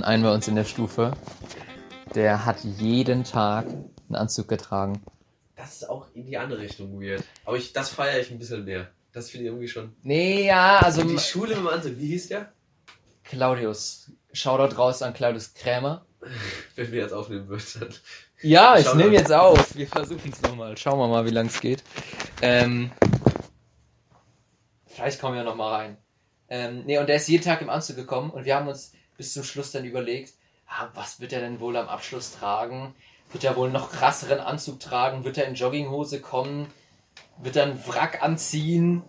Hatten einen bei uns in der Stufe, der hat jeden Tag einen Anzug getragen. Das ist auch in die andere Richtung weird. Aber ich, das feiere ich ein bisschen mehr. Das finde ich irgendwie schon. Nee, ja, also Die Schule mit dem Anzug, wie hieß der? Claudius. Shoutout raus an Claudius Krämer. Wenn wir jetzt aufnehmen würden, dann. Ja, ich nehme jetzt auf. Wir versuchen es nochmal. Schauen wir mal, wie lang es geht. Ähm, vielleicht kommen wir noch mal rein. Ähm, nee, und der ist jeden Tag im Anzug gekommen und wir haben uns bis zum Schluss dann überlegt, ah, was wird er denn wohl am Abschluss tragen? Wird er wohl noch krasseren Anzug tragen? Wird er in Jogginghose kommen? Wird er einen Wrack anziehen?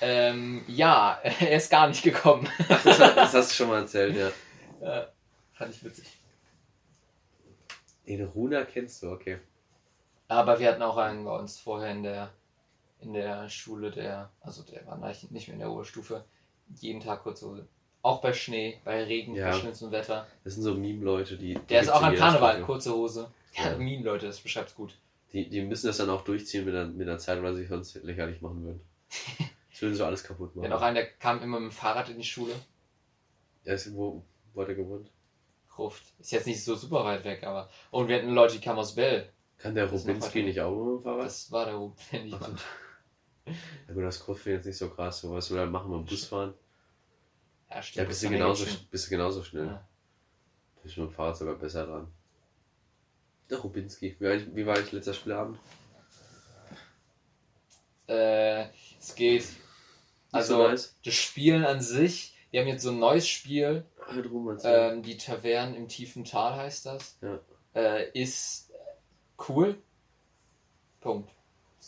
Ähm, ja, er ist gar nicht gekommen. Ach, das, hast du schon mal erzählt, ja. Äh, fand ich witzig. Den Runa kennst du, okay. Aber wir hatten auch einen bei uns vorher in der, in der Schule, der, also der war nicht nicht mehr in der Oberstufe, jeden Tag kurze Hose. Auch bei Schnee, bei Regen, Ja. bei schlimmstem Wetter. Das sind so Meme-Leute, die. die Der ist auch an jeder Karneval, kurze Hose. Ja, Ja. Meme, Leute, das beschreibt's gut. Die, die müssen das dann auch durchziehen mit einer, mit einer Zeit, weil sie sonst lächerlich machen würden. Das würden so alles kaputt machen. hatten auch einen, der kam immer mit dem Fahrrad in die Schule. Ja, ist, wo, wo hat er gewohnt? Gruft. Ist jetzt nicht so super weit weg, aber. Und wir hatten Leute, die kamen aus Bell. Kann der Rubinski nicht auch mit dem Fahrrad? Das war der meinte. Ja gut, das ich jetzt nicht so krass. So, was wir dann machen, mit dem Ja, Ja, stimmt. bist das du, genauso, bist du genauso schnell. Ja. Bist du mit dem Fahrrad sogar besser dran. Der Rubinski. Wie war ich, wie war ich letzter Spielabend? Äh, es geht. Nicht Also, so nice. das Spielen an sich, wir haben jetzt so ein neues Spiel, Halt rum, ähm, die Tavernen im tiefen Tal heißt das, Ja. äh, ist cool. Punkt.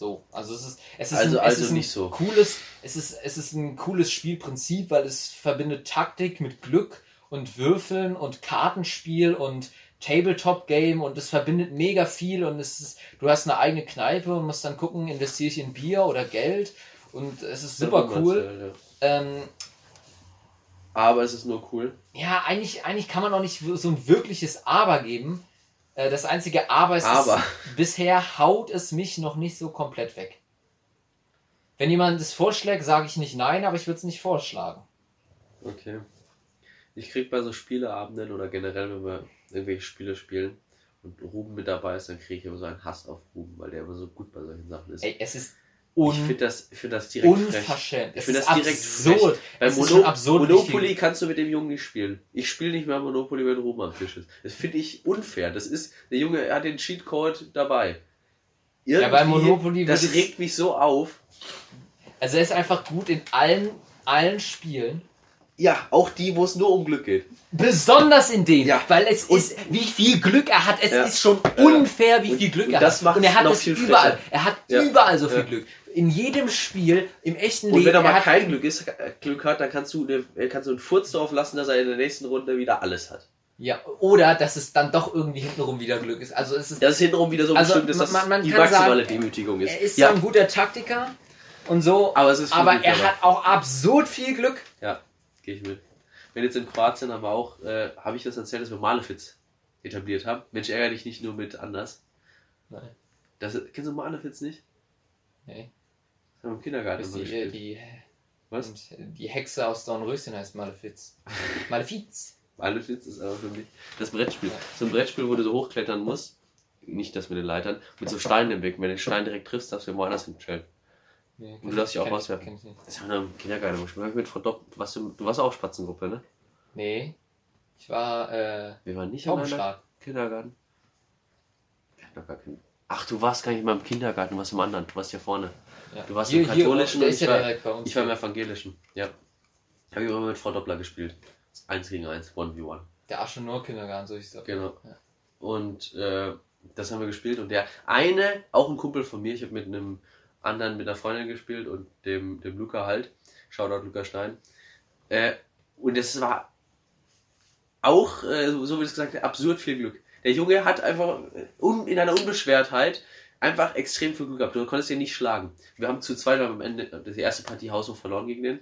So, also es ist, es ist Also- ein, es also ist nicht so. cooles, es ist, es ist ein cooles Spielprinzip, weil es verbindet Taktik mit Glück und Würfeln und Kartenspiel und Tabletop-Game und es verbindet mega viel und es ist, du hast eine eigene Kneipe und musst dann gucken, investiere ich in Bier oder Geld und es ist super cool. ja. Ähm, Aber es ist nur cool. ja, eigentlich, eigentlich kann man auch nicht so ein wirkliches Aber geben. Äh, Das einzige Aber ist, Aber. Bisher haut es mich noch nicht so komplett weg. Wenn jemand es vorschlägt, sage ich nicht nein, aber ich würde es nicht vorschlagen. Okay. Ich krieg bei so Spieleabenden oder generell, wenn wir irgendwelche Spiele spielen und Ruben mit dabei ist, dann kriege ich immer so einen Hass auf Ruben, weil der immer so gut bei solchen Sachen ist. Ey, es ist ich un finde das, ich find das direkt frech. unverschämt. Ich finde das direkt absurd. ist Mono absurd, Monopoly viel- kannst du mit dem Jungen nicht spielen. Ich spiele nicht mehr Monopoly, wenn Ruben am Tisch ist. Das finde ich unfair. Das ist, der Junge hat den Cheatcode dabei. Ja, bei Irgendwie- Monopoly Das ich- regt mich so auf. Also er ist einfach gut in allen, allen Spielen. Ja, auch die, wo es nur um Glück geht. Besonders in denen, Ja. weil es Und- ist, wie viel Glück er hat. Es Ja. ist schon unfair, wie Und- viel Glück er das hat. Und er hat es überall. frecher. Er hat Ja. überall so viel. Glück. In jedem Spiel, im echten Und Leben. wenn er mal kein Glück, ist, äh, Glück hat, dann kannst du, kannst du einen Furz drauf lassen, dass er in der nächsten Runde wieder alles hat. Ja, oder dass es dann doch irgendwie hintenrum wieder Glück ist. Also es ist, Das ist hintenrum wieder so Also, bestimmt, dass das man- man die maximale sagen, Demütigung ist. er ist ja, zwar ein guter Taktiker und so, aber es ist aber er dabei. hat auch absurd viel Glück. Ja, gehe ich mit. Wenn jetzt in Kroatien haben wir auch, äh, habe ich das erzählt, dass wir Malefiz etabliert haben. Mensch, ärgere dich nicht nur mit anders. Nein. Das, kennst du Malefiz nicht? Nee, haben im Kindergarten das die, gespielt. die, Was? und die Hexe aus Dornröschen heißt Malefiz. Malefiz. Malefiz ist aber für mich das Brettspiel. Ja. So ein Brettspiel, wo du so hochklettern musst. Nicht das mit den Leitern, mit so Steinen im Weg. Wenn du den Stein direkt triffst, darfst du woanders hinstellen. Nee, Und du darfst dich auch ich- auswerfen. ich. Das haben wir im Kindergarten gespielt. Mit Frau Dopp, was du, du warst auch Spatzengruppe, ne? Nee, ich war äh, Wir waren nicht Taubenschlag. Kindergarten. Wir hatten doch gar keinen- Ach, du warst gar nicht mal im Kindergarten, du warst im anderen, du warst hier vorne. Ja. Du warst Hier- im hier, katholischen der und ich ja war, uns. ich war im evangelischen. Ja. Habe ich immer mit Frau Doppler gespielt. 1 gegen 1, 1v1. Der Aschenor Kindergarten, so hieß das. Genau. Ja. Und äh, das haben wir gespielt und der eine, auch ein Kumpel von mir, ich habe mit einem anderen, mit einer Freundin gespielt und dem, dem Luca halt. Shoutout Luca Stein. Äh, und das war auch, äh, so so wie es gesagt hast, absurd viel Glück. Der Junge hat einfach in einer Unbeschwertheit einfach extrem viel Glück gehabt. Du konntest ihn nicht schlagen. Wir haben zu zweit am Ende die erste Partie Haus und verloren gegen den.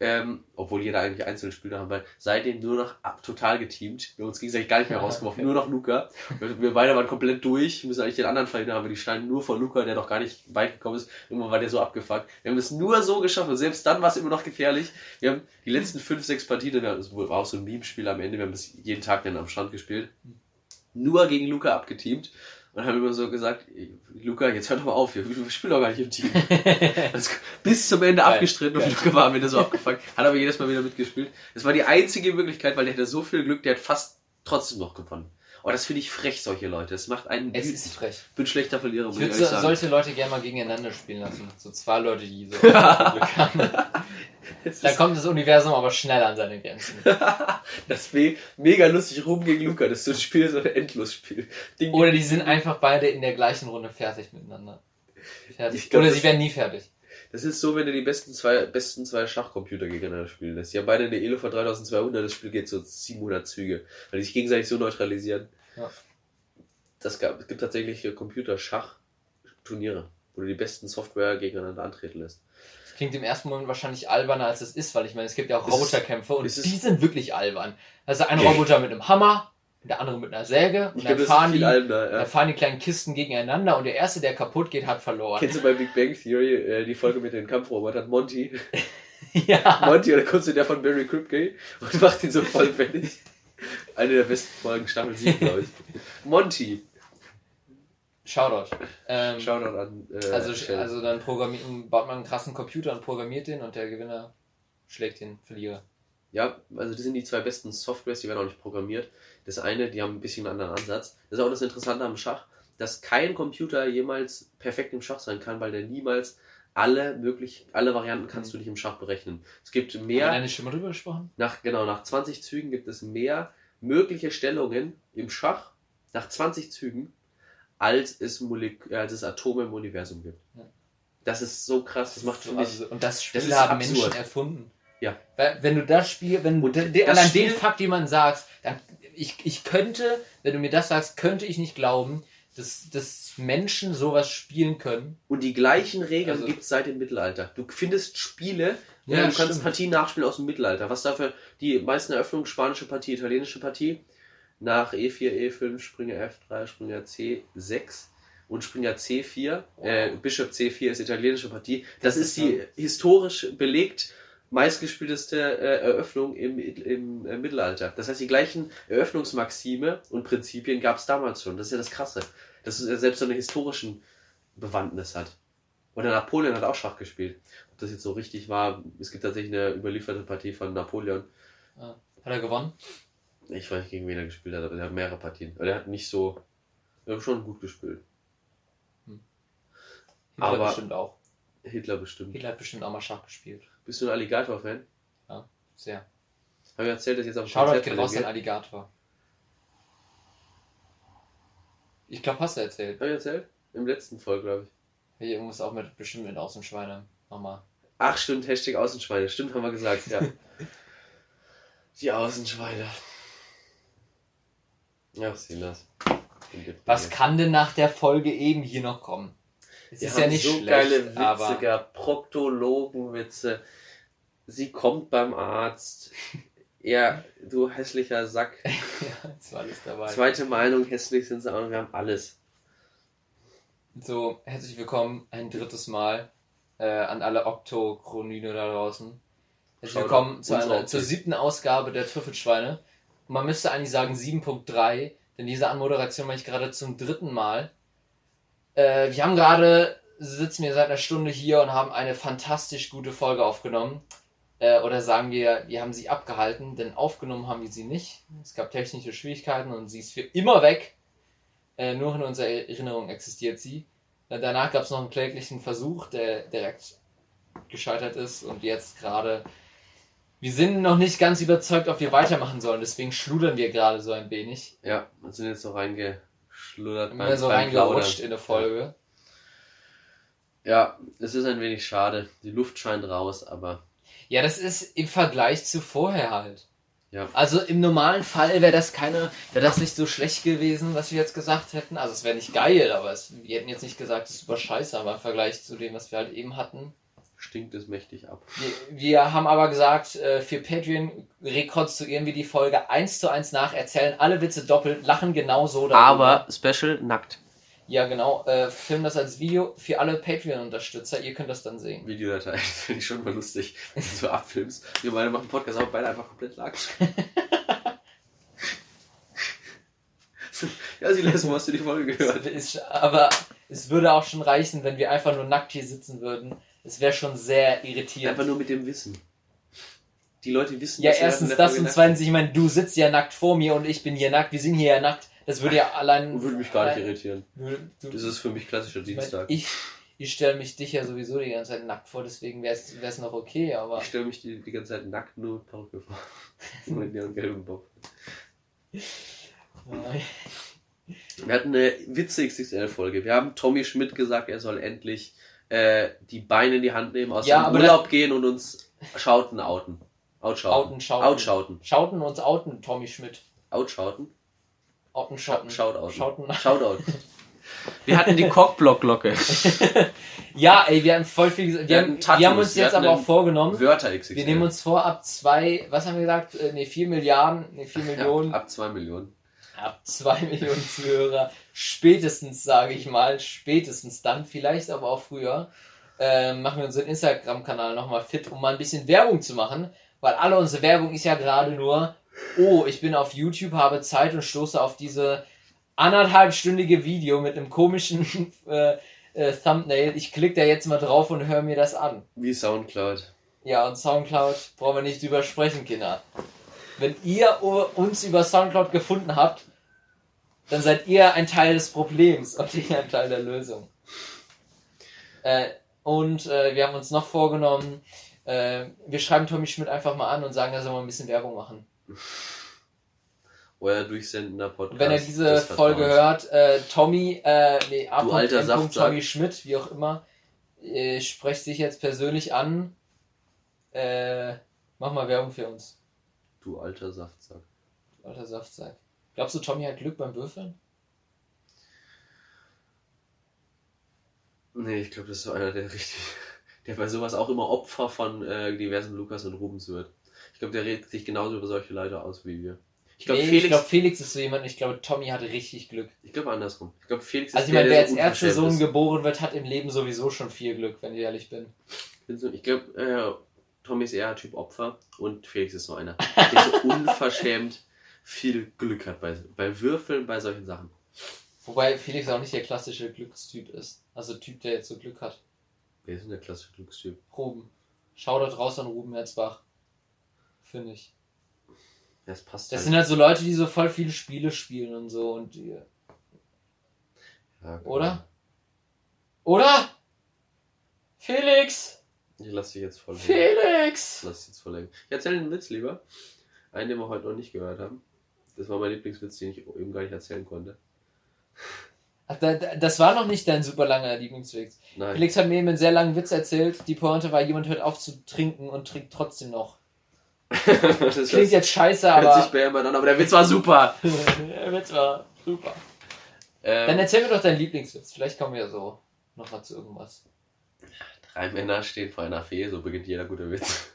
ähm, obwohl jeder eigentlich einzelne Spieler haben, weil seitdem nur noch ab, total geteamt. Wir haben uns gegenseitig gar nicht mehr rausgeworfen, nur noch Luca. Wir, wir beide waren komplett durch, müssen eigentlich den anderen verhindern, aber die standen nur vor Luca, der noch gar nicht weit gekommen ist. Irgendwann war der so abgefuckt. Wir haben es nur so geschafft und selbst dann war es immer noch gefährlich. Wir haben die letzten fünf, sechs Partien, das war auch so ein Meme-Spiel am Ende, wir haben das jeden Tag dann am Strand gespielt, nur gegen Luca abgeteamt. Und haben immer so gesagt, Luca, jetzt hör doch mal auf, wir, spielen doch gar nicht im Team. Das bis zum Ende abgestritten und. Luca war am Ende so abgefuckt. Hat aber jedes Mal wieder mitgespielt. Das war die einzige Möglichkeit, weil der hatte so viel Glück, der hat fast trotzdem noch gewonnen. Oh, das finde ich frech, solche Leute. Das macht einen Es ist frech. Ich bin schlechter Verlierer, Ich ich würde solche Leute gerne mal gegeneinander spielen lassen. So zwei Leute, die so Glück haben. Da kommt das Universum aber schnell an seine Grenzen. Das wäre mega lustig, Ruhm gegen Luca. Das ist so ein Spiel, so ein Endlosspiel. Ding Oder die sind einfach beide in der gleichen Runde fertig miteinander. Fertig. Glaub, Oder sie werden nie fertig. Das ist so, wenn du die besten zwei, besten zwei Schachcomputer gegeneinander spielen lässt. Die haben beide eine Elo von 3200, das Spiel geht so 700 Züge, weil die sich gegenseitig so neutralisieren. Ja. Das gab, es gibt tatsächlich Computer-Schach-Turniere, wo du die besten Software gegeneinander antreten lässt. Klingt im ersten Moment wahrscheinlich alberner als es ist, weil ich meine, es gibt ja auch Roboterkämpfe und die sind wirklich albern. Also ein Roboter mit einem Hammer, der andere mit einer Säge und Ich dann fahren, die, albender. dann Ja. fahren die kleinen Kisten gegeneinander und der erste, der kaputt geht, hat verloren. Kennst du bei Big Bang Theory äh, die Folge mit den Kampfrobotern Monty? ja. Monty, oder kommst du der von Barry Kripke und macht ihn so vollwendig. Eine der besten Folgen, Staffel 7, glaube ich. Monty. Shoutout. Ähm, Shoutout an. Äh, also, Shell. also dann programmiert, baut man einen krassen Computer und programmiert den und der Gewinner schlägt den Verlierer. Ja, also das sind die zwei besten Softwares, die werden auch nicht programmiert. Das eine, die haben ein bisschen einen anderen Ansatz. Das ist auch das Interessante am Schach, dass kein Computer jemals perfekt im Schach sein kann, weil der niemals alle möglich, alle Varianten kannst du nicht im Schach berechnen. Es gibt Haben wir mehr, da schon mal drüber gesprochen? nach, genau, nach 20 Zügen gibt es mehr mögliche Stellungen im Schach, nach 20 Zügen, als es, Molek äh, als es Atome im Universum gibt. Ja. Das ist so krass, das macht für mich also, Und das Spiel das haben absurd. Menschen erfunden. Ja. Weil, wenn du das Spiel, wenn du de, de, Spiel- den Fakt jemand sagst, dann ich, ich könnte, wenn du mir das sagst, könnte ich nicht glauben, dass, dass Menschen sowas spielen können. Und die gleichen Regeln Also- gibt es seit dem Mittelalter. Du findest Spiele, ja, du kannst stimmt. Partien nachspielen aus dem Mittelalter. Was dafür die meisten Eröffnungen, spanische Partie, italienische Partie, nach E E4, E5, Springer F3, Springer C6 und Springer C4. Äh, Bishop C4 ist italienische Partie. Das ist die historisch belegt meistgespielteste äh, Eröffnung im, im äh, Mittelalter. Das heißt, die gleichen Eröffnungsmaxime und Prinzipien gab es damals schon. Das ist ja das Krasse. Dass es ja selbst so eine historischen Bewandtnis hat. Oder Napoleon hat auch Schach gespielt. Ob das jetzt so richtig war, es gibt tatsächlich eine überlieferte Partie von Napoleon. Hat er gewonnen? Ich weiß nicht, gegen wen er gespielt hat, aber er hat mehrere Partien. Aber er hat nicht so. Er hat schon gut gespielt. Hitler Aber- bestimmt auch. Hitler bestimmt. Hitler hat bestimmt auch mal Schach gespielt. Bist du ein Alligator-Fan? Sehr. Habe ich erzählt, dass jetzt auf Shoutout Konzert geht raus an? Alligator. Ich glaube, hast du erzählt. Habe ich erzählt? Im letzten Folge, glaube ich. Hier irgendwas auch mit bestimmt mit Außenschweine. Nochmal. Ach, stimmt, Hashtag Außenschweine. Stimmt, haben wir gesagt, ja. Die Außenschweine. Ja, das? Was kann denn nach der Folge eben hier noch kommen? Es ist ja nicht so schlecht, geile Witze aber gehabt, Proktologenwitze. Sie kommt beim Arzt. Ja, du hässlicher Sack. ja, es war alles dabei. Zweite Meinung, hässlich sind sie auch noch. Wir haben alles. So, herzlich willkommen ein drittes Mal äh, an alle Oktokronine da draußen. Herzlich willkommen zu einer, zur siebten Ausgabe der Trüffelschweine. Und man müsste eigentlich sagen 7.3, denn diese Anmoderation mache ich gerade zum dritten Mal. Äh, wir haben gerade, sitzen wir seit einer Stunde hier und haben eine fantastisch gute Folge aufgenommen. Äh, oder sagen wir, wir haben sie abgehalten, denn aufgenommen haben wir sie nicht. Es gab technische Schwierigkeiten und sie ist für immer weg. Äh, nur in unserer Erinnerung existiert sie. Äh, danach gab es noch einen kläglichen Versuch, der direkt gescheitert ist und jetzt gerade. Wir sind noch nicht ganz überzeugt, ob wir weitermachen sollen, deswegen schludern wir gerade so ein wenig. Ja, und sind jetzt so reingeschluddert Wir sind so reingerutscht in eine Folge. Ja, es ist ein wenig schade. Die Luft scheint raus, aber Ja, das ist im Vergleich zu vorher halt. Ja. Also im normalen Fall wäre das keine, wäre das nicht so schlecht gewesen, was wir jetzt gesagt hätten. Also es wäre nicht geil, aber es, wir hätten jetzt nicht gesagt, es ist super scheiße, aber im Vergleich zu dem, was wir halt eben hatten, stinkt es mächtig ab. Wir, wir haben aber gesagt, äh, für Patreon rekonstruieren wir die Folge eins zu eins nach, erzählen alle Witze doppelt, lachen genauso darüber. Aber Special nackt. Ja, genau. Äh, filmen das als Video für alle Patreon-Unterstützer. Ihr könnt das dann sehen. Videodatei, das finde ich schon mal lustig, wenn du so abfilmst. Wir beide machen Podcast, aber beide einfach komplett nackt. ja, Silas, wo hast du die Folge gehört? Ist, aber es würde auch schon reichen, wenn wir einfach nur nackt hier sitzen würden. Es wäre schon sehr irritierend. Einfach nur mit dem Wissen. Die Leute wissen, Ja, erstens das und zweitens, ich meine, du sitzt ja nackt vor mir und ich bin hier nackt. Wir sind hier ja nackt. Das würde ja allein. Würde mich gar nicht irritieren. Würde- du- Das ist für mich klassischer Dienstag. ich, ich stelle mich dich ja sowieso die ganze Zeit nackt vor, deswegen wäre es noch okay, aber. Ich stelle mich die, die ganze Zeit nackt nur mit Perücke vor. Ihrem gelben Bob. Wir hatten eine witzige XXL-Folge. Wir haben Tommy Schmidt gesagt, er soll endlich äh, die Beine in die Hand nehmen, aus Ja, dem Urlaub gehen und uns schauten, outen. Outschauten. Outen, schauten. Outschauten. Schauten uns outen, Tommy Schmidt. Outschauten. Outen, schauten. Shoutouten. Schauten. Shoutout. Wir hatten die Cockblock-Glocke. Ja, ey, wir haben voll viel gesagt. Wir, Wir haben, Tattoos, wir haben uns wir jetzt aber auch vorgenommen. Wörter XXL. Wir nehmen uns vor, ab zwei, was haben wir gesagt? Ne, vier Milliarden, ne, vier Millionen, Ja, ab 2 Millionen. Ab zwei Millionen Zuhörer, spätestens, sage ich mal, spätestens dann, vielleicht aber auch früher, äh, machen wir unseren Instagram-Kanal nochmal fit, um mal ein bisschen Werbung zu machen, weil alle unsere Werbung ist ja gerade nur, oh, ich bin auf YouTube, habe Zeit und stoße auf diese anderthalbstündige Video mit einem komischen äh, äh, Thumbnail. Ich klicke da jetzt mal drauf und höre mir das an. Wie Soundcloud. Ja, und Soundcloud brauchen wir nicht drüber sprechen, Kinder. Wenn ihr uns über Soundcloud gefunden habt, dann seid ihr ein Teil des Problems und nicht ein Teil der Lösung. Äh, und äh, wir haben uns noch vorgenommen, äh, wir schreiben Tommy Schmidt einfach mal an und sagen, er soll mal ein bisschen Werbung machen. Euer durchsendender Und Podcast. wenn er diese Folge hört, äh, Tommy, äh, nee, Du alter. Saftsack. Tommy Schmidt, wie auch immer, äh, sprecht dich jetzt persönlich an. Äh, mach mal Werbung für uns. Du alter Saftsack. Alter Saftsack. Glaubst du, Tommy hat Glück beim Würfeln? Nee, ich glaube, das ist so einer, der richtig. Der bei sowas auch immer Opfer von äh, diversen Lukas und Rubens wird. Ich glaube, der redet sich genauso über solche Leute aus wie wir. Ich glaube, nee, Felix. ich glaube, Felix ist so jemand, ich glaube, Tommy hat richtig Glück. Ich glaube andersrum. Ich glaube, Felix ist Also ich der, meine, wer der als so erster unverschämt Sohn ist. geboren wird, hat im Leben sowieso schon viel Glück, wenn ich ehrlich bin. Ich glaube, äh, Tommy ist eher Typ Opfer und Felix ist so einer, der so unverschämt viel Glück hat bei, bei Würfeln, bei solchen Sachen. Wobei Felix auch nicht der klassische Glückstyp ist. Also Typ, der jetzt so Glück hat. Wer ist denn der klassische Glückstyp? Ruben. Schau dort raus an Ruben Herzbach. Finde ich. Das passt Das halt. sind halt so Leute, die so voll viele Spiele spielen und so und die, Ja, genau. oder? Oder? Felix! Ich lass dich jetzt voll. Felix! Lass dich jetzt voll. Ich erzähle einen Witz lieber. Einen, den wir heute noch nicht gehört haben. Das war mein Lieblingswitz, den ich eben gar nicht erzählen konnte. Ach, da, da, das war noch nicht dein super langer Lieblingswitz. Nein. Felix hat mir eben einen sehr langen Witz erzählt. Die Pointe war, jemand hört auf zu trinken und trinkt trotzdem noch. das Klingt jetzt scheiße, sich aber behämmert an, aber der Witz war super. der Witz war super. Dann Ähm, erzähl mir doch deinen Lieblingswitz. Vielleicht kommen wir ja so nochmal zu irgendwas. drei Männer stehen vor einer Fee, so beginnt jeder gute Witz.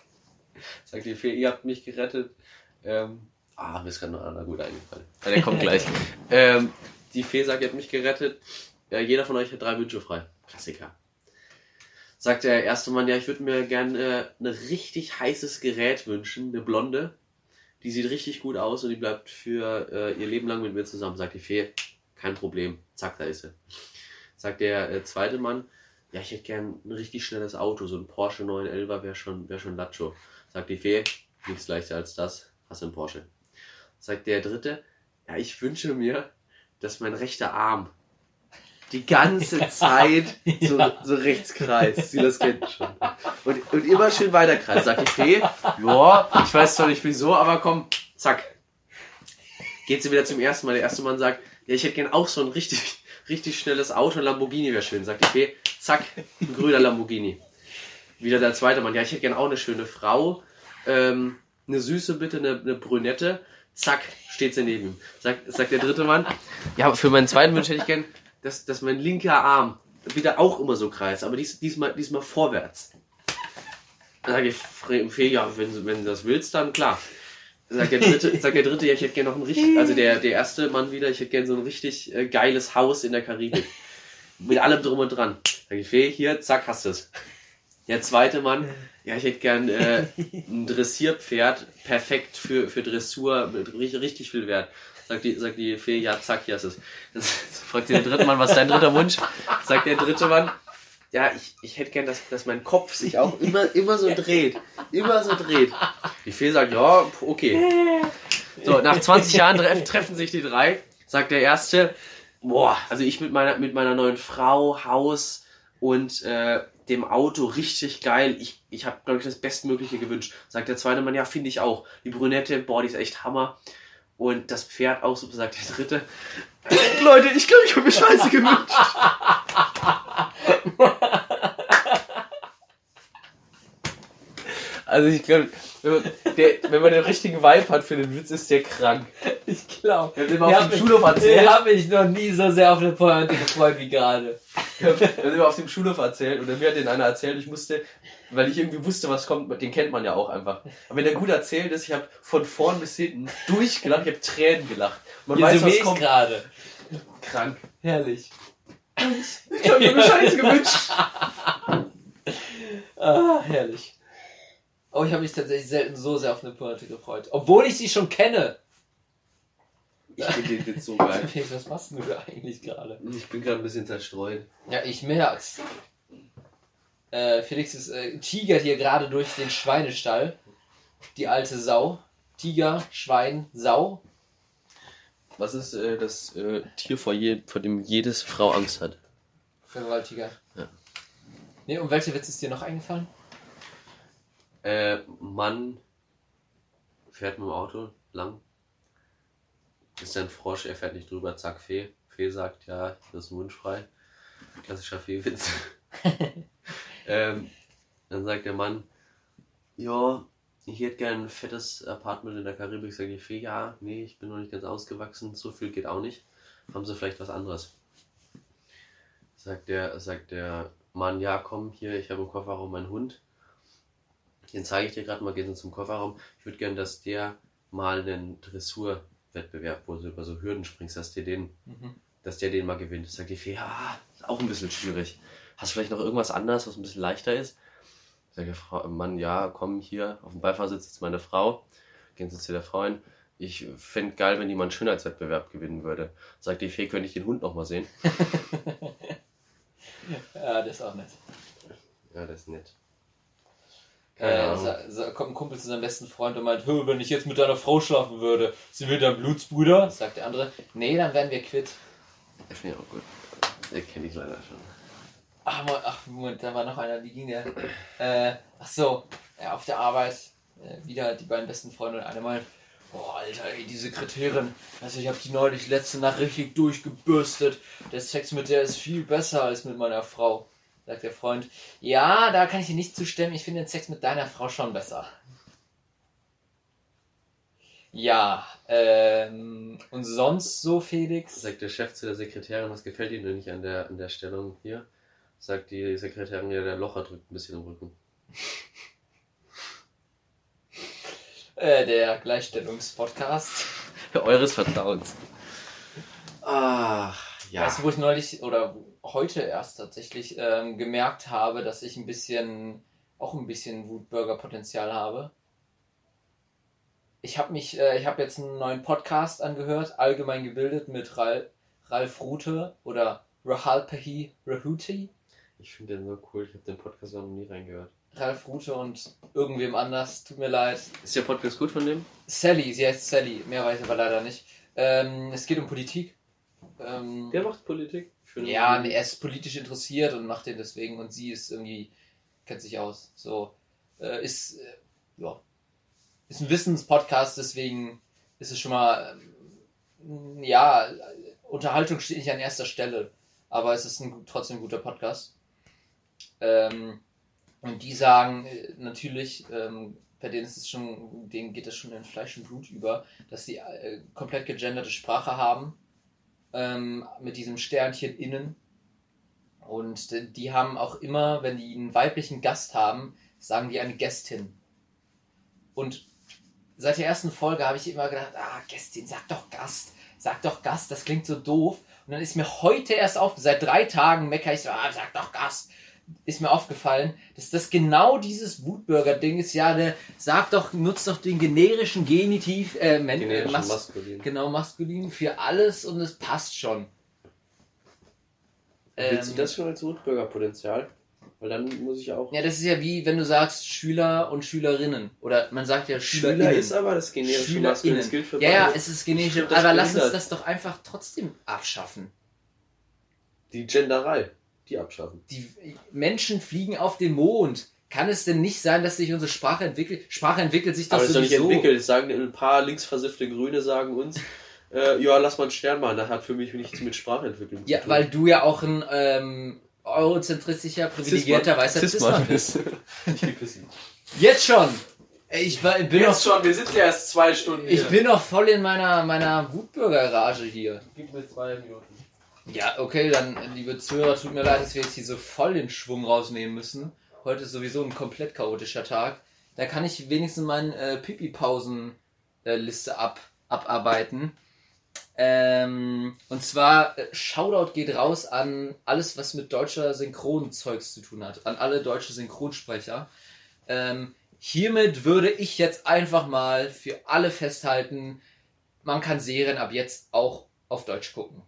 Sagt die Fee, ihr habt mich gerettet. Ähm, ah, mir ist gerade noch einer gut eingefallen. Ja, der kommt gleich. ähm, die Fee sagt, ihr habt mich gerettet. Ja, jeder von euch hat drei Wünsche frei. Klassiker. Sagt der erste Mann, ja, ich würde mir gerne äh, ein richtig heißes Gerät wünschen, eine Blonde. Die sieht richtig gut aus und die bleibt für äh, ihr Leben lang mit mir zusammen. Sagt die Fee, kein Problem. Zack, da ist sie. Sagt der äh, zweite Mann, ja, ich hätte gern ein richtig schnelles Auto, so ein Porsche 911 wäre schon, wär schon Lacho. Sagt die Fee, nichts leichter als das, hast du einen Porsche. Sagt der dritte, ja, ich wünsche mir, dass mein rechter Arm die ganze Zeit so, Ja. so rechts kreist. Silas kennt schon. Und, und immer schön weiter kreist. Sagt die Fee, ja, ich weiß zwar nicht wieso, aber komm, zack. Geht sie wieder zum ersten Mal. Der erste Mann sagt, ja, ich hätte gern auch so ein richtig, richtig schnelles Auto, ein Lamborghini wäre schön. Sagt die Fee, zack, ein grüner Lamborghini. Wieder der zweite Mann, ja, ich hätte gern auch eine schöne Frau, ähm, eine süße bitte, eine, eine Brünette. Zack, steht sie neben ihm. Sagt, sagt der dritte Mann, ja, für meinen zweiten Wunsch hätte ich gern, dass, dass mein linker Arm wieder auch immer so Kreis, aber dies, diesmal, diesmal vorwärts. Dann sage ich, Fee, ja, wenn, wenn du das willst, dann klar. Sagt der dritte, sagt der dritte, ja, ich hätte gerne noch ein richtig, also der, der erste Mann wieder, ich hätte gerne so ein richtig äh, geiles Haus in der Karibik. Mit allem drum und dran. Sag ich, Fee, hier, zack, hast du es. Der zweite Mann, ja, ich hätte gern äh, ein Dressierpferd, perfekt für, für Dressur, mit richtig, richtig viel Wert. Sagt die, sagt die Fee, ja, zack, hier ist es. Dann fragt der dritte Mann, was ist dein dritter Wunsch? Sagt der dritte Mann, ja, ich, ich hätte gern, dass, dass mein Kopf sich auch immer, immer so dreht. Immer so dreht. Die Fee sagt, ja, okay. So, nach 20 Jahren treff, treffen sich die drei. Sagt der erste, boah, also ich mit meiner, mit meiner neuen Frau, Haus und äh, dem Auto richtig geil. Ich, ich habe, glaube ich, das Bestmögliche gewünscht. Sagt der zweite Mann, ja, finde ich auch. Die Brünette, boah, die ist echt Hammer. Und das Pferd auch so, sagt der dritte. Leute, ich glaube, ich habe mir Scheiße gewünscht. Also ich glaube, wenn, wenn man den richtigen Vibe hat für den Witz, ist der krank. Ich glaube. Wir haben den mal auf dem Schulhof erzählt. habe ich noch nie so sehr auf eine Pointe gefreut wie gerade. Wir haben immer auf dem Schulhof erzählt und dann mir hat den einer erzählt, ich musste, weil ich irgendwie wusste, was kommt, den kennt man ja auch einfach. Aber wenn der gut erzählt ist, ich habe von vorn bis hinten durchgelacht, ich habe Tränen gelacht. Man weiß, was kommt. gerade. Krank. Herrlich. Ich habe mir Scheiße gewünscht. Ah, herrlich. Oh, ich habe mich tatsächlich selten so sehr auf eine Pointe gefreut. Obwohl ich sie schon kenne. Ich finde den Witz so geil. Felix, was machst du da eigentlich gerade? Ich bin gerade ein bisschen zerstreut. Ja, ich merk's. Äh, Felix ist äh, tigert hier gerade durch den Schweinestall. Die alte Sau. Tiger, Schwein, Sau. Was ist äh, das äh, Tier, vor, je, vor dem jedes Frau Angst hat? Vergewaltiger. Ja. Nee, und welcher Witz ist dir noch eingefallen? Äh, Mann fährt mit dem Auto lang. Ist ein Frosch, er fährt nicht drüber, zack, Fee. Fee sagt, ja, das ist ein Wunsch frei. Klassischer Feewitz. ähm, dann sagt der Mann, ja, ich hätte gern ein fettes Apartment in der Karibik. Sagt die Fee, ja, nee, ich bin noch nicht ganz ausgewachsen, so viel geht auch nicht. Haben Sie vielleicht was anderes? Sagt der, sagt der Mann, ja, komm, hier, ich habe im Kofferraum meinen Hund. Den zeige ich dir gerade mal, gehen Sie zum Kofferraum. Ich würde gerne, dass der mal einen Dressurwettbewerb, wo du über so Hürden springst, dass der den, Mhm. dass der den mal gewinnt. Sagt die Fee, ja, ist auch ein bisschen schwierig. Hast du vielleicht noch irgendwas anderes, was ein bisschen leichter ist? Sagt der Frau, Mann, ja, komm hier, auf dem Beifahrersitz sitzt meine Frau. Gehen Sie zu der Frau hin. Ich fände geil, wenn die mal einen Schönheitswettbewerb gewinnen würde. Sagt die Fee, könnte ich den Hund noch mal sehen? Ja, das ist auch nett. Ja, das ist nett. Keine Äh, Ahnung. sa, sa, kommt ein Kumpel zu seinem besten Freund und meint, "Hö, wenn ich jetzt mit deiner Frau schlafen würde, sind wir dann Blutsbrüder? Sagt der andere, nee, dann wären wir quitt. Das finde ich auch gut. Den kenne ich leider schon. Ach, Mo- ach Moment, da war noch einer, wie ging der? Äh, ach so, ja, auf der Arbeit, äh, wieder die beiden besten Freunde und einer meint, boah, Alter, ey, die Sekretärin, also ich habe die neulich letzte Nacht richtig durchgebürstet. Der Sex mit der ist viel besser als mit meiner Frau. Sagt der Freund, ja, da kann ich dir nicht zustimmen, ich finde den Sex mit deiner Frau schon besser. Ja, ähm, und sonst so, Felix? Sagt der Chef zu der Sekretärin, was gefällt Ihnen denn nicht an der, an der Stellung hier? Sagt die Sekretärin, ja, der Locher drückt ein bisschen im Rücken. Äh, der Gleichstellungspodcast. Eures Vertrauens. Ach, ja. Weißt du, wo ich neulich oder heute erst tatsächlich ähm, gemerkt habe, dass ich ein bisschen, auch ein bisschen Wutburger-Potenzial habe? Ich habe mich, äh, ich habe jetzt einen neuen Podcast angehört, allgemein gebildet mit Ral Ralf Rute oder Rahalpahi Rahuti. Ich finde den so cool, ich habe den Podcast noch nie reingehört. Ralf Rute und irgendwem anders, tut mir leid. Ist der Podcast gut von dem? Sally, sie heißt Sally, mehr weiß ich aber leider nicht. Ähm, es geht um Politik. Ähm, Der macht Politik. Schöne Ja, nee, er ist politisch interessiert und macht den deswegen und sie ist irgendwie, kennt sich aus. So, äh, ist, äh, ja, ist ein Wissenspodcast, deswegen ist es schon mal, ähm, ja, Unterhaltung steht nicht an erster Stelle, aber es ist ein, trotzdem ein guter Podcast. Ähm, und die sagen äh, natürlich, ähm, bei denen ist es schon, denen geht es schon in Fleisch und Blut über, dass sie äh, komplett gegenderte Sprache haben ähm, mit diesem Sternchen innen Und die haben auch immer, wenn die einen weiblichen Gast haben, sagen die eine Gästin. Und seit der ersten Folge habe ich immer gedacht, ah, Gästin, sag doch Gast, sag doch Gast, das klingt so doof. Und dann ist mir heute erst auf, seit drei Tagen meckere ich so, ah, sag doch Gast. Ist mir aufgefallen, dass das genau dieses Wutbürger-Ding ist. Ja, der sagt doch, nutzt doch den generischen Genitiv, äh, Men Generischen Mas Maskulin. genau maskulin für alles und es passt schon. Willst du Ähm, das schon als Wutbürgerpotenzial? Weil dann muss ich auch. Ja, das ist ja wie wenn du sagst Schüler und Schülerinnen. Oder man sagt ja Schüler SchülerInnen. ist aber das generische. Maskulin. Das gilt für Ja, ja, es ist das Aber lass uns das doch einfach trotzdem abschaffen. Die Genderei. Die abschaffen. Die Menschen fliegen auf den Mond. Kann es denn nicht sein, dass sich unsere Sprache entwickelt? Sprache entwickelt sich doch Aber das ist doch nicht sowieso. entwickelt. Das sagen ein paar linksversiffte Grüne sagen uns, äh, ja, lass mal einen Stern malen. Das hat für mich nichts mit Sprachentwicklung Ja, zu tun. weil du ja auch ein ähm, eurozentristischer, privilegierter weißer Cis-Mann bist. ich geh pissen. Jetzt schon! Ich war, bin noch, schon, wir sind ja erst zwei Stunden ich bin noch voll in meiner, meiner Wutbürger-Rage hier. Gib mir zwei Minuten. Ja, okay, dann, liebe Zuhörer, tut mir leid, dass wir jetzt hier so voll den Schwung rausnehmen müssen. Heute ist sowieso ein komplett chaotischer Tag. Da kann ich wenigstens meine äh, Pipi-Pausen-Liste ab, abarbeiten. Ähm, und zwar, äh, Shoutout geht raus an alles, was mit deutscher Synchronzeugs zu tun hat. An alle deutsche Synchronsprecher. Ähm, hiermit würde ich jetzt einfach mal für alle festhalten, man kann Serien ab jetzt auch auf Deutsch gucken.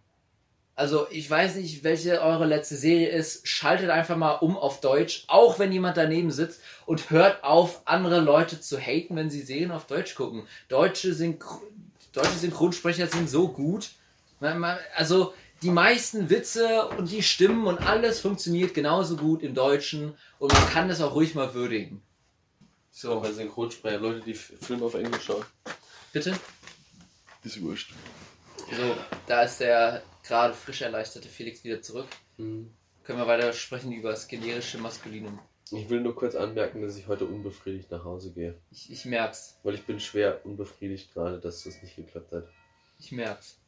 Also ich weiß nicht, welche eure letzte Serie ist. Schaltet einfach mal um auf Deutsch, auch wenn jemand daneben sitzt und hört auf, andere Leute zu haten, wenn sie Serien auf Deutsch gucken. Deutsche, Synchro Deutsche Synchronsprecher sind so gut. Also die meisten Witze und die Stimmen und alles funktioniert genauso gut im Deutschen und man kann das auch ruhig mal würdigen. So, bei Synchronsprecher, Leute, die Filme auf Englisch schauen. bitte. Ist wurscht. So, da ist der gerade frisch erleichterte Felix wieder zurück. Mhm. Können wir weiter sprechen über das generische Maskulinum. Ich will nur kurz anmerken, dass ich heute unbefriedigt nach Hause gehe. Ich, ich merk's. Weil ich bin schwer unbefriedigt gerade, dass das nicht geklappt hat. Ich merk's.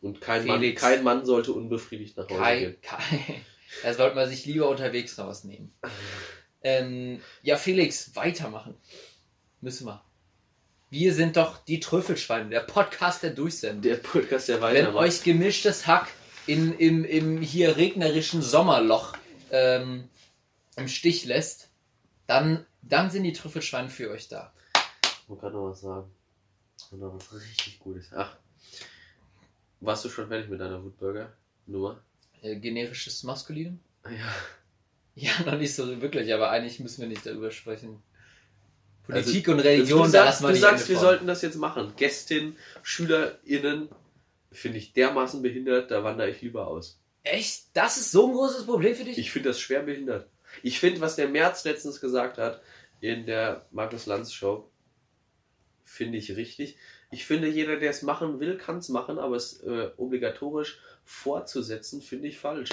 Und kein, Mann, kein Mann sollte unbefriedigt nach Hause Kai, gehen. Kai. Da sollte man sich lieber unterwegs noch was nehmen. Ähm, ja, Felix, weitermachen. Müssen wir. Wir sind doch die Trüffelschweine, der Podcast der Durchsendung. Der Podcast, der Wenn weitermacht. euch gemischtes Hack in, im, im hier regnerischen Sommerloch ähm, im Stich lässt, dann, dann sind die Trüffelschweine für euch da. Ich wollte gerade noch was sagen. Und noch was richtig Gutes. Ach. Warst du schon fertig mit deiner Wutburger-Nummer? Äh, generisches Maskulinum? Ja. Ja, noch nicht so wirklich, aber eigentlich müssen wir nicht darüber sprechen. Politik Also, und Religion, du da sagst, du sagst wir von. sollten das jetzt machen. Gästin, SchülerInnen, finde ich dermaßen behindert, da wandere ich lieber aus. Echt? Das ist so ein großes Problem für dich? Ich finde das schwer behindert. Ich finde, was der Merz letztens gesagt hat in der Markus Lanz Show, finde ich richtig. Ich finde, jeder, der es machen will, kann es machen, aber es äh, obligatorisch fortzusetzen, finde ich falsch.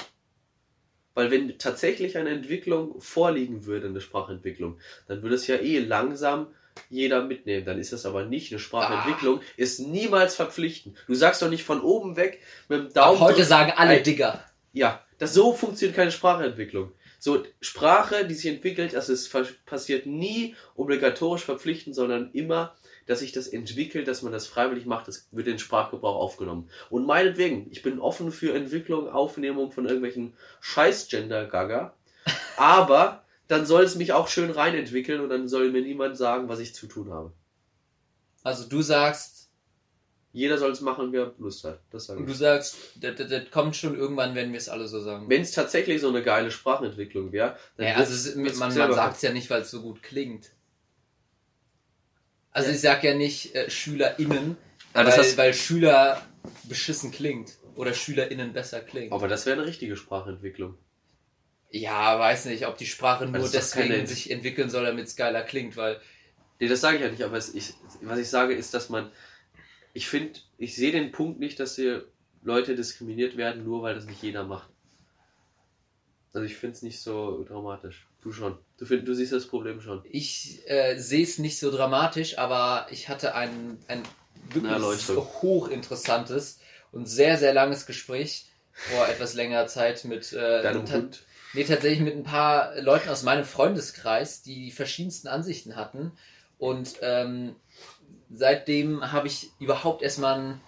Weil wenn tatsächlich eine Entwicklung vorliegen würde, eine Sprachentwicklung, dann würde es ja eh langsam jeder mitnehmen. Dann ist das aber nicht eine Sprachentwicklung, ist niemals verpflichtend. Du sagst doch nicht von oben weg mit dem Ab Daumen. heute sagen alle Digger. Ja, das so funktioniert keine Sprachentwicklung. So, Sprache, die sich entwickelt, das ist passiert nie obligatorisch verpflichtend, sondern immer, dass sich das entwickelt, dass man das freiwillig macht, das wird in den Sprachgebrauch aufgenommen. Und meinetwegen, ich bin offen für Entwicklung, Aufnehmung von irgendwelchen Scheiß-Gender-Gaga, aber dann soll es mich auch schön reinentwickeln und dann soll mir niemand sagen, was ich zu tun habe. Also du sagst, Jeder soll es machen, wer Lust hat. Das sage und du sagst, das, das, das kommt schon irgendwann, wenn wir es alle so sagen. Wenn es tatsächlich so eine geile Sprachentwicklung wäre, dann Ja, also es- man, man sagt es ja nicht, weil es so gut klingt. Also Ja. ich sag ja nicht äh, SchülerInnen, Ah, das weil, hast- weil Schüler beschissen klingt. Oder SchülerInnen besser klingt. Aber das wäre eine richtige Sprachentwicklung. Ja, weiß nicht, ob die Sprache nur das ist doch deswegen keine- sich entwickeln soll, damit es geiler klingt, weil Nee, das sage ich ja nicht, aber es, ich, was ich sage ist, dass man. Ich finde, ich sehe den Punkt nicht, dass hier Leute diskriminiert werden, nur weil das nicht jeder macht. Also ich finde es nicht so dramatisch. Du schon. Du, find, du siehst das Problem schon. ich äh, sehe es nicht so dramatisch, aber ich hatte ein, ein wirklich hochinteressantes und sehr, sehr langes Gespräch vor etwas längerer Zeit mit äh, Deinem Hund. Nee, tatsächlich mit ein paar Leuten aus meinem Freundeskreis, die die verschiedensten Ansichten hatten. Und ähm, seitdem habe ich überhaupt erstmal ein,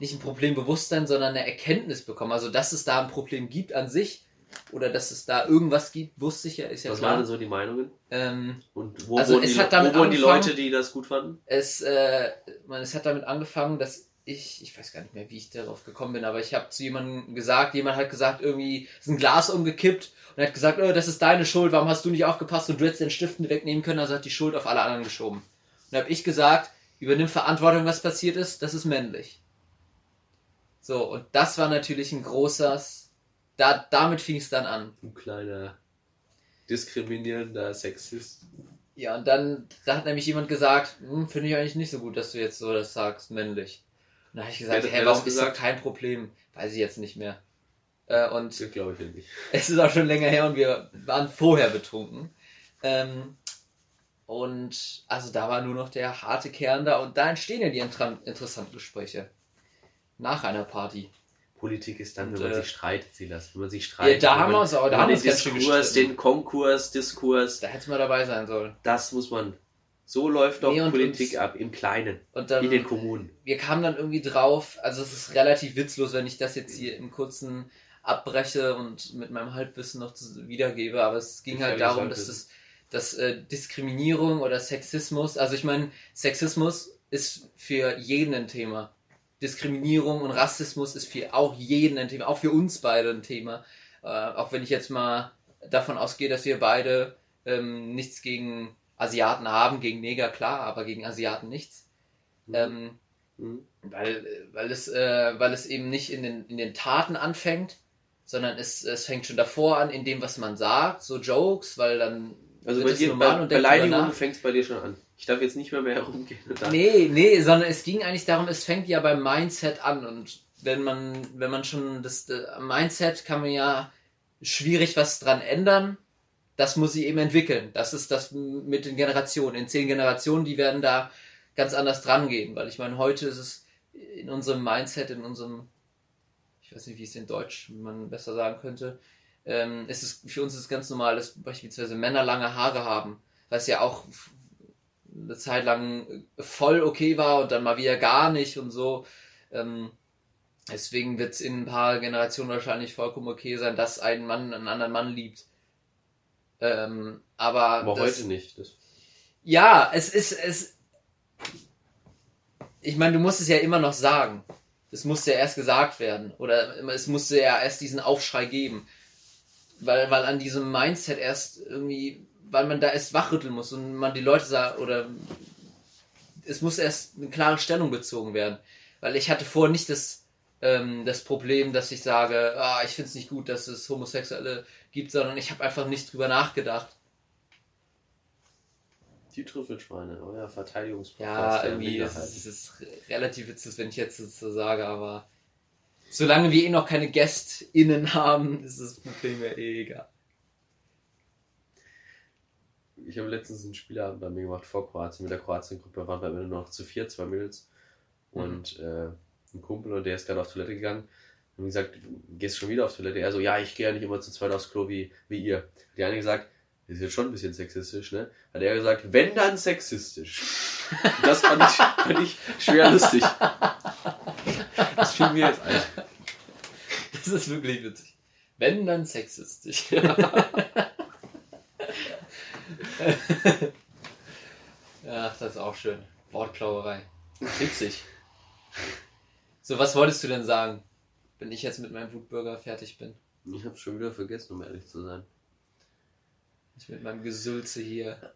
nicht ein Problembewusstsein, sondern eine Erkenntnis bekommen. Also, dass es da ein Problem gibt an sich oder dass es da irgendwas gibt, wusste ich ja, ist ja Was waren klar. denn so die Meinungen? Ähm, Und wo Also wurden, es die, hat damit wo wurden die Leute, die das gut fanden? es, äh, man, es hat damit angefangen, dass ich, ich weiß gar nicht mehr, wie ich darauf gekommen bin, aber ich habe zu jemandem gesagt, jemand hat gesagt, irgendwie ist ein Glas umgekippt und hat gesagt, oh, das ist deine Schuld, warum hast du nicht aufgepasst und du hättest den Stiften wegnehmen können, also hat die Schuld auf alle anderen geschoben. Und habe ich gesagt, übernimm Verantwortung, was passiert ist, das ist männlich. So, und das war natürlich ein großes, da, damit fing es dann an. Ein kleiner diskriminierender Sexist. Ja, und dann, da hat nämlich jemand gesagt, hm, finde ich eigentlich nicht so gut, dass du jetzt so das sagst, männlich. Und da habe ich gesagt, hä, warum das ist das gesagt? kein Problem? Weiß ich jetzt nicht mehr. Äh, und Das glaube ich ja nicht. es ist auch schon länger her und wir waren vorher betrunken. Ähm, und also da war nur noch der harte Kern da und da entstehen ja die interessanten Gespräche. Nach einer Party. Politik ist dann, Und, wenn man äh, sich streitet, Silas. Wenn man sich streitet. da wenn haben wir uns auch- da haben wir uns Diskurs, den Konkurs, Diskurs, Da hätte man dabei sein sollen. das muss man. So läuft doch Nee, Politik uns- ab, im Kleinen, Und dann, in den Kommunen. wir kamen dann irgendwie drauf, also es ist relativ witzlos, wenn ich das jetzt hier im kurzen abbreche und mit meinem Halbwissen noch wiedergebe, aber es ging halt Gefährliches darum, dass das dass äh, Diskriminierung oder Sexismus, also ich meine, Sexismus ist für jeden ein Thema. Diskriminierung und Rassismus ist für auch jeden ein Thema, auch für uns beide ein Thema. Äh, auch wenn ich jetzt mal davon ausgehe, dass wir beide ähm, nichts gegen Asiaten haben, gegen Neger klar, aber gegen Asiaten nichts. Mhm. Ähm, Mhm. weil, weil, es, äh, weil es eben nicht in den, in den Taten anfängt, sondern es, es fängt schon davor an, in dem, was man sagt, so Jokes, weil dann Also bei dir, normal bei und nach. fängt es bei dir schon an. Ich darf jetzt nicht mehr mehr herumgehen. Nee, nee, sondern es ging eigentlich darum, es fängt ja beim Mindset an und wenn man, wenn man schon das, äh, am Mindset kann man ja schwierig was dran ändern. Das muss sich eben entwickeln. Das ist das mit den Generationen. In zehn Generationen, die werden da ganz anders dran gehen, weil ich meine, heute ist es in unserem Mindset, in unserem, ich weiß nicht, wie es in Deutsch man besser sagen könnte, ähm, es ist, für uns ist es ganz normal, dass beispielsweise Männer lange Haare haben, was ja auch eine Zeit lang voll okay war und dann mal wieder gar nicht und so. Ähm, deswegen wird es in ein paar Generationen wahrscheinlich vollkommen okay sein, dass ein Mann einen anderen Mann liebt. Ähm, aber aber das, heute nicht. Das, ja, es ist es. Ich meine, du musst es ja immer noch sagen. Es musste ja erst gesagt werden oder es musste ja erst diesen Aufschrei geben, weil weil an diesem Mindset erst irgendwie, weil man da erst wachrütteln muss und man die Leute sah oder es muss erst eine klare Stellung bezogen werden, weil ich hatte vorher nicht das ähm, das Problem, dass ich sage, ah, ich finde es nicht gut, dass es Homosexuelle gibt, sondern ich habe einfach nicht drüber nachgedacht. die Trüffelschweine, euer Verteidigungspodcast. Ja, irgendwie ist Minderheit. es, es ist relativ witzig, wenn ich jetzt so sage, aber solange wir eh noch keine GästInnen haben, ist das Problem ja eh egal. Ich habe letztens einen Spielabend bei mir gemacht vor Kroatien mit der Kroatien-Gruppe. Waren wir am Ende noch zu vier, zwei Mädels Mhm. und äh, ein Kumpel und der ist gerade auf Toilette gegangen. Und gesagt, gehst schon wieder auf Toilette? Er so, ja, ich gehe ja nicht immer zu zweit aufs Klo wie, wie ihr. Die eine gesagt, ist jetzt schon ein bisschen sexistisch, ne? Hat er gesagt, wenn dann sexistisch. Das fand ich, fand ich schwer lustig. Das fiel mir jetzt ein. Das ist wirklich witzig. Wenn, dann sexistisch. ja, das ist auch schön. Wortklauerei. Witzig. So, was wolltest du denn sagen, wenn ich jetzt mit meinem Wutbürger fertig bin? Ich habe schon wieder vergessen, um ehrlich zu sein. Ich mit meinem Gesülze hier.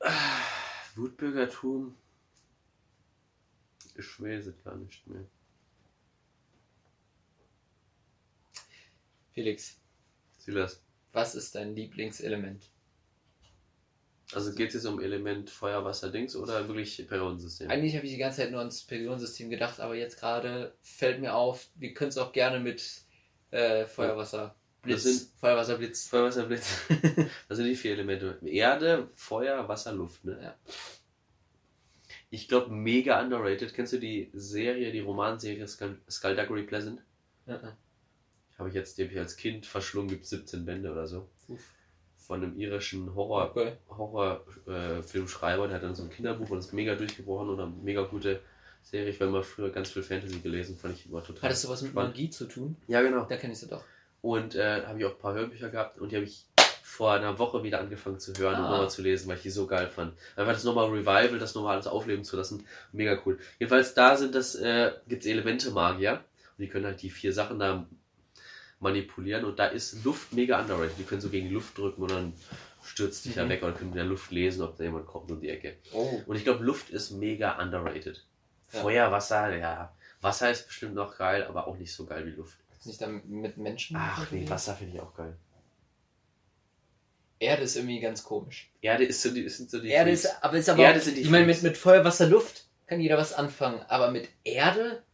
Wutbürgertum. Ich weiß es gar nicht mehr. Felix, Silas. was ist dein Lieblingselement? Also geht es jetzt um Element Feuer, Wasser, Dings oder wirklich Periodensystem? Eigentlich habe ich die ganze Zeit nur ans Periodensystem gedacht, aber jetzt gerade fällt mir auf, wir können es auch gerne mit äh, Feuerwasser, Blitz, Das sind- Feuerwasser, Blitz. Feuer, Wasser, Blitz. Das sind die vier Elemente. Erde, Feuer, Wasser, Luft, ne? Ja. Ich glaube, mega underrated. Kennst du die Serie, die Romanserie Skullduggery Pleasant? Mhm. Habe ich jetzt, den hab ich als Kind verschlungen, gibt 17 Bände oder so. Uff. Von einem irischen Horror, Okay. Horror-Filmschreiber, der hat dann so ein Kinderbuch und ist mega durchgebrochen und eine mega gute Serie. Ich habe immer früher ganz viel Fantasy gelesen, fand ich immer total. Hat das sowas mit. Magie zu tun? Ja, genau. Da kenne ich sie doch. Und äh, habe ich auch ein paar Hörbücher gehabt und die habe ich vor einer Woche wieder angefangen zu hören und Ah. nochmal zu lesen, weil ich die so geil fand. Einfach das nochmal Revival, das nochmal alles aufleben zu lassen. Mega cool. Jedenfalls da sind das, äh, gibt es Elemente Magier. Und die können halt die vier Sachen da manipulieren und da ist Luft mega underrated. Die können so gegen Luft drücken und dann stürzt sich ja Mhm. weg oder können in der Luft lesen, ob da jemand kommt um die Ecke. Oh. Und ich glaube, Luft ist mega underrated. Ja. Feuer, Wasser, ja. Wasser ist bestimmt noch geil, aber auch nicht so geil wie Luft. Nicht dann mit Menschen? Ach nee? Wasser finde ich auch geil. Erde ist irgendwie ganz komisch. Erde ist so die, sind so die Erde Freaks. ist, aber ist aber Erde auch, sind die ich meine, mit, mit Feuer, Wasser, Luft kann jeder was anfangen. Aber mit Erde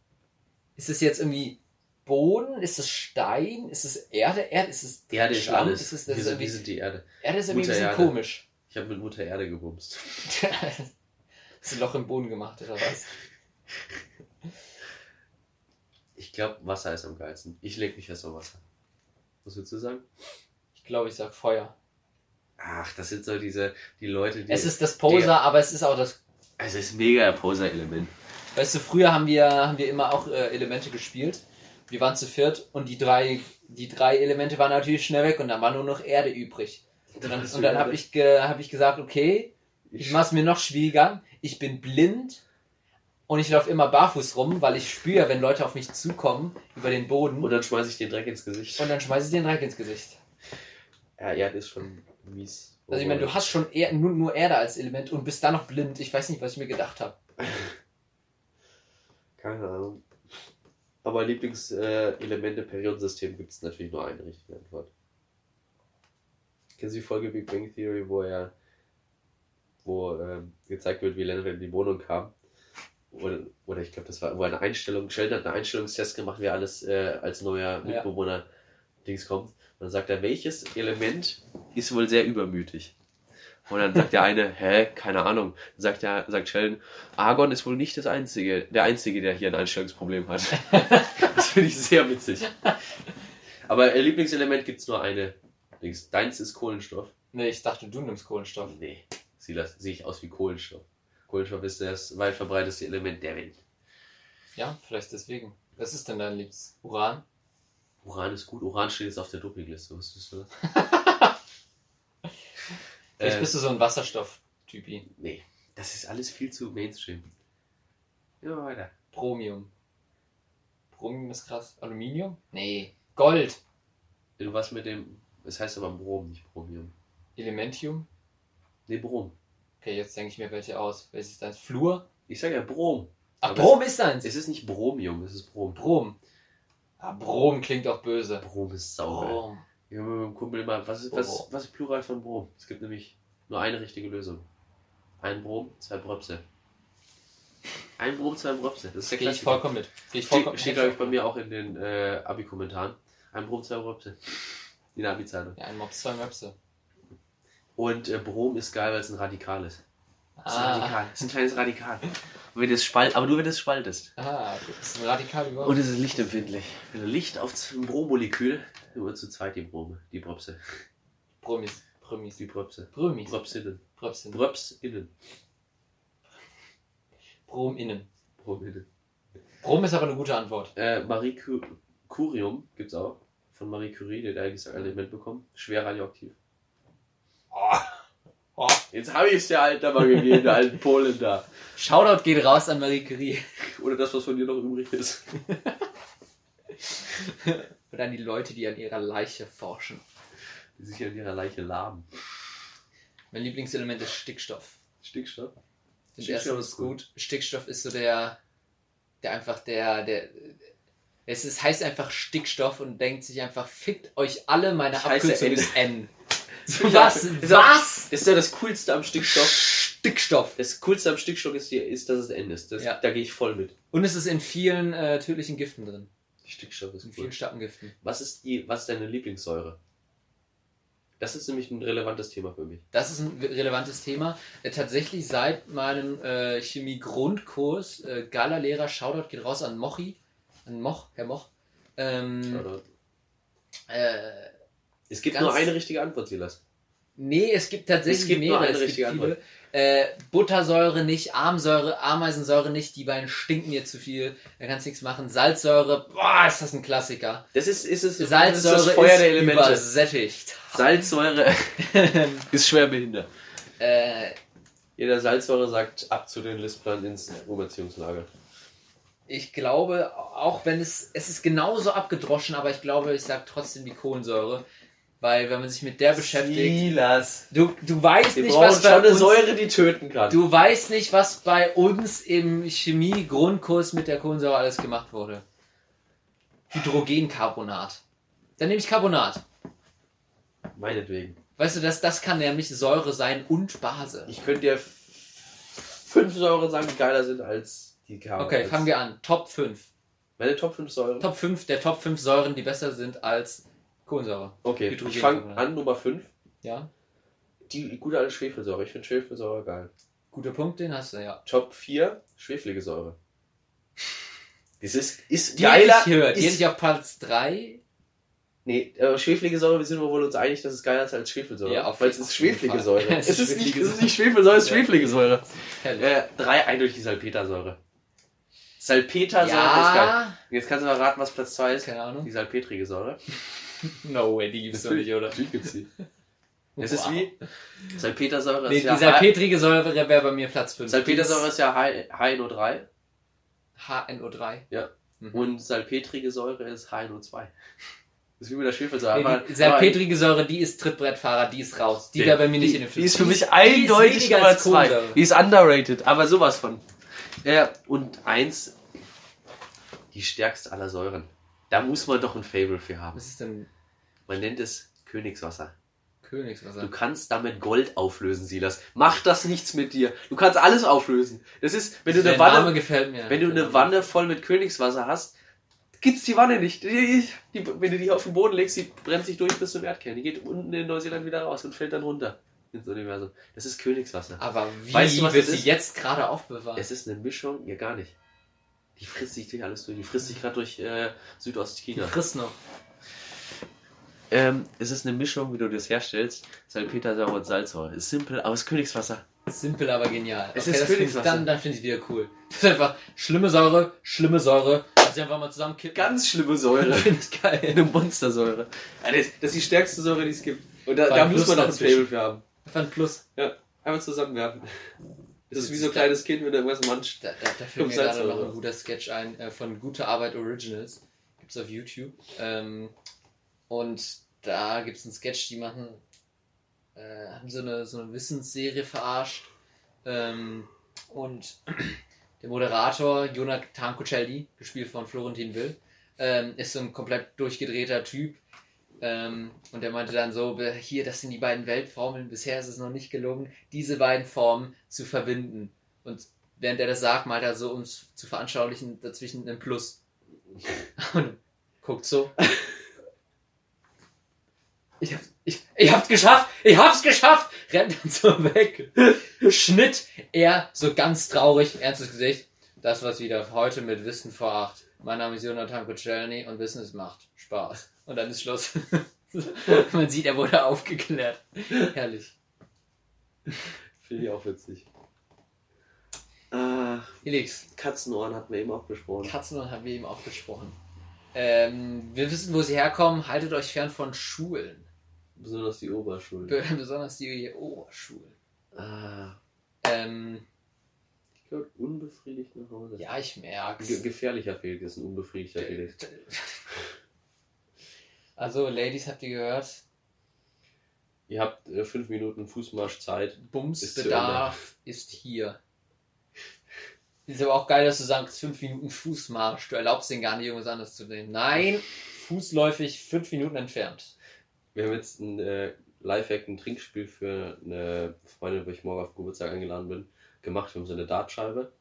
ist es jetzt irgendwie Boden? Ist es Stein? Ist es Erde? Erde ist es Erde ist Schlamm? alles. Ist es, das wir, ist sind, irgendwie, wir sind die Erde. Erde ist irgendwie ein bisschen Erde. komisch. Ich habe mit Mutter Erde gebumst. Hast du ein Loch im Boden gemacht oder was? Ich glaube, Wasser ist am geilsten. Ich leg mich fest auf Wasser. Was würdest du sagen? Ich glaube, ich sag Feuer. Ach, das sind so diese, die Leute, die. Es ist das Poser, der- aber es ist auch das. es ist mega Poser-Element. Weißt du, früher haben wir, haben wir immer auch äh, Elemente gespielt. Wir waren zu viert und die drei, die drei Elemente waren natürlich schnell weg und dann war nur noch Erde übrig. Und dann, und dann habe ich, ge, hab ich gesagt, okay, ich mache es mir noch schwieriger. Ich bin blind und ich laufe immer barfuß rum, weil ich spüre, wenn Leute auf mich zukommen über den Boden Und dann schmeiße ich den Dreck ins Gesicht. und dann schmeiße ich den Dreck ins Gesicht. ja, Erde ist schon mies. Also ich meine, du hast schon eher, nur, nur Erde als Element und bist dann noch blind. Ich weiß nicht, was ich mir gedacht habe. Keine Ahnung. Aber Lieblingselemente-Periodensystem gibt es natürlich nur eine richtige Antwort. Kennst du die Folge Big Bang Theory, wo er wo ähm, gezeigt wird, wie Leonard in die Wohnung kam? Oder, oder ich glaube, das war, wo eine Einstellung, Sheldon hat einen Einstellungstest gemacht, wer alles äh, als neuer Mitbewohner Dings kommt. Und dann sagt er, welches Element ist wohl sehr übermütig? Und dann sagt der eine, hä, keine Ahnung. Dann sagt, der, sagt Sheldon, Argon ist wohl nicht das einzige, der einzige, der hier ein Einstellungsproblem hat. das finde ich sehr witzig. Aber äh, Lieblingselement gibt es nur eine. Deins ist Kohlenstoff. Nee, ich dachte, du nimmst Kohlenstoff. Nee, das- sehe ich aus wie Kohlenstoff. Kohlenstoff ist das weit verbreiteste Element der Welt. Ja, vielleicht deswegen. Was ist denn dein Liebs? Uran? Uran ist gut. Uran steht jetzt auf der Dopingliste. Wusstest du das? Vielleicht Äh, bist du so ein Wasserstoff-Typi. Nee, das ist alles viel zu Mainstream. Ja, weiter. Bromium. Bromium ist krass. Aluminium? Nee. Gold. Du warst mit dem, es heißt aber Brom, nicht Bromium. Elementium? Nee, Brom. Okay, jetzt denke ich mir welche aus. Welches ist deins? Fluor? Ich sage ja Brom. Ach, Aber Brom ist deins. Es ist nicht Bromium, es ist Brom. Brom. Ah, Brom klingt auch böse. Brom ist sauber. Brom. Ich habe mit meinem Kumpel immer, was ist, was, was ist Plural von Brom? Es gibt nämlich nur eine richtige Lösung. Ein Brom, zwei Bröpse. Ein Brom, zwei Bröpse. Das ist der Gehe ich vollkommen mit. Gehe ich vollkommen Steht, steht glaube ich, bei mir auch in den äh, Abi-Kommentaren. Ein Brom, zwei Bröpse. In der Abi-Zeitung. Ja, ein Mops, zwei Möpse. Und äh, Brom ist geil, weil es ein Radikal ist. Das ist ein Ah, Radikal. Das ist ein kleines Radikal. Und wenn du es spalt, aber nur wenn du es spaltest. ah, das ist ein radikal überhaupt. Und es ist lichtempfindlich. Wenn du Licht auf das Brommolekül, nur zu zweit die Brome, die Bröpse. Promis. Promis. Die Bröpse. Brömis. Bröpsinnen. Bröpsin. Bröpsinnen. Brom innen. Brominnen. Brom ist aber eine gute Antwort. Äh, Marie Cu Curium gibt's auch. Von Marie Curie, der hat eigentlich ein Element bekommen. Schwer radioaktiv. Oh. Oh. Jetzt habe ich es der Alten mal gegeben, der alten Polen da. Shoutout geht raus an Marie Curie. Oder das, was von dir noch übrig ist. Und an die Leute, die an ihrer Leiche forschen. Die sich an ihrer Leiche laben. Mein Lieblingselement ist Stickstoff. Stickstoff. Den Stickstoff ist ist gut. Stickstoff ist so der, der einfach der, der, es ist, heißt einfach Stickstoff und denkt sich einfach, fickt euch alle, meine Scheiße, Abkürzung N. ist N. So, was? Was? Das ist ja das Coolste am Stickstoff. Stickstoff. Das Coolste am Stickstoff ist, ist dass es ist. Das, Ja. Da gehe ich voll mit. Und es ist in vielen äh, tödlichen Giften drin. Stickstoff ist In cool. vielen starken Giften. Was ist, die, was ist deine Lieblingssäure? Das ist nämlich ein relevantes Thema für mich. Das ist ein relevantes Thema. Äh, tatsächlich seit meinem äh, Chemie-Grundkurs, äh, geiler Lehrer, Shoutout geht raus an Mochi, an Moch, Herr Moch. Ähm, Shoutout. Äh, Es gibt nur eine richtige Antwort, Silas. nee, es gibt tatsächlich Es gibt nur mehrere. eine es richtige viele. Äh, Buttersäure nicht, Armsäure, Ameisensäure nicht, die beiden stinken mir zu viel. Da kannst du nichts machen. Salzsäure, boah, ist das ein Klassiker. Das ist, ist es, Salzsäure ist das Feuer der Elemente. übersättigt. Salzsäure ist schwer behindert. äh, Jeder Salzsäure sagt ab zu den Listplan ins Umerziehungslager. ich glaube, auch wenn es, es ist genauso abgedroschen, aber ich glaube, ich sag trotzdem die Kohlensäure. Weil wenn man sich mit der beschäftigt, Silas. du, du weißt Wir nicht, was bei uns, Säure, die töten kann. du weißt nicht, was bei uns im Chemie-Grundkurs mit der Kohlensäure alles gemacht wurde. Hydrogencarbonat. Dann nehme ich Carbonat. Meinetwegen. Weißt du, das, das kann nämlich Säure sein und Base. Ich könnte dir fünf Säuren sagen, die geiler sind als die Carbon. Okay, fangen wir an. Top 5. Meine Top 5 Säuren? Top 5 der Top 5 Säuren, die besser sind als Kohlensäure. okay, ich fange an Nummer 5. Ja? Die gute alte Schwefelsäure. Ich finde Schwefelsäure geil. Guter Punkt, den hast du, ja. Top 4, schwefelige Säure. Das ist, ist Die geiler. ich. Die ist, hätte ich auf Platz 3. nee, aber schwefelige Säure, wir sind wohl uns einig, dass es geiler ist als Schwefelsäure. Ja, auf- Weil es ist schwefelige Fall. Säure. Es ist ist nicht, es ist nicht Schwefelsäure, es ist Ja. schwefelige Säure. Äh, drei eindeutig Salpetersäure. Salpetersäure ist geil. ja. Jetzt kannst du mal raten, was Platz 2 ist. Keine Ahnung. Die salpetrige Säure. No way, die gibt's doch nicht, oder? Die gibt's die. Es ist wie Salpetersäure Nee, ist die ja salpetrige Säure wäre bei mir Platz 5. Salpetersäure ist ja H- HNO3 HNO3. Mhm. und salpetrige Säure ist HNO2. Das ist wie mit der Schwefelsäure. Nee, die salpetrige Säure, die ist Trittbrettfahrer, die ist raus. Die Nee, wäre bei mir nicht die, in den Die ist für Die mich die eindeutig Nummer als 2. Kohlensäure. Die ist underrated, aber sowas von. Ja, und eins, die stärkste aller Säuren. Da muss man doch ein Fable für haben. Was ist denn Man nennt es Königswasser. Königswasser? Du kannst damit Gold auflösen, Silas. Mach das nichts mit dir. Du kannst alles auflösen. Das ist, wenn du Der eine Wanne, wenn du eine Wanne voll mit Königswasser hast, gibt's die Wanne nicht. Die, die, wenn du die auf den Boden legst, die brennt sich durch bis zum Erdkern. Die geht unten in Neuseeland wieder raus und fällt dann runter ins Universum. Das ist Königswasser. Aber wie Weißt du, was wird sie jetzt gerade aufbewahren? Es ist eine Mischung, ja gar nicht. Die frisst sich durch alles durch. Die frisst sich gerade durch äh, Die Südostchina. frisst noch. Ähm, es ist eine Mischung, wie du das herstellst. Salpetersäure und Salzsäure. Ist simpel, aber es ist Königswasser. Simpel, aber genial. Es okay, ist Königswasser. dann, dann finde ich wieder cool. Das ist einfach schlimme Säure, schlimme Säure. Sie einfach mal zusammenkippen. Ganz schlimme Säure. finde ich geil. Eine Monstersäure. Ja, das, das ist die stärkste Säure, die es gibt. Und da, da muss man noch ein. Fable für haben. Einfach ein Plus. Einmal zusammenwerfen. Das ist wie so ein kleines Kind, wenn irgendwas manscht. Da, da, da fällt mir gerade noch ein guter Sketch ein äh, von Gute Arbeit Originals. Gibt's auf YouTube. Ähm, und da gibt's einen Sketch, die machen, äh, haben so eine, so eine Wissensserie verarscht. Ähm, und der Moderator, Jonathan Cuccelli, gespielt von Florentin Will, ähm, ist so ein komplett durchgedrehter Typ. Ähm, und der meinte dann so, "Be- hier, das sind die beiden Weltformeln, bisher ist es noch nicht gelungen, diese beiden Formen zu verbinden. Und während er das sagt, malt er so, um es zu veranschaulichen, dazwischen ein Plus. Und guckt so. Ich, hab, ich, ich hab's geschafft! Ich hab's geschafft! Rennt dann so weg. Schnitt. Er so ganz traurig, ernstes Gesicht. Das war's wieder heute mit Wissen vor acht. Mein Name ist Jonathan Kuczelny und Wissen ist Macht. Spaß. Und dann ist Schluss. Man sieht, er wurde aufgeklärt. Herrlich. Finde ich auch witzig. Ah, Felix, Katzenohren hatten wir eben auch besprochen. Katzenohren haben wir eben auch besprochen. Ähm, wir wissen, wo sie herkommen. Haltet euch fern von Schulen. Besonders die Oberschulen. Besonders die Oberschulen. Ah, Ähm, ich glaube, unbefriedigt nach Hause. ja, ich merk's. Ge gefährlicher Felix ist ein unbefriedigter Felix. Also, Ladies, habt ihr gehört? Ihr habt äh, fünf Minuten Fußmarsch Zeit. Ist Bumsbedarf ist hier. Ist aber auch geil, dass du sagst, fünf Minuten Fußmarsch. Du erlaubst den gar nicht, irgendwas anderes zu nehmen. Nein, fußläufig fünf Minuten entfernt. Wir haben jetzt ein äh, Lifehack, ein Trinkspiel für eine Freundin, wo ich morgen auf Geburtstag eingeladen bin, gemacht. Wir haben so eine Dartscheibe,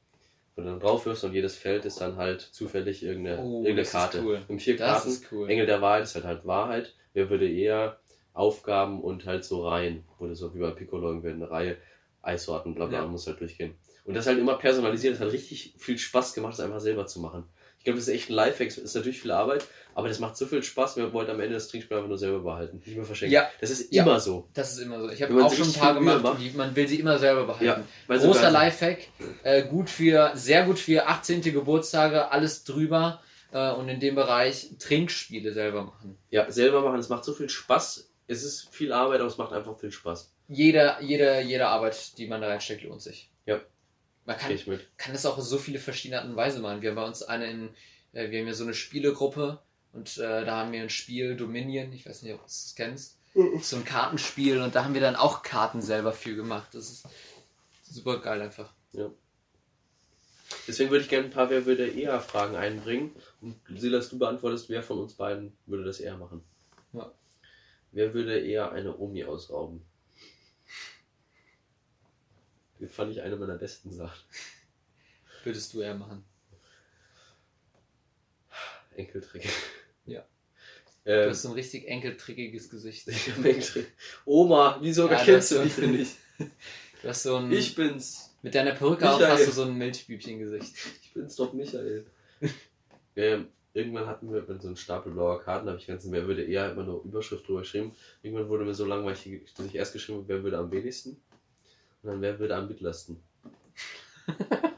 wo du dann drauf wirfst und jedes Feld ist dann halt zufällig irgendeine, Oh, irgendeine das ist Karte. cool. Haben vier Das Karten. ist cool. Engel der Wahrheit ist halt halt Wahrheit. Wer würde eher Aufgaben und halt so Reihen, wo du so wie bei Piccolo irgendwie eine Reihe Eissorten, bla bla, Ja. muss halt durchgehen. Und das halt immer personalisiert. Das hat richtig viel Spaß gemacht, das einfach selber zu machen. Ich glaube, das ist echt ein Lifehack. Es ist natürlich viel Arbeit, aber das macht so viel Spaß. Wir wollten am Ende das Trinkspiel einfach nur selber behalten. Nicht mehr verschenken. Ja. Das ist Ja. immer so. Das ist immer so. Ich habe auch schon ein paar gemacht, macht. die, man will sie immer selber behalten. Ja, Großer Lifehack, äh, gut für, sehr gut für 18. Geburtstage, alles drüber äh, und in dem Bereich Trinkspiele selber machen. Ja, selber machen. Es macht so viel Spaß. Es ist viel Arbeit, aber es macht einfach viel Spaß. Jede, jede, jede Arbeit, die man da reinsteckt, lohnt sich. Ja. Man kann, ich mit. kann das auch so viele verschiedene Arten und Weise machen. Wir haben bei uns eine in, äh, wir haben ja so eine Spielegruppe und äh, da haben wir ein Spiel Dominion, ich weiß nicht, ob du es kennst. So ein Kartenspiel und da haben wir dann auch Karten selber für gemacht. Das ist super geil einfach. Deswegen würde ich gerne ein paar Wer würde eher Fragen einbringen. Und Silas, du beantwortest, wer von uns beiden würde das eher machen. Ja. Wer würde eher eine Omi ausrauben? Fand ich eine meiner besten Sachen. Würdest du eher machen. Enkeltrick. Ja. Du Ähm, hast so ein richtig enkeltrickiges Gesicht. ich hab Enkeltrick. Oma, wieso Ja, kennst das- du mich denn nicht? Du hast so ein. Ich bin's. mit deiner Perücke auch Michael. hast du so ein Milchbübchen-Gesicht. Ich bin's doch Michael. ähm, irgendwann hatten wir so einen Stapel blauer Karten, habe ich ganzen, wer würde eher immer nur Überschrift drüber geschrieben. Irgendwann wurde mir so langweilig, dass ich erst geschrieben habe, wer würde am wenigsten und dann wer würde am mittlersten.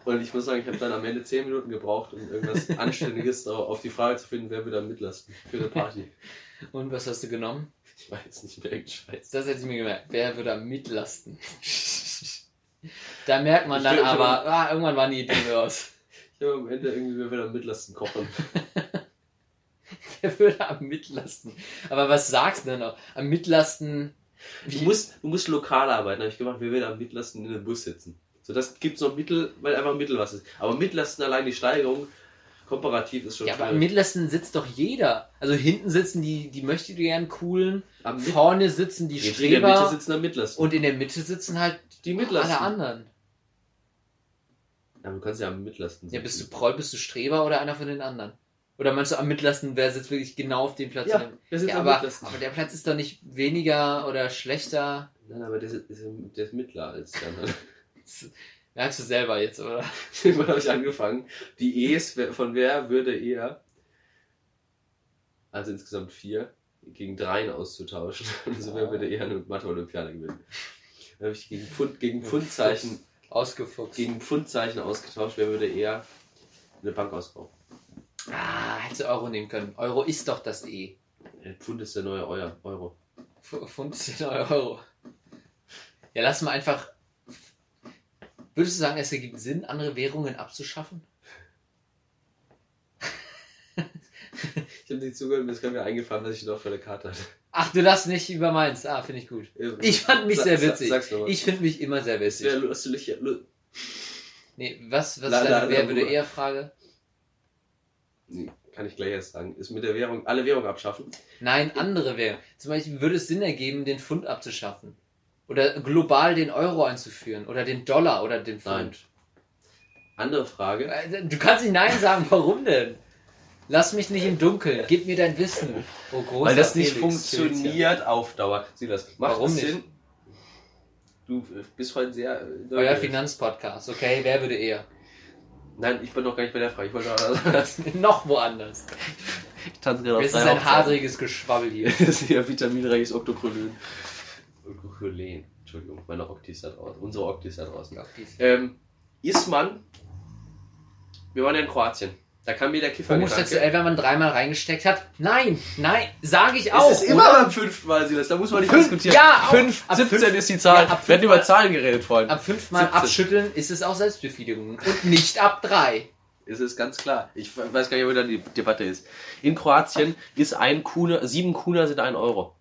und ich muss sagen, ich habe dann am Ende 10 Minuten gebraucht, um irgendwas Anständiges auf die Frage zu finden, wer würde am mittlersten für eine Party. Und was hast du genommen? Ich weiß nicht mehr, irgendein Scheiß. Das hätte ich mir gemerkt. Wer würde am mitlasten? da merkt man Ich dann aber, ah, irgendwann waren die Ideen raus. Ich habe am Ende irgendwie, wer würde am mittlersten kochen. Wer würde am mitlasten? Aber was sagst du denn noch? Am mitlasten. Du musst, du musst lokal arbeiten, habe ich gemacht, wer würde am mittlersten in den Bus sitzen. So, das gibt's noch Mittel, weil einfach Mittel was ist. Aber mittlersten allein die Steigerung, komparativ ist schon Ja, aber am schwierig. mitlasten sitzt doch jeder. Also hinten sitzen die, die möchte gern coolen, Am vorne sitzen die in der Mitte Streber sitzen am mittlersten. und in der Mitte sitzen halt die mittlersten. alle anderen. Ja, du kannst ja am mittlersten Ja, bist du Proll, bist du Streber oder einer von den anderen? Oder meinst du am mittlersten, wer sitzt wirklich genau auf dem Platz? Ja, wer sitzt ja am aber, aber der Platz ist doch nicht weniger oder schlechter. Nein, aber der ist, der ist mittler als der andere. Merkst du selber jetzt, oder? Irgendwann habe ich angefangen, die E's von wer würde eher, also insgesamt vier, gegen dreien auszutauschen. Also wer Ah. würde eher eine Mathe-Olympiade gewinnen. Dann habe ich gegen, Pfund, gegen Pfundzeichen Ausgefuchst. gegen Pfundzeichen ausgetauscht, wer würde eher eine Bank ausbauen. Ah, hättest du Euro nehmen können. Euro ist doch das E. Pfund ist der neue Eu- Euro. F- 15 Euro. Ja, lass mal einfach. Würdest du sagen, es ergibt Sinn, andere Währungen abzuschaffen? Ich habe nicht zugehört, mir ist gerade wieder eingefallen, dass ich noch für eine Karte hatte. Ach, du lass nicht über meins. Ah, finde ich gut. Ich fand mich sehr witzig. Nochmal. Ich finde mich immer sehr witzig. Nee, was, was La- ist deine Wer würde eher Frage? Kann ich gleich erst sagen. Ist mit der Währung, alle Währungen abschaffen. Nein, andere Währungen. Zum Beispiel würde es Sinn ergeben, den Pfund abzuschaffen. Oder global den Euro einzuführen. Oder den Dollar oder den Nein. Pfund. Andere Frage. Äh, Du kannst nicht Nein sagen, warum denn? Lass mich nicht im Dunkeln, gib mir dein Wissen. Oh, großer Weil das nicht Felix, funktioniert auf Dauer. Sieh das. Macht Warum das nicht? Sinn? Du äh, bist heute sehr. äh, Euer. Finanzpodcast, okay? Wer würde eher? Nein, ich bin noch gar nicht bei der Frage. Ich wollte noch das. Noch woanders. Ich tanze gerade Es ist ein hadriges Geschwabbel hier. Das ist ja vitaminreiches Octocrolen. Octocrolen. Entschuldigung, meine Oktis da draußen. Unsere Oktis da draußen. Ähm, ist man. Wir waren ja in Kroatien. Da kam mir der Kiffer. Homosexuell, wenn man dreimal reingesteckt hat? Nein, nein, sage ich auch. Es ist immer oder? beim fünften Mal, Silas. Da muss man nicht Fünf- diskutieren. ja, auch. Fünf, Ab 17 fünf- ist die Zahl. Ja, ab Wir hatten über Zahlen geredet vorhin. Ab fünfmal 17. abschütteln ist es auch Selbstbefriedigung. Und nicht ab drei. Es ist ganz klar. Ich weiß gar nicht, wo da die Debatte ist. In Kroatien ist ein Kuna, sieben Kuna sind ein Euro.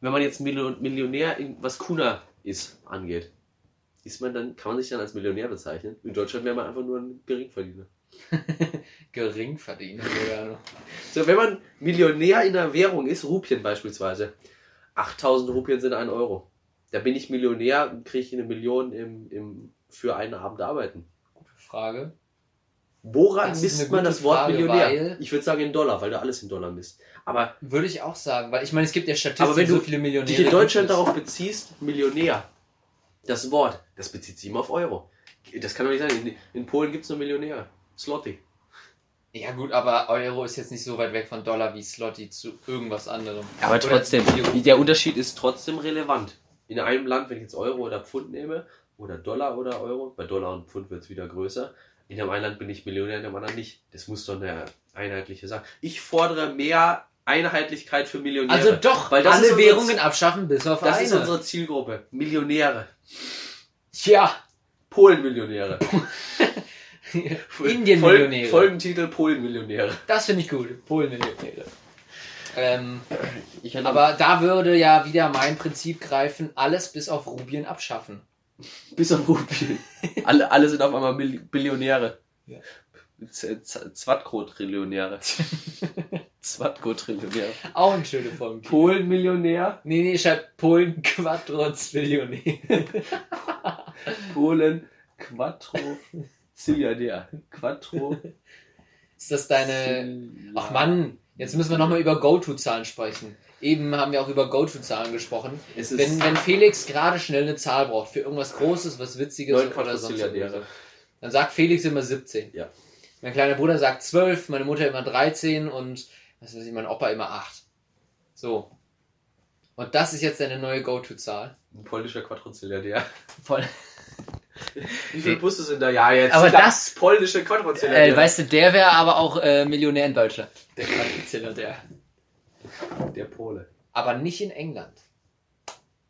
Wenn man jetzt Million- Millionär, in, was Kuna ist, angeht, ist man dann, kann man sich dann als Millionär bezeichnen? In Deutschland wäre man einfach nur ein Geringverdiener. Geringverdiener sogar. So, wenn man Millionär in einer Währung ist, Rupien beispielsweise, 8000 Rupien sind ein Euro. Da bin ich Millionär und kriege ich eine Million im, im, für einen Abend arbeiten. Frage. Woran Das misst man gute das Wort Frage, Millionär? Ich würde sagen in Dollar, weil du alles in Dollar misst. Aber Würde ich auch sagen, weil ich meine, es gibt ja Statistiken, Aber wenn du so viele Millionäre. dich in Deutschland darauf beziehst, Millionär, das Wort, das bezieht sich immer auf Euro. Das kann doch nicht sein. In, in Polen gibt es nur Millionäre. Slotty. Ja gut, aber Euro ist jetzt nicht so weit weg von Dollar wie Slotty zu irgendwas anderem. Aber Oder trotzdem, der Unterschied ist trotzdem relevant. In einem Land, wenn ich jetzt Euro oder Pfund nehme, oder Dollar oder Euro, bei Dollar und Pfund wird es wieder größer. In dem einen Land bin ich Millionär, in dem anderen nicht. Das muss doch eine einheitliche Sache. Ich fordere mehr Einheitlichkeit für Millionäre. Also doch, Weil alle unsere- Währungen abschaffen, bis auf das eine. ist unsere Zielgruppe. Millionäre. Tja, Polen-Millionäre. Indien-Millionäre. Fol Folgentitel Polen-Millionäre. Das finde ich gut. Polen-Millionäre. Ähm, Ich aber da würde ja wieder mein Prinzip greifen, alles bis auf Rubien abschaffen. bis auf Rupien. alle, alle sind auf einmal Mil Billionäre. Ja. Zwatko-Trillionäre. Zwatko-Trillionäre. Auch eine schöne Form. Polen-Millionär. Nee, nee, schreibt Polen Quadrozillionär. Polen Quattro Zilliardär. Quattro. Ist das deine... Ach Mann, jetzt müssen wir nochmal über Go-To-Zahlen sprechen. Eben haben wir auch über Go-To-Zahlen gesprochen. Wenn, wenn Felix gerade schnell eine Zahl braucht für irgendwas Großes, was Witziges oder sonst irgendwas, dann sagt Felix immer 17. Ja. Mein kleiner Bruder sagt 12, meine Mutter immer 13 und was weiß ich, mein Opa immer 8. So. Und das ist jetzt deine neue Go-To-Zahl. Ein polnischer Quadrozilliardär. Voll. Wie viele Busse sind da? Ja, jetzt. Aber das- Polnische Quadrozilliardär. Äh, weißt du, der wäre aber auch äh, Millionär in Deutschland. Der Quadroziller, der. Der Pole. Aber nicht in England.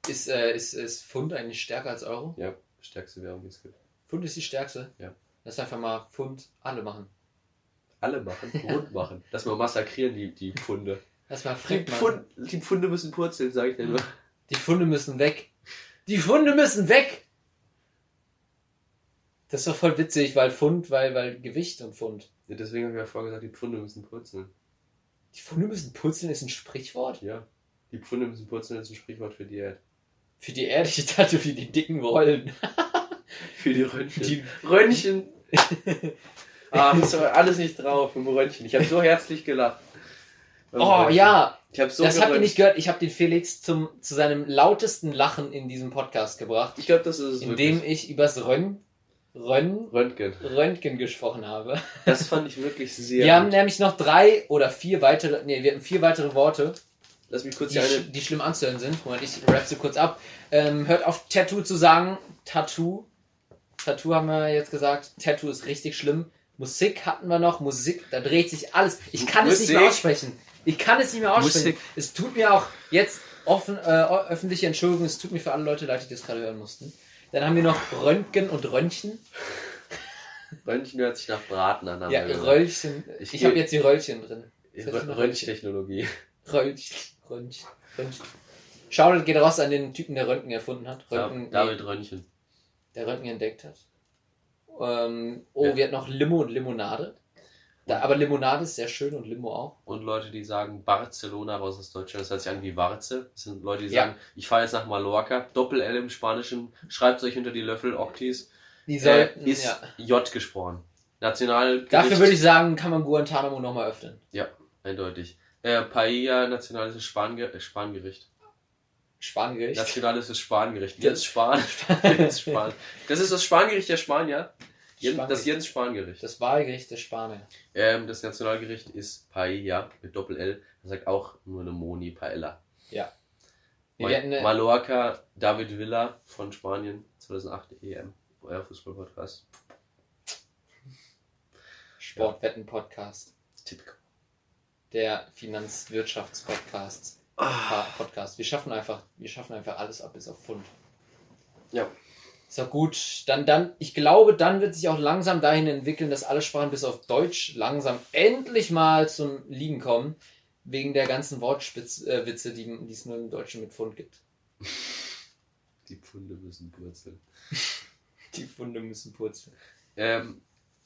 Ist, äh, ist, ist Pfund eigentlich stärker als Euro? Ja, stärkste Währung, die es gibt. Pfund ist die stärkste? Ja. Lass einfach mal Pfund alle machen. Alle machen, rund machen. Dass wir massakrieren, die, die Pfunde. Lass mal Die, Frick machen. Pfund, die Pfunde müssen purzeln, sag ich dir nur. Die Funde müssen weg. Die Funde müssen weg! Das ist doch voll witzig, weil Pfund, weil, weil Gewicht und Pfund. Ja, deswegen habe ich ja vorher gesagt, die Pfunde müssen purzeln. Die Funde müssen purzeln, ist ein Sprichwort. Ja. Die Pfunde müssen purzeln ist ein Sprichwort für Diät. Für die Erde, ich dachte für die dicken Rollen. Für die Röntgen. Die, Röntgen. ah, das war alles nicht drauf im Röntgen. Ich habe so herzlich gelacht. Beim oh Röntgen. ja, so das habt ihr nicht gehört. Ich habe den Felix zum, zu seinem lautesten Lachen in diesem Podcast gebracht, Ich glaube, das ist es indem wirklich. ich übers Rön, Rön, Röntgen. Röntgen gesprochen habe. Das fand ich wirklich sehr Wir haben gut. nämlich noch drei oder vier weitere, nee, wir hatten vier weitere Worte, Lass mich kurz die, sch- eine... die schlimm anzuhören sind. Moment, ich rap sie kurz ab. Ähm, hört auf Tattoo zu sagen. Tattoo. Tattoo haben wir jetzt gesagt. Tattoo ist richtig schlimm. Musik hatten wir noch. Musik, da dreht sich alles. Ich kann es nicht mehr Musik. aussprechen. Ich kann es nicht mehr aussprechen. Musik. Es tut mir auch jetzt offen, äh, öffentliche Entschuldigung, es tut mir für alle Leute leid, die das gerade hören mussten. Dann haben wir noch Röntgen und Röntchen. Röntgen hört sich nach Braten an. Ja. Röllchen. Ich Ich, habe jetzt die Röllchen drin. Rö- Röntgentechnologie. Röntgen. Röntgen. Röntgen. Shoutout geht raus an den Typen, der Röntgen erfunden hat. Röntgen, David Röntgen. der Röntgen entdeckt hat. Ähm, oh, Ja. wir hatten noch Limo und Limonade. Da, aber Limonade ist sehr schön und Limo auch. Und Leute, die sagen Barcelona raus aus Deutschland, das hört sich an wie Warze. Das sind Leute, die Ja. sagen, ich fahre jetzt nach Mallorca. Doppel-L im Spanischen. Schreibt euch unter die Löffel, Octis. Die Äh, sollten, ist ja. J gesprochen. National. Dafür würde ich sagen, kann man Guantanamo nochmal öffnen. Eindeutig. Äh, Paella, nationales Spangericht. Äh, Spangericht. Spangericht. Nationales ist Spangericht. Spahn. Jens Spahn. Das ist das Spangericht der Spanier. Spangericht. Das Jens Spahn-Gericht. Das Wahlgericht der Spanier. Ähm, das Nationalgericht ist Paella mit Doppel-L. Das sagt auch nur eine Moni Paella. Ja. Ma Wir hatten eine, Mallorca, David Villa von Spanien, 2008 EM, euer Fußball-Podcast. Sportwetten-Podcast. Typical. Der Finanzwirtschaftspodcast. Ah, Podcast. Wir schaffen einfach, wir schaffen einfach alles ab bis auf Pfund. Ja. Ist doch gut. Dann, dann, ich glaube, dann wird sich auch langsam dahin entwickeln, dass alle Sprachen bis auf Deutsch langsam endlich mal zum Liegen kommen. Wegen der ganzen Wortwitze, äh, die, die es nur im Deutschen mit Pfund gibt. die Pfunde müssen purzeln. Die Pfunde müssen purzeln. Ähm,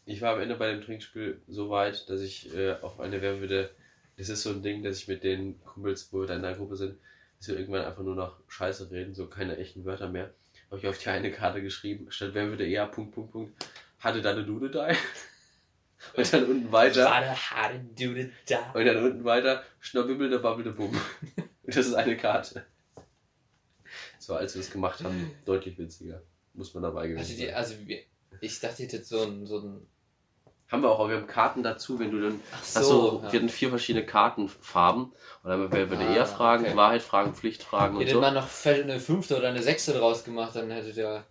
ich war am Ende bei dem Trinkspiel so weit, dass ich äh, auf eine Wer würde. Das ist so ein Ding, dass ich mit den Kumpels, wo wir da in der Gruppe sind, dass wir irgendwann einfach nur noch Scheiße reden, so keine echten Wörter mehr. Habe ich auf die eine Karte geschrieben, statt Wer würde eher, Punkt, Punkt, Punkt, hatte da eine Dude da. Und dann unten weiter. Warte, harte Dude da. Und dann unten weiter, schnabbibbelte, babbelte, bumm. Und das ist eine Karte. So, als wir das gemacht haben, deutlich witziger. Muss man dabei gewesen Also, die, sein. also wir, Ich dachte, ich hätte so ein, so ein. Haben wir auch, aber wir haben Karten dazu, wenn du dann. Ach Achso, ja. wir hatten vier verschiedene Kartenfarben. Und dann würde Ah, eher Fragen, okay. Wahrheit, Fragen, Pflichtfragen und Hätte so. man noch eine fünfte oder eine sechste draus gemacht, dann hättet ihr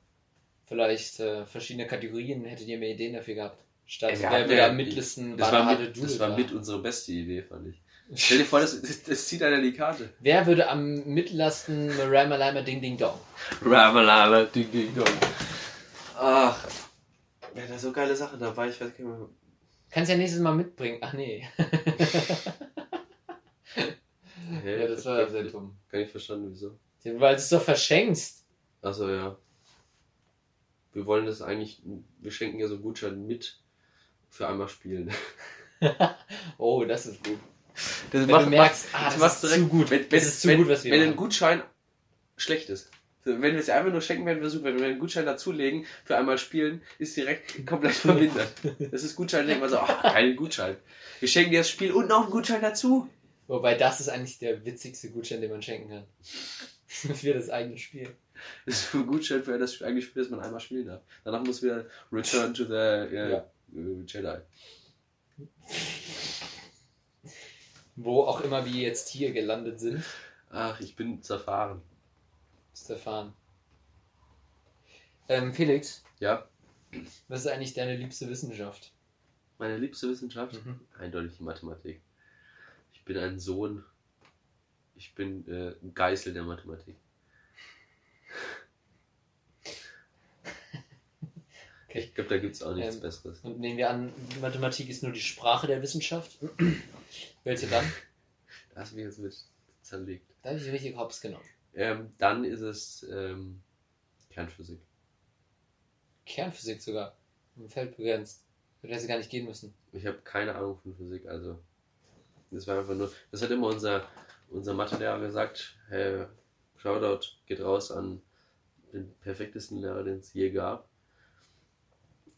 vielleicht äh, verschiedene Kategorien, hättet ihr mehr Ideen dafür gehabt. Statt wir wer ja- am mittlesten Das war, mit, das war mit unsere beste Idee, fand ich. Stell dir vor, das, das, das zieht einer die Karte. Wer würde am mittlersten Ramalama Ding Ding Dong? Ramalala, ding, ding, dong. Ach, ja, da so geile Sachen dabei. Ich weiß gar nicht mehr. Kannst ja nächstes Mal mitbringen. Ach nee. Hä? ja, das war sehr dumm. Gar nicht verstanden, wieso. Weil du es doch verschenkst. Achso, ja. Wir wollen das eigentlich, wir schenken ja so Gutschein mit für einmal spielen. Oh, das ist gut. Das Wenn du merkst, ah, das, machst ist zu gut. Wenn, wenn, das ist zu wenn, gut, was wir wenn ein machen. Gutschein schlecht ist. Wenn wir es einfach nur schenken, werden wir super. Wenn wir einen Gutschein dazulegen für einmal spielen, ist direkt komplett vermindert. Das ist Gutschein, denkt man so, ach, kein Gutschein. Wir schenken dir das Spiel und noch einen Gutschein dazu. Wobei das ist eigentlich der witzigste Gutschein, den man schenken kann. Für das eigene Spiel. Das ist ein Gutschein für das eigene Spiel, das man einmal spielen darf. Danach muss wieder Return to the äh, Ja. äh, Jedi. Wo auch immer wir jetzt hier gelandet sind, Ach, ich bin zerfahren. Ist erfahren. Ähm, Felix, Ja, was ist eigentlich deine liebste Wissenschaft? meine liebste Wissenschaft? Mhm. Eindeutig die Mathematik. Ich bin ein Sohn. Ich bin äh, ein Geißel der Mathematik. Okay. Ich glaube, da gibt es auch nichts Ähm, Besseres. Und nehmen wir an, Mathematik ist nur die Sprache der Wissenschaft. Welche dann? Da hast du mich jetzt mit zerlegt. Da habe ich richtig hops genommen. Ähm, dann ist es ähm, Kernphysik. Kernphysik sogar. Im Feld begrenzt. Würde hätte gar nicht gehen müssen. Ich habe keine Ahnung von Physik, also das war einfach nur, das hat immer unser, unser Mathelehrer gesagt, hey, Shoutout geht raus an den perfektesten Lehrer, den es je gab.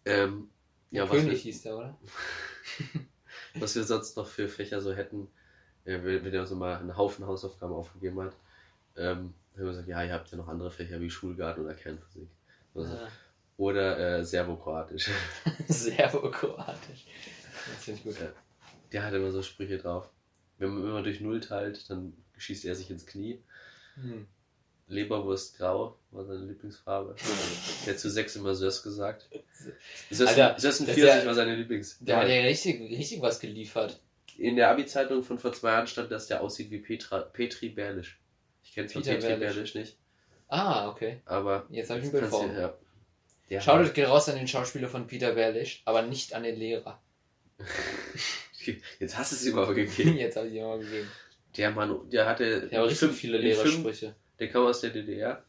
Ähm, ja, was wir, König hieß der, oder? was wir sonst noch für Fächer so hätten, äh, wenn wenn er so mal einen Haufen Hausaufgaben aufgegeben hat, ähm, haben wir gesagt, ja, ihr habt ja noch andere Fächer wie Schulgarten oder Kernphysik. Also, Ah, Oder äh, Serbokroatisch. Serbo-kroatisch. Das finde ich gut. Ja. Der hat immer so Sprüche drauf. Wenn man immer durch Null teilt, dann schießt er sich ins Knie. Hm. Leberwurst grau war seine Lieblingsfarbe. Der hat zu sechs immer Sös gesagt. Sös, Alter, ist 40 ja- war seine Lieblings. Der hat ja richtig, richtig was geliefert. In der Abi-Zeitung von vor zwei Jahren stand, dass der aussieht wie Petra, Petri Berlisch. Ich kenne zwar Peter Berlisch. Nicht, Ah, okay. aber Jetzt habe ich ein Bild vor. ja. Der Shoutout geht raus an den Schauspieler von Peter Berlisch, aber nicht an den Lehrer. Jetzt hast du es ihm aber gegeben. Jetzt habe ich ihn mal gegeben. Der Mann, der hatte Der hat richtig fünf- viele in fünf- Lehrersprüche. Der kam aus der DDR.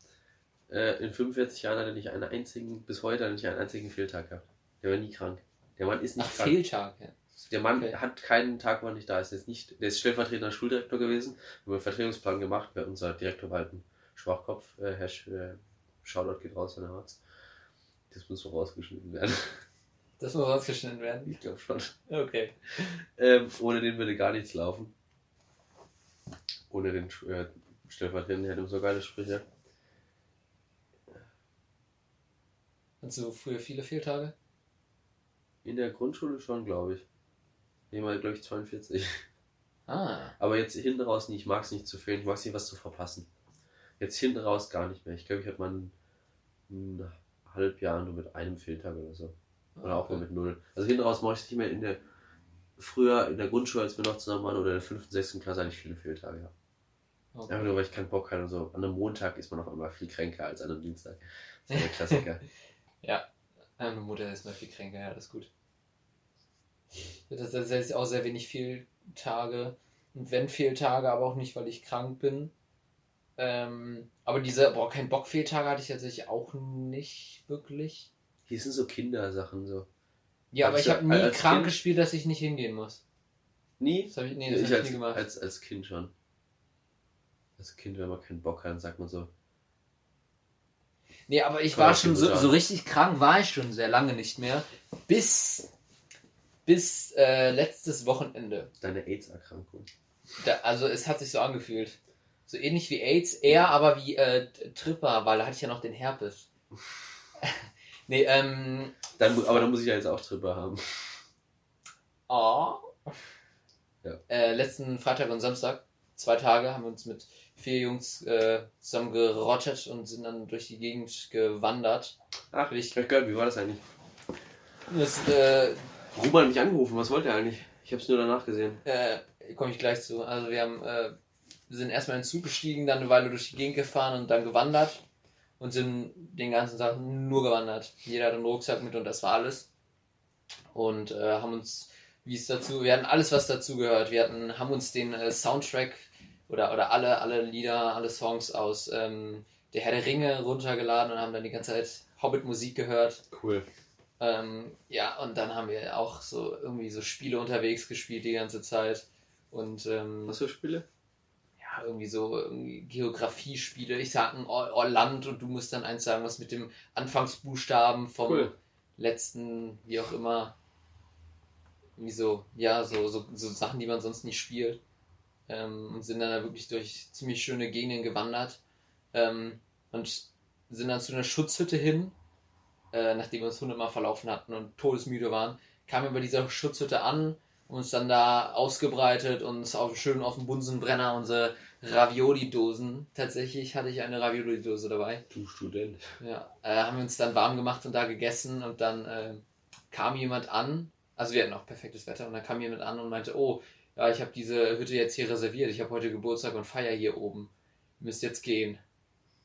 Äh, in 45 Jahren hat er nicht einen einzigen, bis heute hat er nicht einen einzigen Fehltag gehabt. Der war nie krank. Der Mann ist nicht Ach, krank. Fehltag. Ja. Der Mann hat keinen Tag, wo er nicht da ist. Der ist, nicht, der ist stellvertretender Schuldirektor gewesen. Wir haben einen Vertretungsplan gemacht, weil unser Direktor war halt ein Schwachkopf. Äh, Herr Sch äh, Shoutout geht raus an den Arzt. Das muss so rausgeschnitten werden. Das muss rausgeschnitten werden. ich glaube schon. Okay. Ähm, ohne den würde gar nichts laufen. Ohne den äh, Stellvertretenden hätte so geile Sprüche. Hattest du früher viele Fehltage? In der Grundschule schon, glaube ich. Ich mal, glaube ich, 42. Ah. Aber jetzt hinten raus nicht. Ich mag es nicht zu fehlen. Ich mag es nicht, was zu verpassen. Jetzt hinten raus gar nicht mehr. Ich glaube, ich habe mal ein, ein Halbjahr nur mit einem Fehltag oder so. Oder auch Okay. mal mit null. Also hinten raus mache ich es nicht mehr in der. Früher in der Grundschule, als wir noch zusammen waren, oder in der 5., 6. Klasse, hatte ich viele Fehltage. Ja. Okay. Einfach nur, weil ich keinen Bock hatte. und So. An einem Montag ist man auf einmal viel kränker als an einem Dienstag. Das ist der Klassiker. Meine Mutter ist mal viel kränker, ja, das ist gut. Das, ist auch sehr wenig Fehltage. Und wenn Fehltage, aber auch nicht, weil ich krank bin. Ähm, aber diese, boah, kein Bock Fehltage hatte ich tatsächlich auch nicht wirklich. Hier sind so Kindersachen so. Ja, aber ich habe nie krank Kind- gespielt, dass ich nicht hingehen muss. Nie? Das habe ich, nee, das ich hab ich als, nie gemacht. als, als Kind schon. Als Kind, wenn man keinen Bock hat, sagt man so, Nee, aber ich Komm war schon so, so richtig krank, war ich schon sehr lange nicht mehr. Bis, bis äh, letztes Wochenende. deine AIDS-Erkrankung. Also es hat sich so angefühlt. So ähnlich wie AIDS, eher aber wie äh, Tripper, weil da hatte ich ja noch den Herpes. Nee, ähm. Dann, aber dann muss ich ja jetzt auch Tripper haben. Oh. Ja. Äh, letzten Freitag und Samstag, zwei Tage, haben wir uns mit vier Jungs äh, zusammen gerottet und sind dann durch die Gegend gewandert. Ach, Ich- ich gehört, wie war das eigentlich? Das äh, Ruben hat mich angerufen, was wollte er eigentlich? Ich hab's nur danach gesehen. äh, komme ich gleich zu. Also wir haben, äh, wir sind erstmal in den Zug gestiegen, dann eine Weile durch die Gegend gefahren und dann gewandert und sind den ganzen Tag nur gewandert. Jeder hat einen Rucksack mit und das war alles. Und äh, haben uns, wie es dazu, wir hatten alles, was dazu gehört. Wir hatten, haben uns den äh, Soundtrack oder, oder alle, alle Lieder, alle Songs aus ähm, Der Herr der Ringe runtergeladen und haben dann die ganze Zeit Hobbit-Musik gehört. Cool. Ähm, ja, und dann haben wir auch so irgendwie so Spiele unterwegs gespielt die ganze Zeit. Und ähm, Was für Spiele? ja, irgendwie so irgendwie Geografiespiele. Ich sag ein Or- Orland und du musst dann eins sagen, was mit dem Anfangsbuchstaben vom Cool. letzten, wie auch immer. Irgendwie so, ja, so, so, so Sachen, die man sonst nicht spielt. Ähm, und sind dann da wirklich durch ziemlich schöne Gegenden gewandert. Ähm, und sind dann zu einer Schutzhütte hin, äh, nachdem wir uns hundertmal verlaufen hatten und todesmüde waren, kamen wir bei dieser Schutzhütte an, uns dann da ausgebreitet, uns auf, schön auf dem Bunsenbrenner unsere Ravioli-Dosen. Tatsächlich hatte ich eine Ravioli-Dose dabei. Du Student. Ja, äh, haben wir uns dann warm gemacht und da gegessen und dann äh, kam jemand an, also wir hatten auch perfektes Wetter und dann kam jemand an und meinte, oh, ja, ich habe diese Hütte jetzt hier reserviert, ich habe heute Geburtstag und feier hier oben. Müsst jetzt gehen.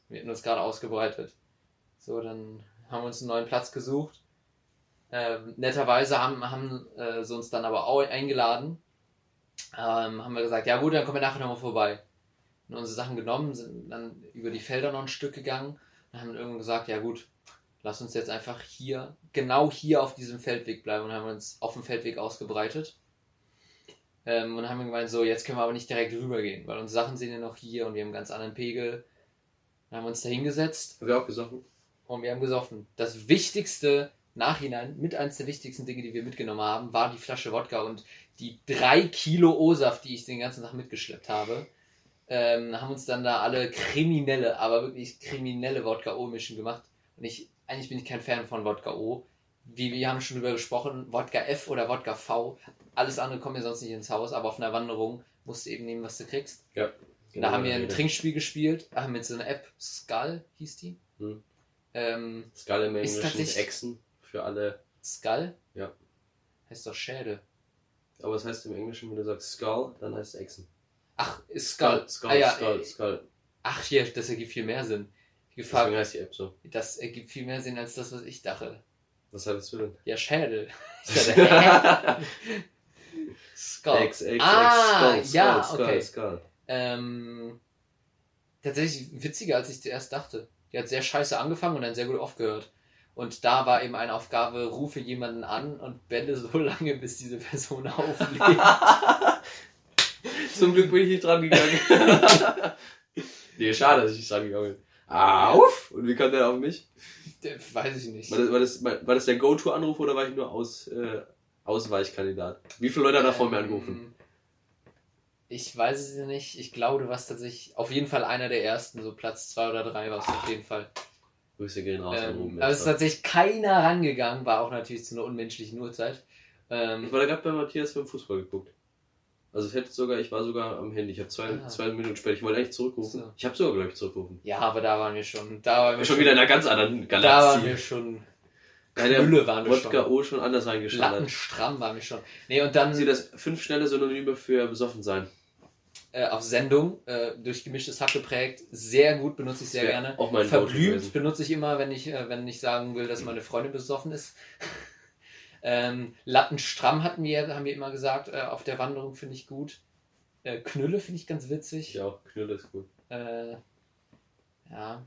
Wir hätten uns gerade ausgebreitet. So, dann haben uns einen neuen Platz gesucht. Ähm, netterweise haben, haben äh, sie uns dann aber auch eingeladen. Ähm, haben wir gesagt, ja gut, dann kommen wir nachher nochmal vorbei. Und unsere Sachen genommen, sind dann über die Felder noch ein Stück gegangen und haben irgendwann gesagt, ja gut, lass uns jetzt einfach hier, genau hier auf diesem Feldweg bleiben und haben uns auf dem Feldweg ausgebreitet. Ähm, und haben gemeint, so, jetzt können wir aber nicht direkt rübergehen, weil unsere Sachen sind ja noch hier und wir haben einen ganz anderen Pegel. Dann haben wir uns da hingesetzt Haben wir auch gesoffen? Und wir haben gesoffen. Das wichtigste Nachhinein, mit eins der wichtigsten Dinge, die wir mitgenommen haben, war die Flasche Wodka und die drei Kilo O-Saft, die ich den ganzen Tag mitgeschleppt habe. Ähm, haben uns dann da alle kriminelle, aber wirklich kriminelle Wodka O-Mischen gemacht. Und ich, eigentlich bin ich kein Fan von Wodka O. Wie wir haben schon drüber gesprochen, Wodka F oder Wodka V. Alles andere kommt mir sonst nicht ins Haus, aber auf einer Wanderung musst du eben nehmen, was du kriegst. Ja. Da haben wir ein Genau. Trinkspiel gespielt, haben mit so einer App, Skull hieß die. Hm. Ähm, Skull im Ist Englischen tatsächlich- Echsen für alle. Skull? Ja. Heißt doch Schädel. Aber es heißt im Englischen, wenn du sagst Skull, dann heißt es Echsen. Ach, ist Skull. Skull, ah, ja, Skull, äh, Skull. Ach, hier, das ergibt viel mehr Sinn. Ich Deswegen gefragt, heißt die App so. das ergibt viel mehr Sinn als das, was ich dachte. Was hattest du denn? Ja, Schädel. Ich dachte, hä? Skull. Ex, Ex, Ah, Ex, Skull, ja, Skull, okay. Skull. Ähm, tatsächlich witziger, als ich zuerst dachte. Die hat sehr scheiße angefangen und dann sehr gut aufgehört. Und da war eben eine Aufgabe, rufe jemanden an und bände so lange, bis diese Person auflegt. Zum Glück bin ich nicht dran gegangen. nee, schade, dass ich nicht dran gegangen bin. Auf! Und wie kam der auf mich? Weiß ich nicht. War das, war das, war das der Go-To-Anruf oder war ich nur Aus, äh, Ausweichkandidat? Wie viele Leute hat er vor mir angerufen? Ich weiß es nicht. Ich glaube, du warst tatsächlich auf jeden Fall einer der ersten, so Platz zwei oder drei warst du auf jeden Fall. Grüße gehen raus Ähm, aber es ist tatsächlich keiner rangegangen, war auch natürlich zu einer unmenschlichen Uhrzeit. Ich Ähm, war da gerade bei Matthias beim Fußball geguckt. Also ich hätte sogar, ich war sogar am Handy. Ich habe zwei, Ah. zwei Minuten später, ich wollte eigentlich zurückrufen. So. Ich habe sogar, glaube ich, zurückgerufen. ja, aber da waren wir schon. Da waren wir Schon wieder in einer ganz anderen Da waren Galaxie. wir schon. Ja, der Knülle waren wir Wodka schon. O schon anders reingeschallert. Lattenstramm waren wir schon. Nee, und dann Sie das fünf schnelle Synonyme für besoffen sein. Äh, auf Sendung, äh, durch gemischtes Hack geprägt. Sehr gut, benutze ich sehr Wär gerne. auch mein Verblümt benutze ich immer, wenn ich, äh, wenn ich sagen will, dass meine Freundin besoffen ist. ähm, Lattenstramm hatten wir, haben wir immer gesagt, äh, auf der Wanderung finde ich gut. Äh, Knülle finde ich ganz witzig. Auch. Knülle ist gut. Äh, ja.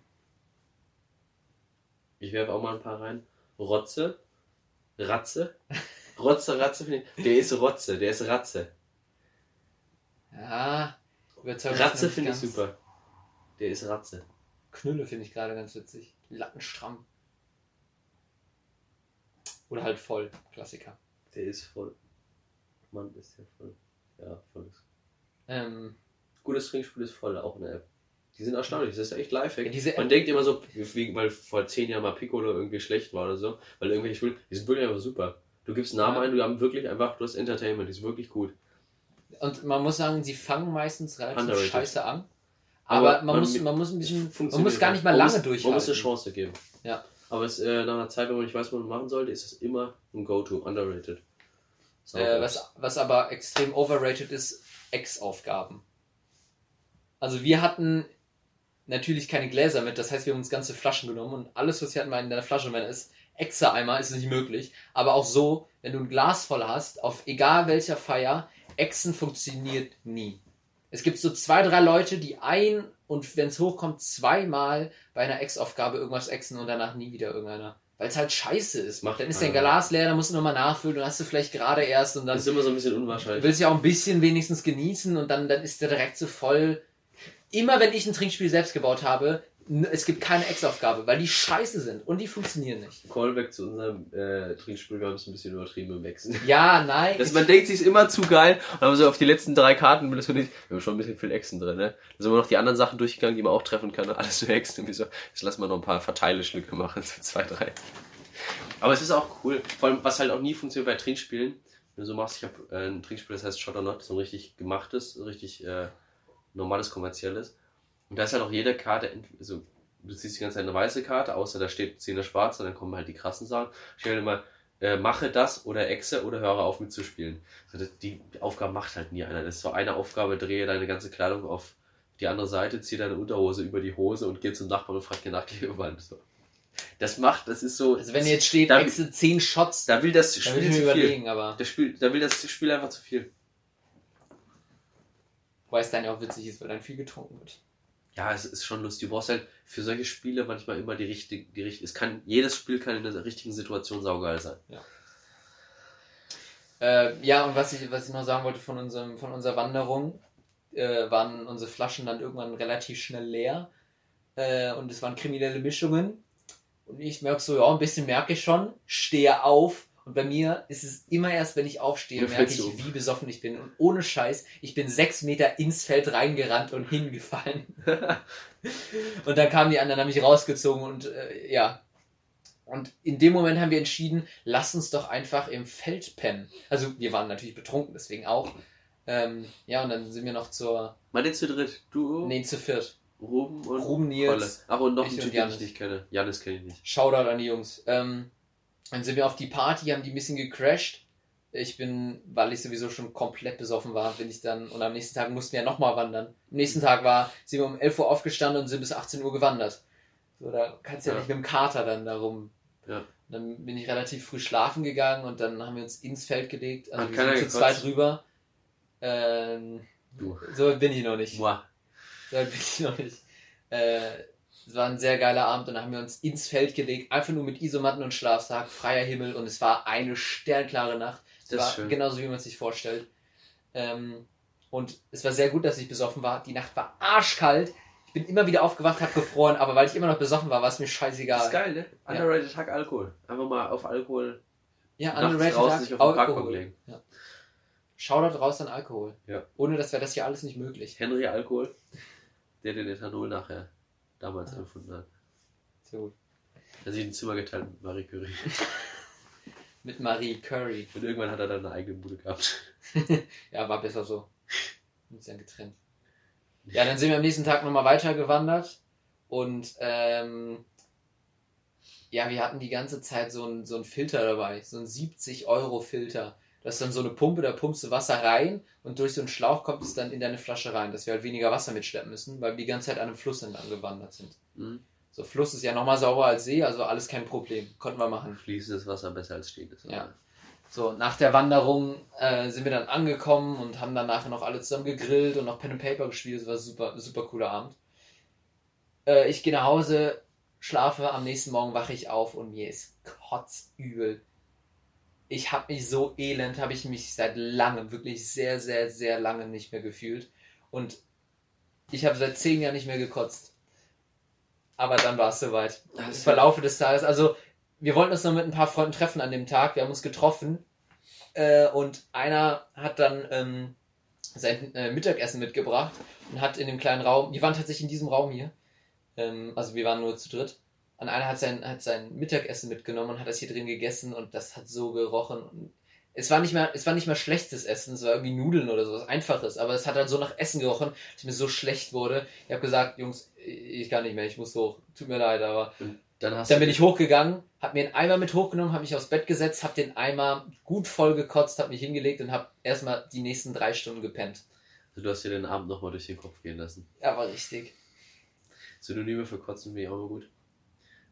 Ich werfe auch mal ein paar rein. Rotze. Ratze. Rotze, Ratze finde ich. Der ist Rotze, der ist Ratze. Ja. überzeugt Ratze finde ich super. Der ist Ratze. Knülle finde ich gerade ganz witzig. Lattenstramm. Oder halt voll. Klassiker. Der ist voll. Mann, ist der voll. Ja, voll ist. Ähm, Gutes Trinkspiel ist voll, auch eine App. Die sind erstaunlich, das ist echt Lifehack. Ja, diese- Man denkt immer so, wie, weil vor zehn Jahren mal Piccolo irgendwie schlecht war oder so, weil irgendwelche Spiele, die sind wirklich einfach super. Du gibst einen Namen Ja. ein, du hast wirklich einfach, du hast Entertainment, die ist wirklich gut. Und man muss sagen, sie fangen meistens relativ Underrated. scheiße an. Aber, Aber man, man- muss, man muss ein bisschen, man muss gar nicht mal lange muss, durchhalten. Man muss eine Chance geben. Ja. Aber es, äh, nach einer Zeit, wenn man nicht weiß, was man machen sollte, ist es immer ein Go-To, underrated. Äh, was, was aber extrem overrated ist, Ex-Aufgaben. Also wir hatten natürlich keine Gläser mit, das heißt, wir haben uns ganze Flaschen genommen und alles, was wir hatten, war in der Flasche. Und wenn es Exe-Eimer ist nicht möglich. Aber auch so, wenn du ein Glas voll hast, auf egal welcher Feier, Exen funktioniert nie. Es gibt so zwei, drei Leute, die ein und wenn es hochkommt, zweimal bei einer Ex-Aufgabe irgendwas exen und danach nie wieder irgendeiner. Weil es halt scheiße ist. Macht dann ist dein Glas leer, dann musst du nochmal nachfüllen, dann hast du vielleicht gerade erst und dann das ist immer so ein bisschen Du unwahrscheinlich. willst ja auch ein bisschen wenigstens genießen und dann, dann ist der direkt so voll. Immer wenn ich ein Trinkspiel selbst gebaut habe, es gibt keine Ex-Aufgabe, weil die scheiße sind und die funktionieren nicht. Callback zu unserem äh, Trinkspiel, wir haben es ein bisschen übertrieben im Wechseln. Ja, nein. Das, man denkt sich ist immer zu geil. Und dann haben wir so auf die letzten drei Karten, das wir haben schon ein bisschen viel Exen drin, ne? Da sind wir noch die anderen Sachen durchgegangen, die man auch treffen kann. Alles so Exen. Und wir so, jetzt lassen wir noch ein paar Verteileschlücke machen, so zwei, drei. Aber es ist auch cool. Vor allem, was halt auch nie funktioniert bei Trinkspielen, wenn du so machst, ich habe äh, ein Trinkspiel, das heißt Shot or Not, so ein richtig gemachtes, so richtig äh, normales, kommerzielles. Und da ist halt auch jede Karte, also du ziehst die ganze Zeit eine weiße Karte, außer da steht zieh eine schwarze, dann kommen halt die krassen Sachen. Stell dir mal, äh, mache das oder Exe oder höre auf mitzuspielen. So, das, die Aufgabe macht halt nie einer. Das ist so eine Aufgabe, drehe deine ganze Kleidung auf die andere Seite, ziehe deine Unterhose über die Hose und geh zum Nachbarn und frag dir nach Klebeband. So. Das macht, das ist so. also wenn jetzt steht, da, Exe 10 Shots, da will das Spiel will ich zu viel. aber Das Spiel, da will das Spiel einfach zu viel. weil es dann ja auch witzig ist, weil dann viel getrunken wird. Ja, es ist schon lustig. Du brauchst halt für solche Spiele manchmal immer die richtige, die richtige. Es kann, jedes Spiel kann in der richtigen Situation saugeil sein. Äh, ja, und was ich, was ich noch sagen wollte von, unserem, von unserer Wanderung, äh, waren unsere Flaschen dann irgendwann relativ schnell leer. Äh, und es waren kriminelle Mischungen. Und ich merke so, ja, ein bisschen merke ich schon, stehe auf. Und bei mir ist es immer erst, wenn ich aufstehe, merke ich, wie besoffen ich bin. Und ohne Scheiß, ich bin sechs Meter ins Feld reingerannt und hingefallen. und dann kamen die anderen, haben mich rausgezogen und äh, ja. Und in dem Moment haben wir entschieden, lass uns doch einfach im Feld pennen. Also wir waren natürlich betrunken, deswegen auch. Ähm, ja, und dann sind wir noch zur, Mal den zu dritt. Du, nee, zu viert. Ruben und Ruben, Nils. Ach, und noch ich und Typ, den ich nicht kenne. Janis kenne ich nicht. Shoutout an die Jungs. Ähm, dann sind wir auf die Party, haben die ein bisschen gecrashed. Ich bin, weil ich sowieso schon komplett besoffen war, bin ich dann, und am nächsten Tag mussten wir nochmal wandern. Am nächsten Tag war, sind wir um 11 Uhr aufgestanden und sind bis 18 Uhr gewandert. So, da kannst du ja, Ja. nicht mit dem Kater dann darum. Ja. Dann bin ich relativ früh schlafen gegangen und dann haben wir uns ins Feld gelegt. Also Hat wir sind zu zweit rüber. Ähm, Du. so bin ich noch nicht. Moi. So bin ich noch nicht. Äh, es war ein sehr geiler Abend und dann haben wir uns ins Feld gelegt, einfach nur mit Isomatten und Schlafsack, freier Himmel und es war eine sternklare Nacht. Es Das war schön. genauso, wie man es sich vorstellt. Ähm, und es war sehr gut, dass ich besoffen war. Die Nacht war arschkalt. Ich bin immer wieder aufgewacht, habe gefroren, aber weil ich immer noch besoffen war, war es mir scheißegal. Das ist geil, ne? Underrated Hack Alkohol. Einfach mal auf Alkohol Ja, underrated draußen Tag, sich auf Alkohol. Parkbank legen. Ja. Shoutout raus an Alkohol. Ja. Ohne das wäre das hier alles nicht möglich. Henry Alkohol, der den Ethanol nachher damals Ja. erfunden hat. Sehr gut. Er hat sich ein Zimmer geteilt mit Marie Curie. Mit Marie Curry. Und irgendwann hat er dann eine eigene Bude gehabt. Ja, war besser so. Uns dann getrennt. Ja, dann sind wir am nächsten Tag nochmal weiter gewandert und ähm, ja, wir hatten die ganze Zeit so einen so einen Filter dabei, so einen 70 Das ist dann so eine Pumpe, da pumpst du Wasser rein und durch so einen Schlauch kommt es dann in deine Flasche rein, dass wir halt weniger Wasser mitschleppen müssen, weil wir die ganze Zeit an einem Fluss entlang gewandert sind. Mhm. So, Fluss ist ja nochmal sauber als See, also alles kein Problem. Konnten wir machen. Fließendes Wasser besser als stehendes Wasser. Ja. So, nach der Wanderung äh, sind wir dann angekommen und haben dann nachher noch alle zusammen gegrillt und noch Pen and Paper gespielt. Das war super, super cooler Abend. Äh, ich gehe nach Hause, schlafe, am nächsten Morgen wache ich auf und mir ist kotzübel. Ich habe mich so elend, habe ich mich seit langem, wirklich sehr, sehr, sehr lange nicht mehr gefühlt. Und ich habe seit zehn Jahren nicht mehr gekotzt. Aber dann war es soweit. Das Im Verlaufe des Tages, also wir wollten uns noch mit ein paar Freunden treffen an dem Tag. Wir haben uns getroffen äh, und einer hat dann ähm, sein äh, Mittagessen mitgebracht und hat in dem kleinen Raum, die waren tatsächlich in diesem Raum hier, ähm, also wir waren nur zu dritt, und einer hat sein, hat sein Mittagessen mitgenommen und hat das hier drin gegessen und das hat so gerochen. Und es war nicht mehr, es war nicht mehr schlechtes Essen, es war irgendwie Nudeln oder sowas Einfaches, aber es hat halt so nach Essen gerochen, dass mir so schlecht wurde. Ich habe gesagt, Jungs, ich kann nicht mehr, ich muss hoch. Tut mir leid, aber Dann, hast dann bin ich hochgegangen, habe mir einen Eimer mit hochgenommen, habe mich aufs Bett gesetzt, habe den Eimer gut voll gekotzt, habe mich hingelegt und habe erstmal die nächsten drei Stunden gepennt. also du hast dir den Abend nochmal durch den Kopf gehen lassen. Ja, war richtig. Synonyme für Kotzen finde ich auch immer gut.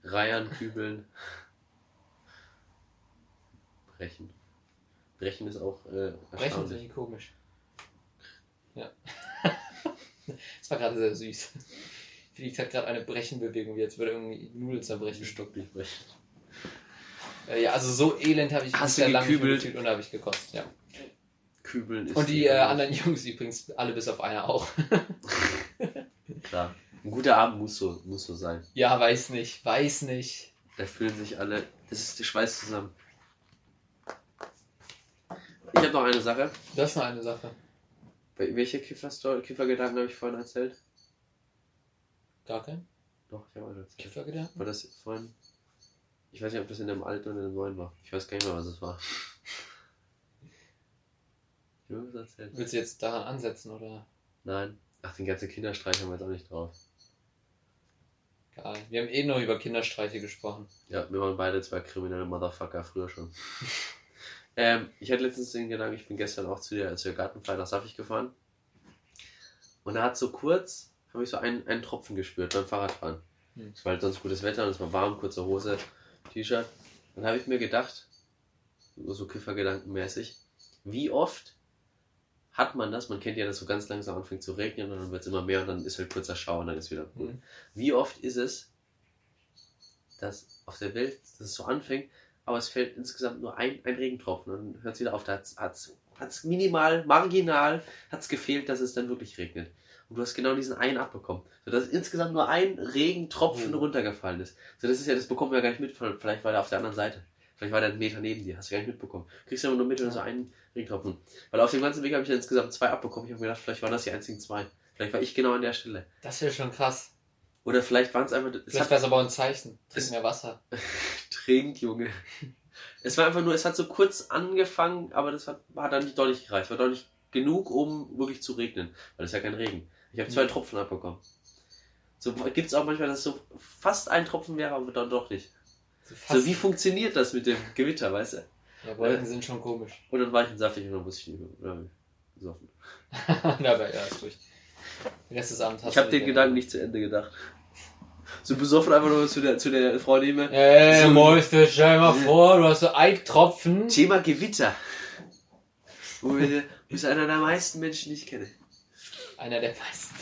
Reiern, kübeln. Brechen. Brechen ist auch äh, Brechen ist richtig komisch. Ja. das war gerade sehr süß. Felix hat gerade eine Brechenbewegung, wie als würde irgendwie Nudeln zerbrechen. Stock durchbrechen. Äh, ja, also so elend habe ich Hast sehr lange nicht mehr gekübelt? gefühlt und da habe ich gekostet, ja. Kübeln ist. Und die äh, anderen Jungs übrigens, alle bis auf einer auch. Klar. Ein guter Abend muss so, muss so sein. ja, weiß nicht, weiß nicht. Da fühlen sich alle. Das ist der Schweiß zusammen. Ich habe noch eine Sache. Das ist noch eine Sache. Wel- Welche Kiffer Kiffergedanken habe ich vorhin erzählt? Gar kein Doch, ich habe eine erzählt. Kiffergedanken? War das vorhin? Ich weiß nicht, ob das in dem alten oder in dem neuen war. Ich weiß gar nicht mehr, was es war. Ich habe was erzählt. Willst du jetzt daran ansetzen oder? Nein. Ach, den ganzen Kinderstreich haben wir jetzt auch nicht drauf. Geil. Wir haben eben noch über Kinderstreiche gesprochen. Ja, wir waren beide zwei kriminelle Motherfucker, früher schon. ähm, ich hatte letztens den Gedanken, ich bin gestern auch zu der, zur Gartenfeier nach Safig gefahren. Und da hat so kurz, habe ich so einen, einen Tropfen gespürt beim Fahrradfahren. Hm. Es war halt sonst gutes Wetter und es war warm, kurze Hose, T-Shirt. Dann habe ich mir gedacht, so Kiffergedankenmäßig, wie oft hat man das? Man kennt ja, dass so ganz langsam anfängt zu regnen und dann wird es immer mehr und dann ist halt kurzer Schauer und dann ist wieder cool. Mhm. Wie oft ist es, dass auf der Welt dass es so anfängt, aber es fällt insgesamt nur ein, ein Regentropfen und dann hört es wieder auf. Da hat es minimal, marginal hat's gefehlt, dass es dann wirklich regnet. Und du hast genau diesen einen abbekommen. Sodass insgesamt nur ein Regentropfen Oh. runtergefallen ist. So, das ist ja, das bekommen wir ja gar nicht mit. Vielleicht war der auf der anderen Seite. Vielleicht war der einen Meter neben dir. Hast du gar nicht mitbekommen. Kriegst du aber nur mit, wenn du so einen Regentropfen. Weil auf dem ganzen Weg habe ich ja insgesamt zwei abbekommen. Ich habe mir gedacht, vielleicht waren das die einzigen zwei. Vielleicht war ich genau an der Stelle. Das wäre schon krass. Oder vielleicht waren es einfach. Es Vielleicht wäre es aber ein Zeichen. Trink mehr Wasser. Trink, Junge. Es war einfach nur, es hat so kurz angefangen, aber das hat, hat dann nicht nicht gereicht. War doch nicht genug, um wirklich zu regnen. Weil es ist ja kein Regen. Ich habe zwei Mhm. Tropfen abbekommen. So gibt es auch manchmal, dass es so fast ein Tropfen wäre, aber dann doch nicht. So, wie funktioniert das mit dem Gewitter, weißt du? ja, Wolken sind schon komisch. Und dann war ich in Saftig und dann musste ich besoffen. ja, aber ja, ist durch. Den Rest des Abends hast Ich habe den Gedanken nicht zu Ende gedacht. So besoffen einfach nur zu der, zu der Frau nehme. Ey, So- Mäuste, stell dir mal vor, du hast so ein Tropfen. Thema Gewitter. Wo wir, du bist einer der meisten Menschen, die ich kenne. Einer der meisten.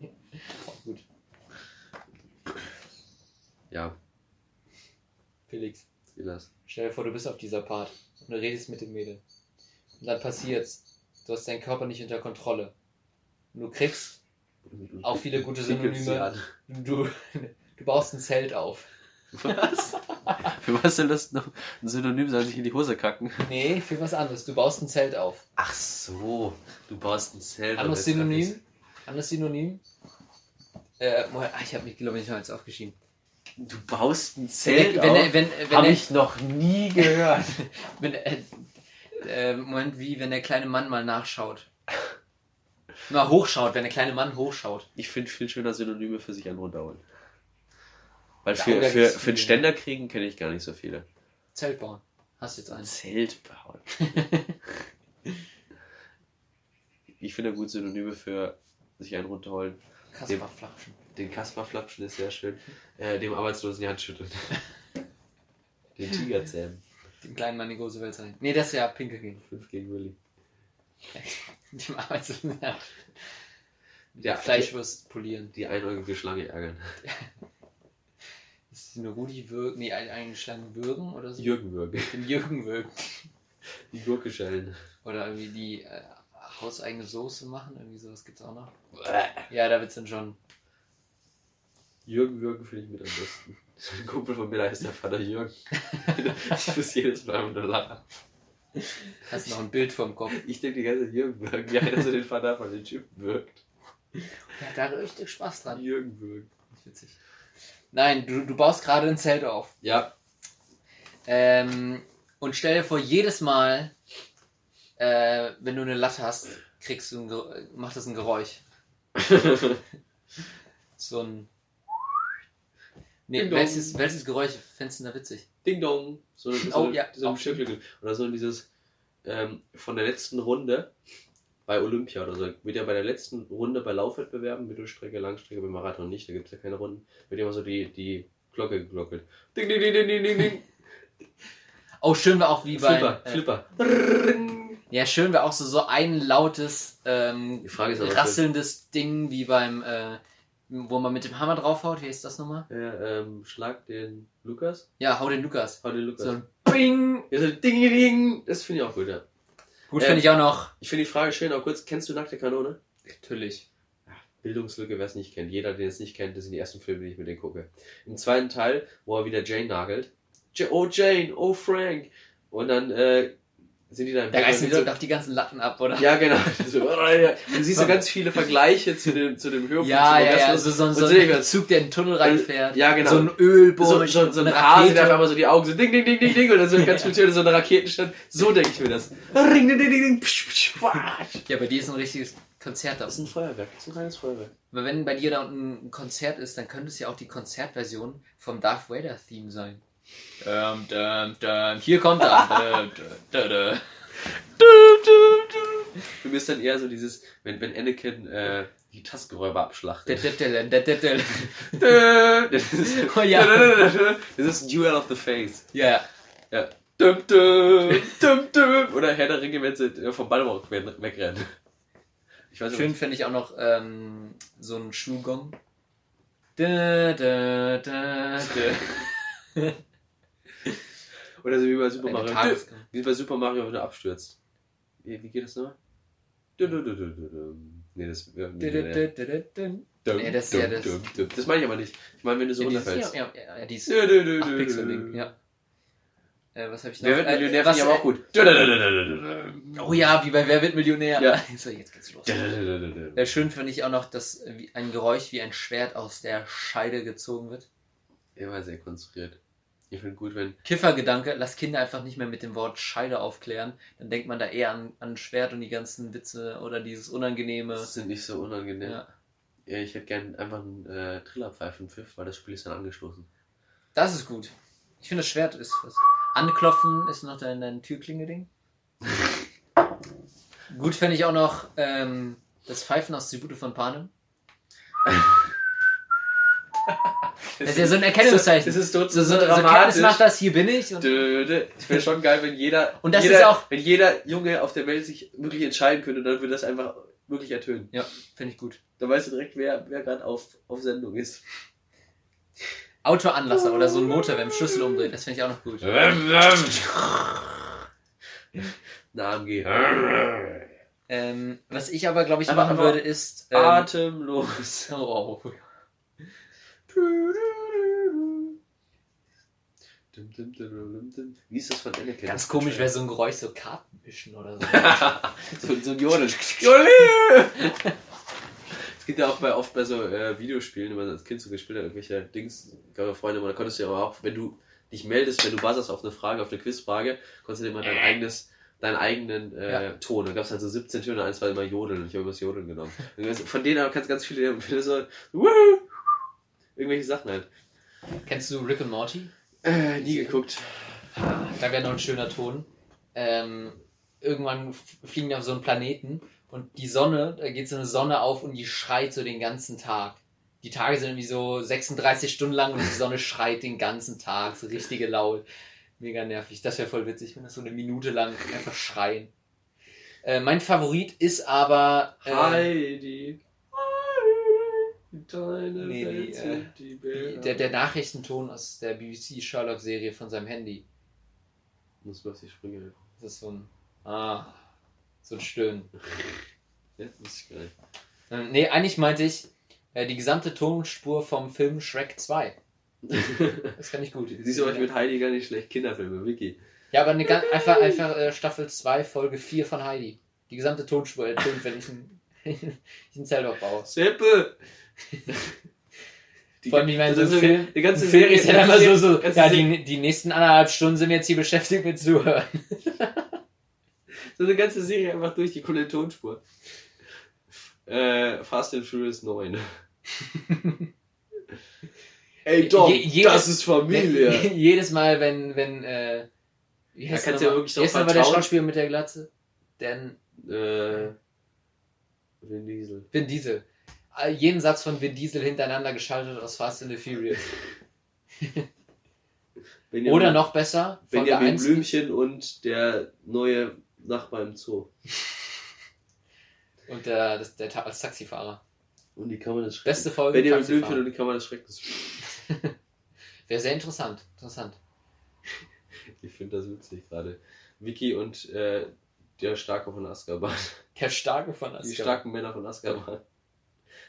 Auch gut. Ja, Felix, wie das. stell dir vor, du bist auf dieser Part und du redest mit dem Mädel. Und dann passiert's. Du hast deinen Körper nicht unter Kontrolle. Und du kriegst auch viele gute Synonyme. Du, du baust ein Zelt auf. Was? Für was soll das noch ein Synonym sein, sich in die Hose kacken? Nee, für was anderes. Du baust ein Zelt auf. Ach so, du baust ein Zelt. und Anderes Synonym? Anderes Synonym? Äh, ah, ich habe mich, glaube ich, noch eins aufgeschrieben. Du baust ein Zelt wenn, auf? er- wenn, wenn, Habe ich noch nie gehört. wenn, äh, äh, Moment, wie wenn der kleine Mann mal nachschaut. Mal hochschaut, wenn der kleine Mann hochschaut. Ich finde viel schöner Synonyme für sich einen runterholen. Weil Ja, für, für, den? Ständer kriegen kenne ich gar nicht so viele. Zelt bauen. Hast jetzt eins. Zelt bauen. ich finde gut Synonyme für sich einen runterholen. Kaspar Flapschen. Den Kasper-Flapschen ist sehr schön. Äh, dem Arbeitslosen die Hand schütteln. Den Tiger zähmen. Dem kleinen Mann die große Welt sein. Nee, das ist ja Pinkel gehen. Fünf gegen Willi. Dem Arbeitslosen. Ja. Ja, Fleischwurst polieren. Die einäugige Schlange ärgern. Ist eine Rudi Würgen. Nee, ein- eine Schlange Würgen oder so? Jürgen würgen. Den Jürgen Würgen. Die Gurke schellen. Oder irgendwie die äh, hauseigene Soße machen. Irgendwie sowas gibt's auch noch. Ja, da wird's dann schon. Jürgen würgen finde ich mit am besten. Ein Kumpel von mir, da heißt der Vater Jürgen. ich muss jedes Mal nur lachen. Hast noch ein Bild vom Kopf. Ich denke die ganze Zeit Jürgen Würgen, wie einer so den Vater von den Typen wirkt. Hat da richtig Spaß dran. Jürgen Würgen. Witzig. Nein, du, du baust gerade ein Zelt auf. Ja, Ähm, und stell dir vor, jedes Mal, äh, wenn du eine Latte hast, kriegst du ein, macht das ein Geräusch. So ein. Nee, welches, welches Geräusch fändest du da witzig? Ding Dong. So, so, Oh, ja, so ein Stückchen. Oder so dieses ähm, von der letzten Runde bei Olympia oder so. Wird ja bei der letzten Runde bei Laufwettbewerben, Mittelstrecke, Langstrecke, beim Marathon nicht, da gibt es ja keine Runden, wird immer so die, die Glocke geglockelt. Ding, ding, ding, ding, ding, ding, ding. Oh, schön war auch wie bei. Flipper, äh, Flipper. Ja, schön wäre auch so, so ein lautes, ähm, Frage ist rasselndes Ding wie beim, äh, wo man mit dem Hammer draufhaut. Wie ist das nochmal? äh, ähm, schlag den Lukas. Ja, hau den Lukas. Hau den Lukas. So ein Bing! Ja, so Ding, ding, ding. Das finde ich auch gut, ja. Gut, Ähm, finde ich auch noch. Ich finde die Frage schön, aber kurz, kennst du Nackte Kanone? Natürlich. Bildungslücke, wer es nicht kennt. Jeder, der es nicht kennt, das sind die ersten Filme, die ich mit denen gucke. Im zweiten Teil, wo er wieder Jane nagelt. Ja- Oh Jane, oh Frank. Und dann äh, sind die da im Da reißen die so- doch die ganzen Latten ab, oder? Ja, genau. So, oh. Du siehst so ganz viele Vergleiche zu dem, zu dem Höhepunkt. Ja, ja, ja, so, so, so ein Zug, der in den Tunnel reinfährt. Ja, genau. So ein Ölboot, so, so, so ein Hase, der auf einmal so die Augen so ding, ding, ding, ding, ding und dann so ganz Töne, so eine Raketenstadt. So denke ich mir das. Ring, ding, ding, ding, ding. Ja, bei dir ist ein richtiges Konzert da. Das ist ein Feuerwerk, das ist ein reines Feuerwerk. Aber wenn bei dir da unten ein Konzert ist, dann könnte es ja auch die Konzertversion vom Darth Vader Theme sein. Dum, dum, dum. Hier kommt er. Dum, dum, dum, Für mich ist dann eher so dieses, wenn, wenn Anakin äh, die Tastengeräuber dum. abschlachtet. Das ist, Oh ja. das ist Duel of the Face. Ja, Ja. Dum, dum, dum, dum. Oder Herr der Ringe, wenn sie äh, vom Ballrock wegrennen. Ich weiß schön finde ich auch noch ähm, so ein Schuhgong. Da, da, da, da. Oder so wie bei Super Mario. Wie bei Super Mario, wenn du abstürzt. Wie, wie geht das nochmal? Nee, das. Nee, das ist ja das- meine ich aber nicht. Ich meine, wenn du so Ja, runterfällst. ja, ja, ja, dieses Dum, dum, dum, dum, 8-Pixel-Ding, dum. ja. Äh, was habe ich noch? Wer wird Äh, Millionär was, finde ich aber auch gut. Oh ja, wie bei Wer wird Millionär? Ja. So, jetzt geht's los. Äh, schön finde ich auch noch, dass äh, ein Geräusch wie ein Schwert aus der Scheide gezogen wird. Immer sehr konstruiert. Ich finde gut, wenn. Kiffergedanke, lass Kinder einfach nicht mehr mit dem Wort Scheide aufklären. Dann denkt man da eher an, an Schwert und die ganzen Witze oder dieses Unangenehme. Das sind nicht so unangenehm. Ja. Ja, ich hätte gern einfach einen äh, Trillerpfeifenpfiff, weil das Spiel ist dann angestoßen. Das ist gut. Ich finde, das Schwert ist was. Anklopfen ist noch dein, dein Türklinge-Ding. gut finde ich auch noch ähm, das Pfeifen aus Tribute von Panem. Das ist ja so ein Erkennungszeichen. Das ist so, So, so, so Kernis macht das, hier bin ich. Und Dö, dö. Ich wäre schon geil, wenn jeder, Und das jeder, ist auch- wenn jeder Junge auf der Welt sich wirklich entscheiden könnte, dann würde das einfach wirklich ertönen. ja, finde ich gut. Dann weißt du direkt, wer, wer gerade auf, auf Sendung ist. Autoanlasser oder so ein Motor, wenn Schlüssel umdreht, das finde ich auch noch gut. Eine AMG. Ähm, was ich aber, glaube ich, Aber- machen würde, ist. Ähm, Atemlos. oh, oh, Wie ist das von Anakin? ganz komisch wäre so ein Geräusch, so Karten mischen oder so. so, so ein Jodel. Es gibt ja auch bei, oft bei so äh, Videospielen, wenn man als Kind so gespielt hat, irgendwelche Dings, ja Freunde, da konntest du ja auch, wenn du dich meldest, wenn du buzzerst auf eine Frage, auf eine Quizfrage, konntest du dir mal dein eigenes, deinen eigenen äh, Ja. Ton. Da gab es halt so 17 Töne, eins war immer Jodeln. Ich habe immer das Jodeln genommen. Von denen aber ganz, ganz viele, viele so, Wuhu! Irgendwelche Sachen halt. Kennst du Rick und Morty? Äh, nie geguckt. Da wäre noch ein schöner Ton. Ähm, irgendwann fliegen die auf so einen Planeten und die Sonne, da geht so eine Sonne auf und die schreit so den ganzen Tag. Die Tage sind irgendwie so 36 Stunden lang und die Sonne schreit den ganzen Tag, so richtige laut. Mega nervig. Das wäre voll witzig, wenn das so eine Minute lang einfach schreien. Äh, mein Favorit ist aber. Äh, Heidi. Deine Nee, Welt die, sind äh, die die, Bilder. der, der Nachrichtenton aus der BBC Sherlock-Serie von seinem Handy. Muss was ich springen. Das ist so ein. Ah. So ein Stöhnen. Jetzt ist ich geil. Ähm, Nee, eigentlich meinte ich äh, die gesamte Tonspur vom Film Shrek 2. Das fand ich gut. Siehst du, ich mit Heidi gar nicht schlecht. Kinderfilme, Vicky. Ja, aber eine, ganz- einfach, einfach äh, Staffel 2, Folge 4 von Heidi. Die gesamte Tonspur ertönt, wenn ich ein, ich ein Zelt aufbaue. Seppe! Vor allem, ich meine, so ein Film, die ganze Film Serie ist ja dann immer so, so ja, die, die nächsten anderthalb Stunden sind wir jetzt hier beschäftigt mit Zuhören. so eine ganze Serie einfach durch die coole Tonspur. Äh, Fast and Furious 9. Ey, Dom, Je- jedes- das ist Familie. Jedes Mal, wenn, wenn, äh, wie Da heißt kannst der du ja wirklich drauf nochmal der. Schauspieler mit der Glatze? Denn äh, Vin Diesel. Vin Diesel. Äh, Jeden Satz von Vin Diesel hintereinander geschaltet aus Fast and the Furious. Benjamin, Oder noch besser, Folge Benjamin 1. Blümchen und der neue Nachbar im Zoo. Und der, das, der Ta- als Taxifahrer. Und die Kammer des Schreckens. Beste Folge. Benjamin. Blümchen und die Kammer des Schreckens. Wäre sehr interessant. Interessant. Ich finde das witzig gerade. Vicky und äh, der Starke von Azkaban. Der Starke von Die Azkaban. starken Männer von Azkaban.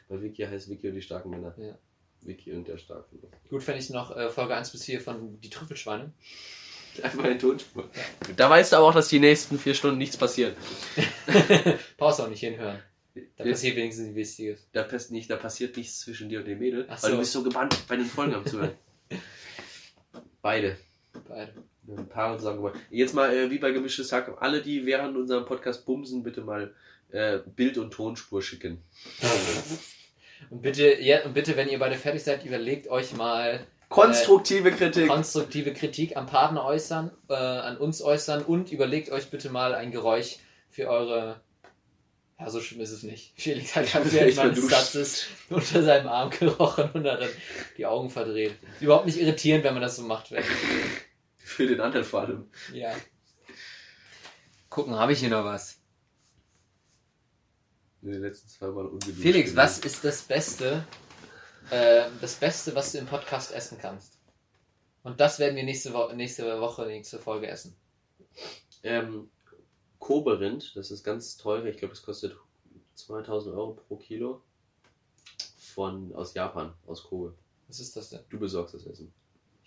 Bei Vicky heißt Vicky und die starken Männer. Ja. Vicky und der Starke. Gut fände ich noch äh, Folge 1 bis 4 von Die Trüffelschweine. Einfach in Tonspur. Da weißt du aber auch, dass die nächsten vier Stunden nichts passiert. Brauchst auch nicht hinhören. Da Jetzt- passiert wenigstens nichts Wichtiges. Da, pass nicht, da passiert nichts zwischen dir und dem Mädel, Ach weil so. du bist so gebannt bei den Folgen am Zuhören. Beide. Beide. Ein paar sagen wir mal. Jetzt mal äh, wie bei gemischtes Hack. Alle, die während unserem Podcast bumsen, bitte mal äh, Bild- und Tonspur schicken. Und bitte, ja, und bitte, wenn ihr beide fertig seid, überlegt euch mal Konstruktive Kritik. konstruktive Kritik am Partner äußern, äh, an uns äußern und überlegt euch bitte mal ein Geräusch für eure. Ja, so schlimm ist es nicht. Felix hat gerade während meines. Satzes unter seinem Arm gerochen und darin die Augen verdreht. Überhaupt nicht irritierend, wenn man das so macht. Wenn, Für den anderen vor allem. ja. Gucken, habe ich hier noch was? In den letzten zwei Mal ungeduldig. Felix, gewesen. was ist das Beste, äh, das Beste, was du im Podcast essen kannst? Und das werden wir nächste, Wo nächste Woche, nächste Folge essen. Ähm, Kobe-Rind, das ist ganz teuer. Ich glaube, das kostet 2000 Euro pro Kilo. Von, aus Japan, aus Kobe. Was ist das denn? Du besorgst das Essen.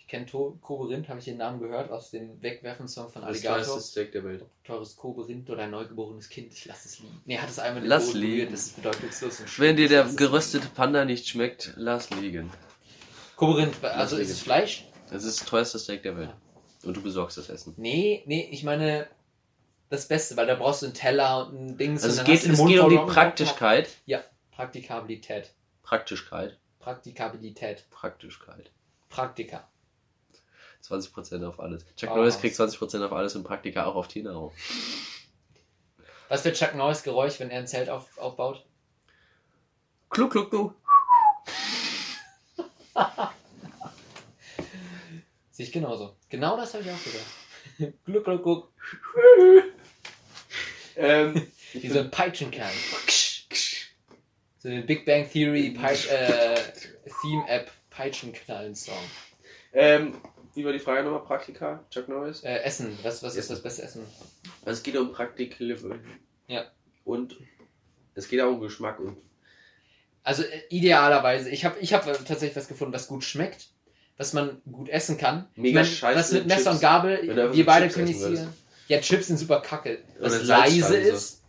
Ich kenne Kobe Rind, habe ich den Namen gehört aus dem Wegwerfen-Song von Das Alligator. teuerste Steak der Welt. Teures Kobe Rind oder ein neugeborenes Kind, ich lasse es liegen. Nee, hat es einmal Lass Boden liegen. das ist bedeutungslos. und Wenn dir der es geröstete Panda nicht schmeckt, lass liegen. Rind, also Lass ist es. Fleisch? Das ist das teuerste Steak der Welt. Und du besorgst das Essen. Nee, nee, ich meine das Beste, weil da brauchst du einen Teller und ein Dings. Also und es geht, es geht um die Praktischkeit. Praktikabilität. Praktischkeit. Praktikabilität. Praktischkeit. Praktika. 20% auf alles. Chuck Oh. Norris kriegt 20% auf alles und Praktika auch auf Tiernahrung. Was wird Chuck Norris Geräusch, wenn er ein Zelt auf, aufbaut? Kluck, kluck, kluck. Sehe ich genauso. Genau das habe ich auch gesagt. Gluck, gluck, gluck. Ähm, Wie so ein Peitschenkern. So den Big Bang Theory Peitsch, äh, Theme App Peitschenknallen-Song. ähm, wie war die Frage nochmal? Praktika? Chuck Norris? Äh, Essen. Was, was ist das beste Essen? Also es geht um Praktik. Ja. Und es geht auch um Geschmack und Also äh, idealerweise, ich habe ich hab tatsächlich was gefunden, was gut schmeckt, was man gut essen kann. Mega ich mein, scheiße Was mit Messer Chips. und Gabel, wir beide können essen nicht würdest. Ja, Chips sind super kacke. Was leise ist,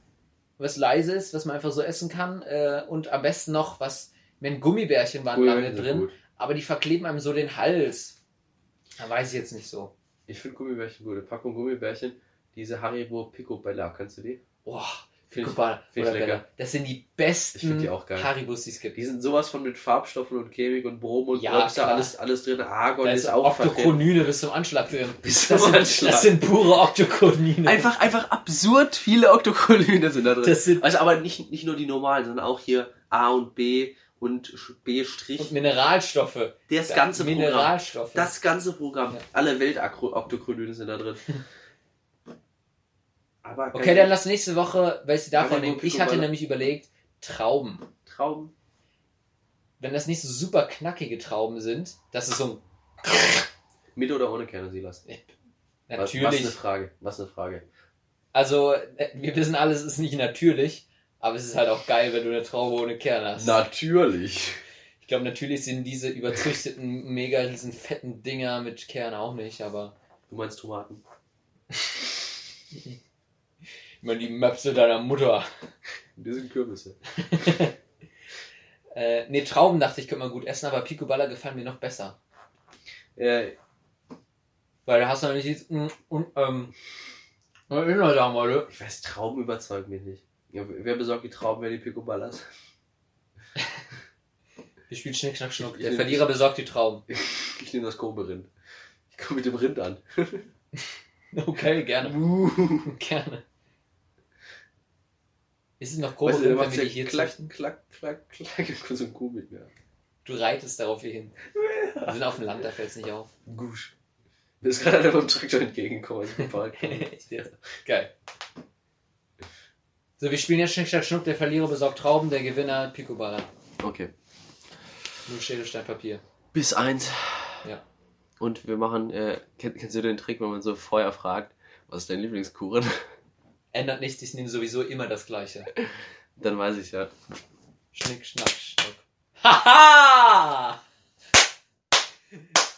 was leise ist, was man einfach so essen kann. Äh, und am besten noch, was, wenn Gummibärchen waren lange drin, gut. aber die verkleben einem so den Hals. Da weiß ich jetzt nicht so. Ich finde Gummibärchen gut. Eine Packung Gummibärchen, diese Haribo Picobella, kennst du die? Boah, Find ich- Picoballa find ich lecker. Das sind die Ich besten die. Haribus, die es gibt. Die sind sowas von mit Farbstoffen und Chemik und Brom und Ja, klar. alles, alles drin. Argon da ist, ist auch. Oktokonine bis zum Anschlag für Bis das, zum sind, Anschlag. das sind pure Oktokonine. Einfach, einfach absurd viele Oktokolyne sind da drin. Das sind also aber nicht, nicht nur die normalen, sondern auch hier A und B und B Strich. und Mineralstoffe. Das ganze Programm. Mineralstoffe. Das ganze Programm. Ja. Alle Welt-Oktokolyne sind da drin. Aber okay, dann lass nächste Woche, welche davon Haribo nehmen. Ich hatte nämlich überlegt, Trauben. Trauben. Wenn das nicht so super knackige Trauben sind, das ist so Mit oder ohne Kerne, Silas? ein, Was, was natürlich. eine Frage. Was eine Frage. Also, äh, wir wissen alles, es ist nicht natürlich, aber es ist halt auch geil, wenn du eine Traube ohne Kern hast. Natürlich. Ich glaube, natürlich sind diese überzüchteten, mega riesen fetten Dinger mit Kern auch nicht, aber Du meinst Tomaten? Immer die Möpse deiner Mutter. Die sind Kürbisse. Äh, nee, Trauben dachte ich, könnte man gut essen, aber Picoballa gefallen mir noch besser. Äh, Weil da hast du noch nicht dieses, mm, und, ähm, ich weiß, Trauben überzeugen mich nicht. Ja, wer besorgt die Trauben, wer die Picoballas? Wir spielen Schnick, Schnack, Schnuck. Ich Der Verlierer besorgt die Trauben. Ich nehme das grobe Rind. Ich komme mit dem Rind an. Okay, gerne. gerne. Ist es noch grob, Weißt du, wenn wir ja die hier klack, züchten? klack, klack, klack. Ich so ein mit mir. Du reitest darauf hier hin. Wir sind auf dem Land, da fällt es nicht auf. Gusch. Mir ist gerade einer vom Traktor entgegengekommen. als ich gefahren? Geil. So, wir spielen jetzt Schnick, Schnack, Schnuck. Der Verlierer besorgt Trauben, der Gewinner Picoballa. okay. Nur Schere, Stein, Papier. Bis eins. Ja. Und wir machen, äh, kenn, kennst du den Trick, wenn man so vorher fragt, was ist dein Lieblingskuchen? Ändert nichts, ich nehme sowieso immer das Gleiche. Dann weiß ich ja. Schnick, Schnack, Schnuck. Haha!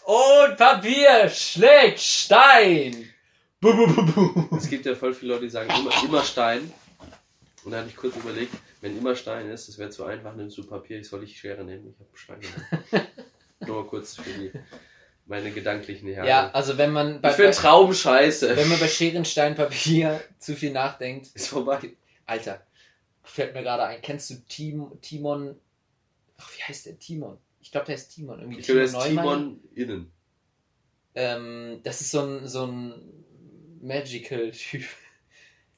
Und Papier, Schnick, Stein. Bu, bu, bu, bu. Es gibt ja voll viele Leute, die sagen immer, immer Stein. Und da hatte ich kurz überlegt, wenn immer Stein ist, das wäre zu einfach, nimmst du Papier, ich soll ich Schere nehmen, ich habe Stein genommen. Nur kurz für die, meine gedanklichen Herren. Ja, also wenn man bei, ich bei, Traum scheiße. wenn man bei Scheren, Stein, Papier zu viel nachdenkt, Ist vorbei. Alter, fällt mir gerade ein, kennst du Tim, Timon, ach, wie heißt der? Timon. Ich glaube, der ist Timon. Irgendwie Ich glaube, das ist. Timon innen. Ähm, das ist so ein, so ein Magical-Typ.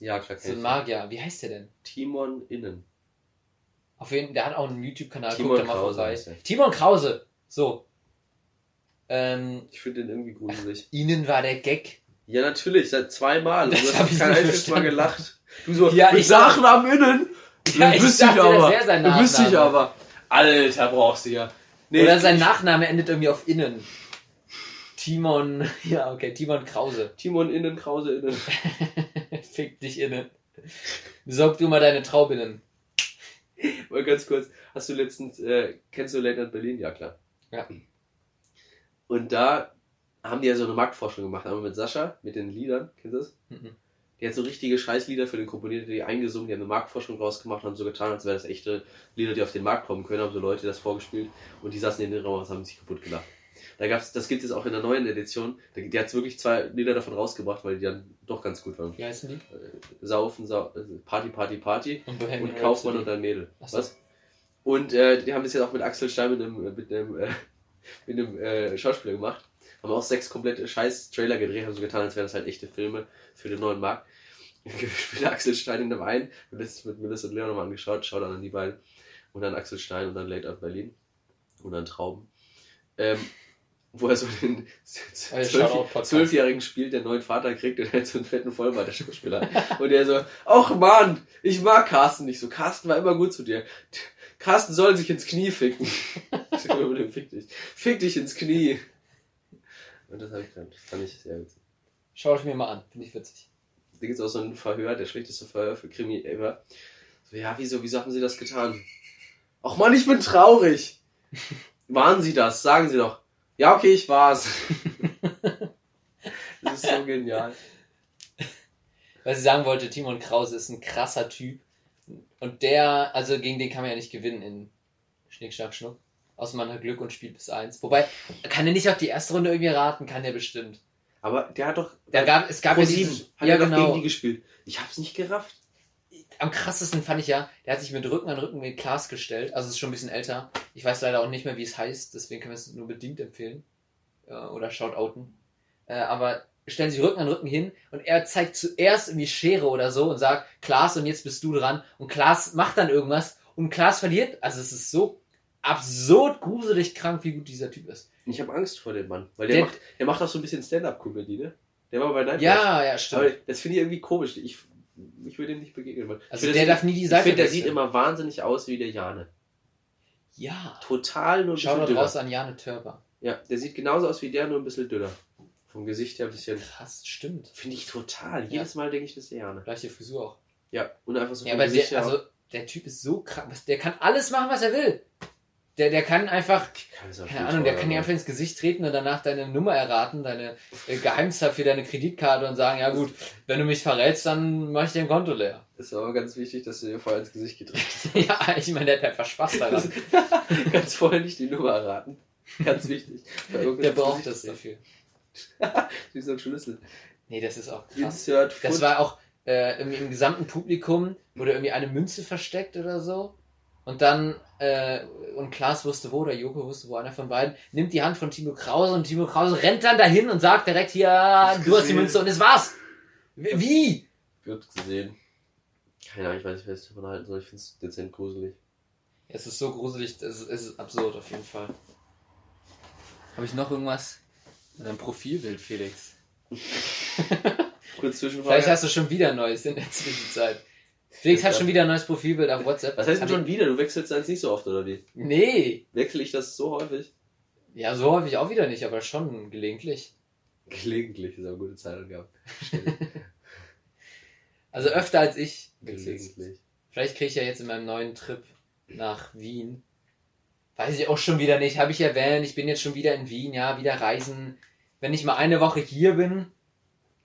Ja, klar. So ein. Magier. Wie heißt der denn? Timon innen. Auf jeden Fall, der hat auch einen YouTube-Kanal. Timon Guckt da mal Krause vorbei. heißt er. Timon Krause. So. Ähm, Ich finde den irgendwie gruselig. Ihnen war der Gag. Ja, natürlich, seit zweimal. Das Du hast ich kein einziges Mal gelacht. Du so, Ja, ich- Nachnamen innen. Ja, Du dachte, ich aber. sein Du wüsste ich Nachname. aber. Alter, brauchst du ja. Nee, Oder sein Nachname endet irgendwie auf Innen. Timon, ja, okay, Timon Krause. Timon innen, Krause innen. Fick dich innen. Besorg du mal deine Traubinnen. Mal ganz kurz, hast du letztens, äh, kennst du Night Berlin? Ja, klar. Ja. Und da haben die ja so eine Marktforschung gemacht, aber mit Sascha, mit den Liedern, kennst du das? Mhm. Die hat so richtige Scheißlieder für den komponiert, die eingesungen, die haben eine Marktforschung rausgemacht und haben so getan, als wären das echte Lieder, die auf den Markt kommen können, haben so Leute das vorgespielt und die saßen in den Raum und haben sich kaputt gelacht. Da gab's, das gibt es auch in der neuen Edition, die, die hat wirklich zwei Lieder davon rausgebracht, weil die dann doch ganz gut waren. Wie heißen die? Äh, Saufen, Sau äh, Party, Party, Party Und Bohemian und Kaufmann und ein Mädel. So. Was? Und äh, die haben das jetzt auch mit Axel Stein mit einem, mit einem, äh, mit einem äh, Schauspieler gemacht. Haben auch sechs komplette scheiß Trailer gedreht, haben so getan, als wären das halt echte Filme für den neuen Markt. Spielt Axel Stein in dem einen, wir haben letztens mit Melissa und Leon nochmal angeschaut, schaut dann an die beiden. Und dann Axel Stein und dann Late Out Berlin. Und dann Trauben. Ähm, wo er so den. Zwölfjährigen spielt, der neuen Vater kriegt und er hat so einen fetten Vollbart, der Schauspieler. Und der so, ach Mann, ich mag Carsten nicht so. Carsten war immer gut zu dir. Carsten soll sich ins Knie ficken. Fick dich. Fick dich ins Knie. Und das, hab ich dann, das fand ich sehr witzig. Schau ich mir mal an, finde ich witzig. Da gibt es auch so ein Verhör, der schlechteste Verhör für Krimi ever. So, ja, wieso, wieso haben sie das getan? Ach Mann, ich bin traurig. Waren sie das? Sagen sie doch. Ja, okay, ich war's. das ist so genial. Was ich sagen wollte, Timon Krause ist ein krasser Typ. Und der, also gegen den kann man ja nicht gewinnen in Schnick, Schnack, Schnuck. Außer man hat Glück und spielt bis eins. Wobei, kann er nicht auf die erste Runde irgendwie raten? Kann der bestimmt. Aber der hat doch. Da gab, es gab Pro ja 7 dieses, hat ja er doch genau. gegen die gespielt. Ich hab's nicht gerafft. Am krassesten fand ich ja, der hat sich mit Rücken an Rücken mit Klaas gestellt. Also ist schon ein bisschen älter. Ich weiß leider auch nicht mehr, wie es heißt, deswegen können wir es nur bedingt empfehlen. Äh, oder shoutouten. Äh, aber stellen sich Rücken an Rücken hin und er zeigt zuerst irgendwie Schere oder so und sagt, Klaas und jetzt bist du dran. Und Klaas macht dann irgendwas und Klaas verliert. Also es ist so absurd gruselig krank, wie gut dieser Typ ist. Ich habe Angst vor dem Mann. Weil der, Der- macht, der macht auch so ein bisschen Stand-Up-Comedy, ne? Der war bei Nightwatch. Ja, ja, Aber stimmt. das finde ich irgendwie komisch. Ich, ich würde ihm nicht begegnen wollen. Also ich der darf nie die ich Seite finde, der sieht immer wahnsinnig aus wie der Jane. Ja. Total nur ein Schau bisschen raus an Jane Törber. Ja, der sieht genauso aus wie der, nur ein bisschen dünner. Vom Gesicht her ein bisschen. Krass, stimmt. Finde ich total. Ja. Jedes Mal denke ich, das ist der Jane. Gleiche Frisur auch. Ja, und einfach so Ja, vom aber Gesicht der, her. also, der Typ ist so krank. was- Der kann alles machen, was er will. Der, der kann einfach, kann keine Ahnung, der kann dir einfach ins Gesicht treten und danach deine Nummer erraten, deine äh, Geheimzahl für deine Kreditkarte und sagen, ja gut, wenn du mich verrätst, dann mach ich dein Konto leer. ist aber ganz wichtig, dass du dir vorher ins Gesicht gedreht hast. ja, ich meine, der hat einfach Spaß daran. Kannst vorher nicht die Nummer erraten. Ganz wichtig. Der braucht das dafür. Wie so ein Schlüssel. Nee, das ist auch krass. Das war auch äh, irgendwie im gesamten Publikum wurde irgendwie eine Münze versteckt oder so. Und dann, äh, und Klaas wusste wo, oder Joko wusste wo, einer von beiden, nimmt die Hand von Timo Krause und Timo Krause rennt dann dahin und sagt direkt hier, du hast die gesehen. Münze und es war's. Wie? Wird gesehen. Keine Ahnung, ich weiß nicht, was ich davon halten soll. Ich finde es dezent gruselig. Es ist so gruselig, es ist, es ist absurd auf jeden Fall. Habe ich noch irgendwas? Dein Profilbild, Felix. Kurz Zwischenfrage. Vielleicht hast du schon wieder Neues in der Zwischenzeit. Felix hat schon wieder ein neues Profilbild auf WhatsApp. Was heißt denn schon wieder? Du wechselst eins nicht so oft, oder wie? Nee. Wechsle ich das so häufig? Ja, so häufig auch wieder nicht, aber schon gelegentlich. Gelegentlich ist auch eine gute Zeit gehabt. Also öfter als ich. Gelegentlich. Vielleicht kriege ich ja jetzt in meinem neuen Trip nach Wien. Weiß ich auch schon wieder nicht. Habe ich erwähnt, ich bin jetzt schon wieder in Wien, ja, wieder reisen. Wenn ich mal eine Woche hier bin,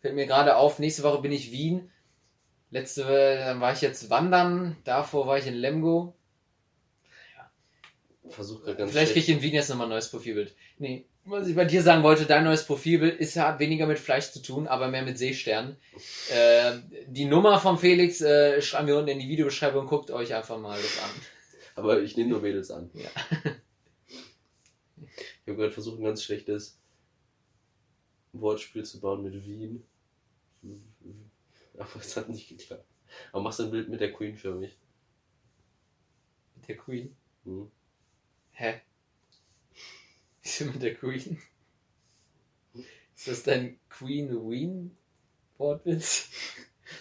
fällt mir gerade auf, nächste Woche bin ich Wien. Letzte, dann war ich jetzt wandern, davor war ich in Lemgo. Versuch gerade ganz Vielleicht kriege schlecht. ich in Wien jetzt nochmal ein neues Profilbild. Nee, was ich bei dir sagen wollte, dein neues Profilbild ist, hat weniger mit Fleisch zu tun, aber mehr mit Seesternen. Äh, die Nummer von Felix äh, schreiben wir unten in die Videobeschreibung, guckt euch einfach mal das an. Aber ich nehme nur Mädels an. Ja. Ich habe gerade versucht, ein ganz schlechtes Wortspiel zu bauen mit Wien. Aber es hat nicht geklappt. Aber machst du ein Bild mit der Queen für mich? Mit der Queen. Hm. Hä? Wieso mit der Queen? Ist das dein Queen Ween Wortwitz?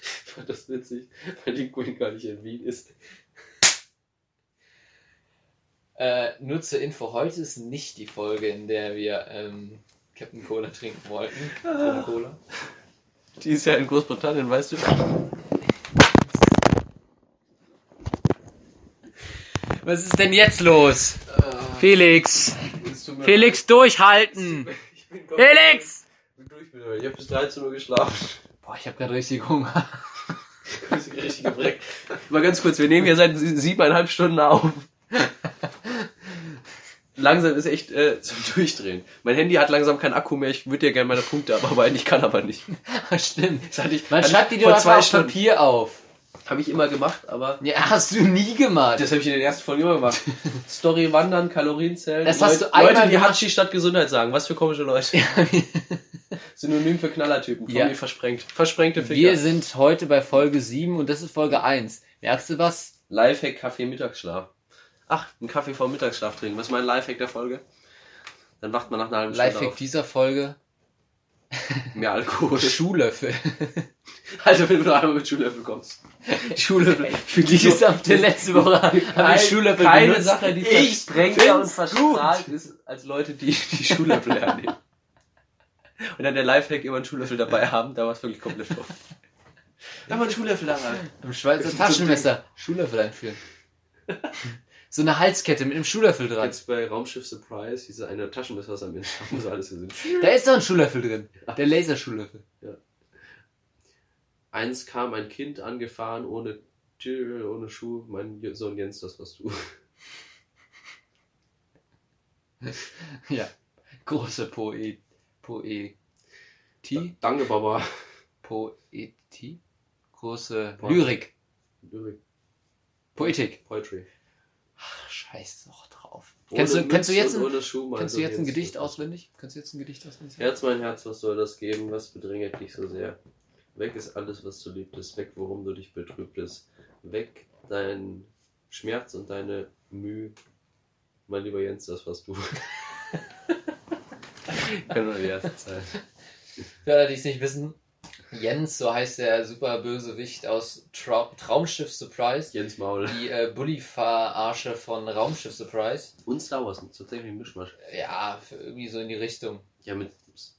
Ich fand das witzig, weil die Queen gar nicht in Wien ist. Äh, nur zur Info, heute ist nicht die Folge, in der wir ähm, Captain Cola trinken wollten. Cola Cola. Die ist ja in Großbritannien, weißt du? Was ist denn jetzt los? Felix! Tut mir Felix, leid. durchhalten! Ich bin Felix! Ich bin durch mit euch. Ich habe bis 13 Uhr geschlafen. Boah, ich habe gerade richtig Hunger. Ich bin richtig geprägt. Mal ganz kurz, wir nehmen hier seit sie- siebeneinhalb Stunden auf. Langsam ist echt äh, zum Durchdrehen. Mein Handy hat langsam keinen Akku mehr. Ich würde ja gerne meine Punkte abarbeiten. Ich kann aber nicht. Stimmt. Das hatte ich, Man hatte schreibt die dir vor zwei auf Stunden. Papier auf. Habe ich immer gemacht, aber Ja, hast du nie gemacht. das habe ich in den ersten Folgen immer gemacht. Story wandern, Kalorien zählen. Das hast Leute, du einmal Leute, die gemacht. Hatschi statt Gesundheit sagen. Was für komische Leute. Synonym für Knallertypen. Ja. Ja. versprengt. Versprengte Ficker. Wir sind heute bei Folge 7 und das ist Folge 1. Merkst du was? Lifehack Kaffee Mittagsschlaf. Ach, ein Kaffee vor Mittagsschlaf trinken. Was ist mein Lifehack der Folge? Dann wacht man nach einer halben Stunde Lifehack auf. dieser Folge. Mehr Alkohol. Schuhlöffel. Also wenn du einmal mit Schuhlöffel kommst. Schuhlöffel. Für Die gesamte letzte Woche habe ich Schuhlöffel keine benutzt. Sache, die ich versprengter und verstrahlt ist, als Leute, die die Schuhlöffel lernen. Und dann der Lifehack immer einen Schuhlöffel dabei haben, da war es wirklich komplett drauf. Da mal einen Schuhlöffel dabei. Im Schweizer Taschenmesser Schuhlöffel einführen. So eine Halskette mit einem Schuhlöffel dran. Jetzt bei Raumschiff Surprise, diese eine Taschenmesser, was am Ende haben so alles gesehen. Da ist doch ein Schuhlöffel drin. Der Laserschuhlöffel. Eins kam ein Kind angefahren ohne Tür, ohne Schuh. Mein Sohn Jens, das warst du. Ja. Große Poet. Poetie. Danke, Baba. Poetie. Große Poet- Lyrik. Lyrik, Poetik. Poetry. Ach, scheiß doch drauf. Ohne Kennst du, kennst du jetzt ein, kennst du jetzt ein Gedicht auswendig? Kannst du jetzt ein Gedicht auswendig? Herz, mein Herz, was soll das geben? Was bedrängt dich so sehr? Weg ist alles, was du liebtest. Weg, worum du dich betrübtest. Weg dein Schmerz und deine Mühe. Mein lieber Jens, das warst du. Kann nur die erste Zeit. Für alle, die es nicht wissen, Jens, so heißt der super Bösewicht aus Trau Traumschiff Surprise. Jens Maul. Die äh, Bully-Verarsche von Raumschiff Surprise. Und Star Wars, tatsächlich ein Mischmasch. Ja, irgendwie so in die Richtung. Ja, mit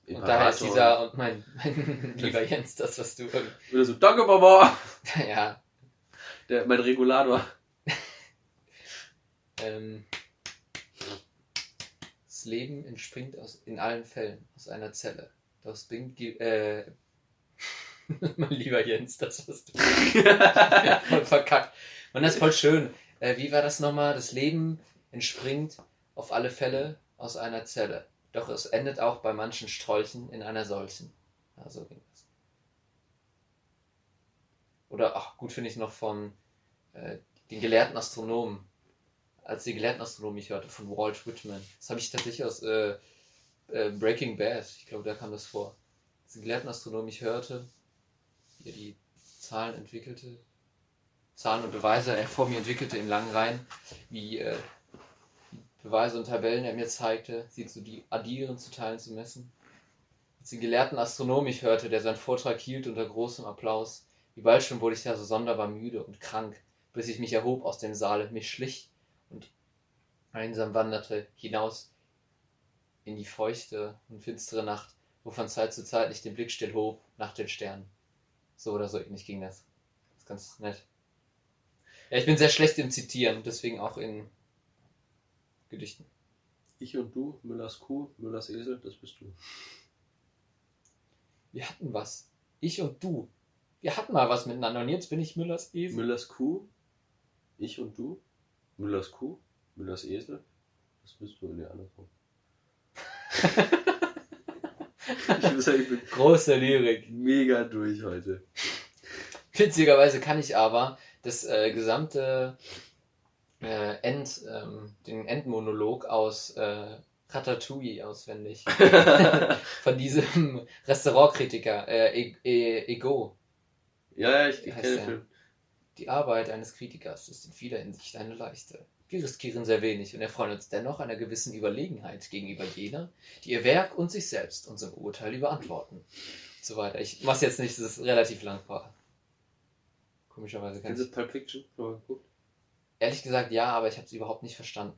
Und da heißt Imperator. dieser, und mein, mein lieber Jens, das, was du. Oder so, danke, Baba! ja, Der, mein Regulator. ähm, Leben entspringt aus, in allen Fällen aus einer Zelle. Das bringt, äh, mein lieber Jens, das hast du voll verkackt. Und das ist voll schön. Äh, wie war das nochmal? Das Leben entspringt auf alle Fälle aus einer Zelle. Doch es endet auch bei manchen Strolchen in einer solchen. Ja, so ging das. Oder, ach, gut finde ich noch von äh, den gelehrten Astronomen. Als die gelehrten Astronomen ich hörte, von Walt Whitman. Das habe ich tatsächlich aus äh, äh, Breaking Bad. Ich glaube, da kam das vor. Als die gelehrten Astronomen ich hörte, wie er die Zahlen entwickelte, Zahlen und Beweise er vor mir entwickelte in langen Reihen, wie äh, Beweise und Tabellen er mir zeigte, sie zu die addieren, zu teilen, zu messen. Als den gelehrten Astronom ich hörte, der seinen Vortrag hielt unter großem Applaus, wie bald schon wurde ich da so sonderbar müde und krank, bis ich mich erhob aus dem Saale, mich schlich und einsam wanderte hinaus in die feuchte und finstere Nacht, wo von Zeit zu Zeit ich den Blick still hob nach den Sternen. So oder so ähnlich ging das. Das ist ganz nett. Ja, ich bin sehr schlecht im Zitieren, deswegen auch in Gedichten. Ich und du, Müllers Kuh, Müllers Esel, das bist du. Wir hatten was. Ich und du. Wir hatten mal was miteinander und jetzt bin ich Müllers Esel. Müllers Kuh, ich und du, Müllers Kuh, Müllers Esel, das bist du in der andersrum. ich muss sagen, ich bin Große Lyrik. mega durch heute. Witzigerweise kann ich aber das äh, gesamte äh, End, ähm, den Endmonolog aus äh, Ratatouille auswendig. Von diesem Restaurantkritiker, äh, E- E- Ego. ja, ja, ich, ich kenne den? Film. Die Arbeit eines Kritikers ist in vieler Hinsicht eine leichte. Wir riskieren sehr wenig und erfreuen uns dennoch einer gewissen Überlegenheit gegenüber jener, die ihr Werk und sich selbst unserem Urteil überantworten. Und so weiter. Ich mach's jetzt nicht, das ist relativ lang. Komischerweise kann Kennst du Pulp Fiction? Mal geguckt? Ehrlich gesagt ja, aber ich habe es überhaupt nicht verstanden.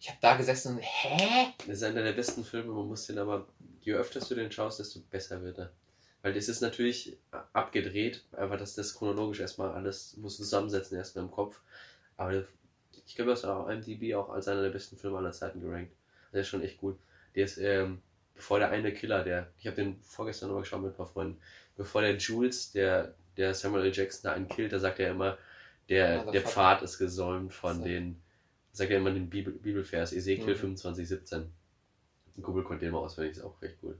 Ich habe da gesessen und hä? Das ist einer der besten Filme, man muss den aber, je öfter du den schaust, desto besser wird er. Weil das ist natürlich abgedreht, einfach dass das chronologisch erstmal alles muss zusammensetzen erstmal im Kopf. Aber ich glaube, das ist auch IMDb auch als einer der besten Filme aller Zeiten gerankt. Der ist schon echt gut. Der ist, ähm, bevor der eine Killer, der, ich habe den vorgestern nochmal geschaut mit ein paar Freunden, bevor der Jules, der, der Samuel L. Jackson da einen killt, da sagt er immer, der, der. Pfad ist gesäumt von So. den, sagt er immer den Bibel, Bibelvers, Ezekiel Mhm. 25, 17. Ein Kumpel konnte den mal auswendig, ist auch recht cool.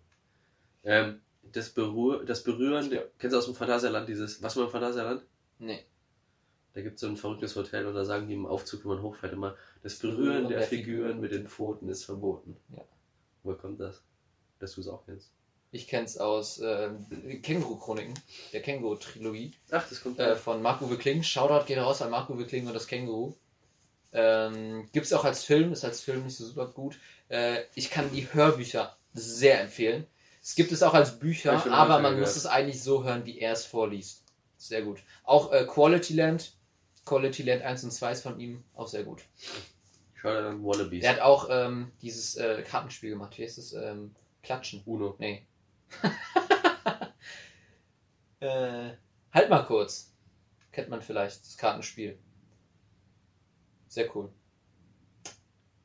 Ähm, das, Berühr, das Berühren, kennst du aus dem Phantasialand dieses, was war im Phantasialand? Nee. Da gibt es so ein verrücktes Hotel und da sagen die im Aufzug, wenn man hochfährt, immer, das Berühren der, Figuren mit den Pfoten ist verboten. Ja. Woher kommt das? Dass du es auch kennst. Ich kenn's aus äh, Känguru-Chroniken, der Känguru-Trilogie. Ach, das kommt äh, von Marc-Uwe Kling. Shoutout geht raus an Marc-Uwe Kling und das Känguru. Ähm, Gibt es auch als Film, ist als Film nicht so super gut. Äh, ich kann die Hörbücher sehr empfehlen. Es gibt es auch als Bücher, aber man gehört. muss es eigentlich so hören, wie er es vorliest. Sehr gut. Auch äh, Quality Land, Quality Land 1 und 2 ist von ihm auch sehr gut. Schau dir dann Wallabies. Er hat auch ähm, dieses äh, Kartenspiel gemacht. Wie heißt es? Ähm, Klatschen. Uno. Nee. äh, halt mal kurz. Kennt man vielleicht, das Kartenspiel. Sehr cool.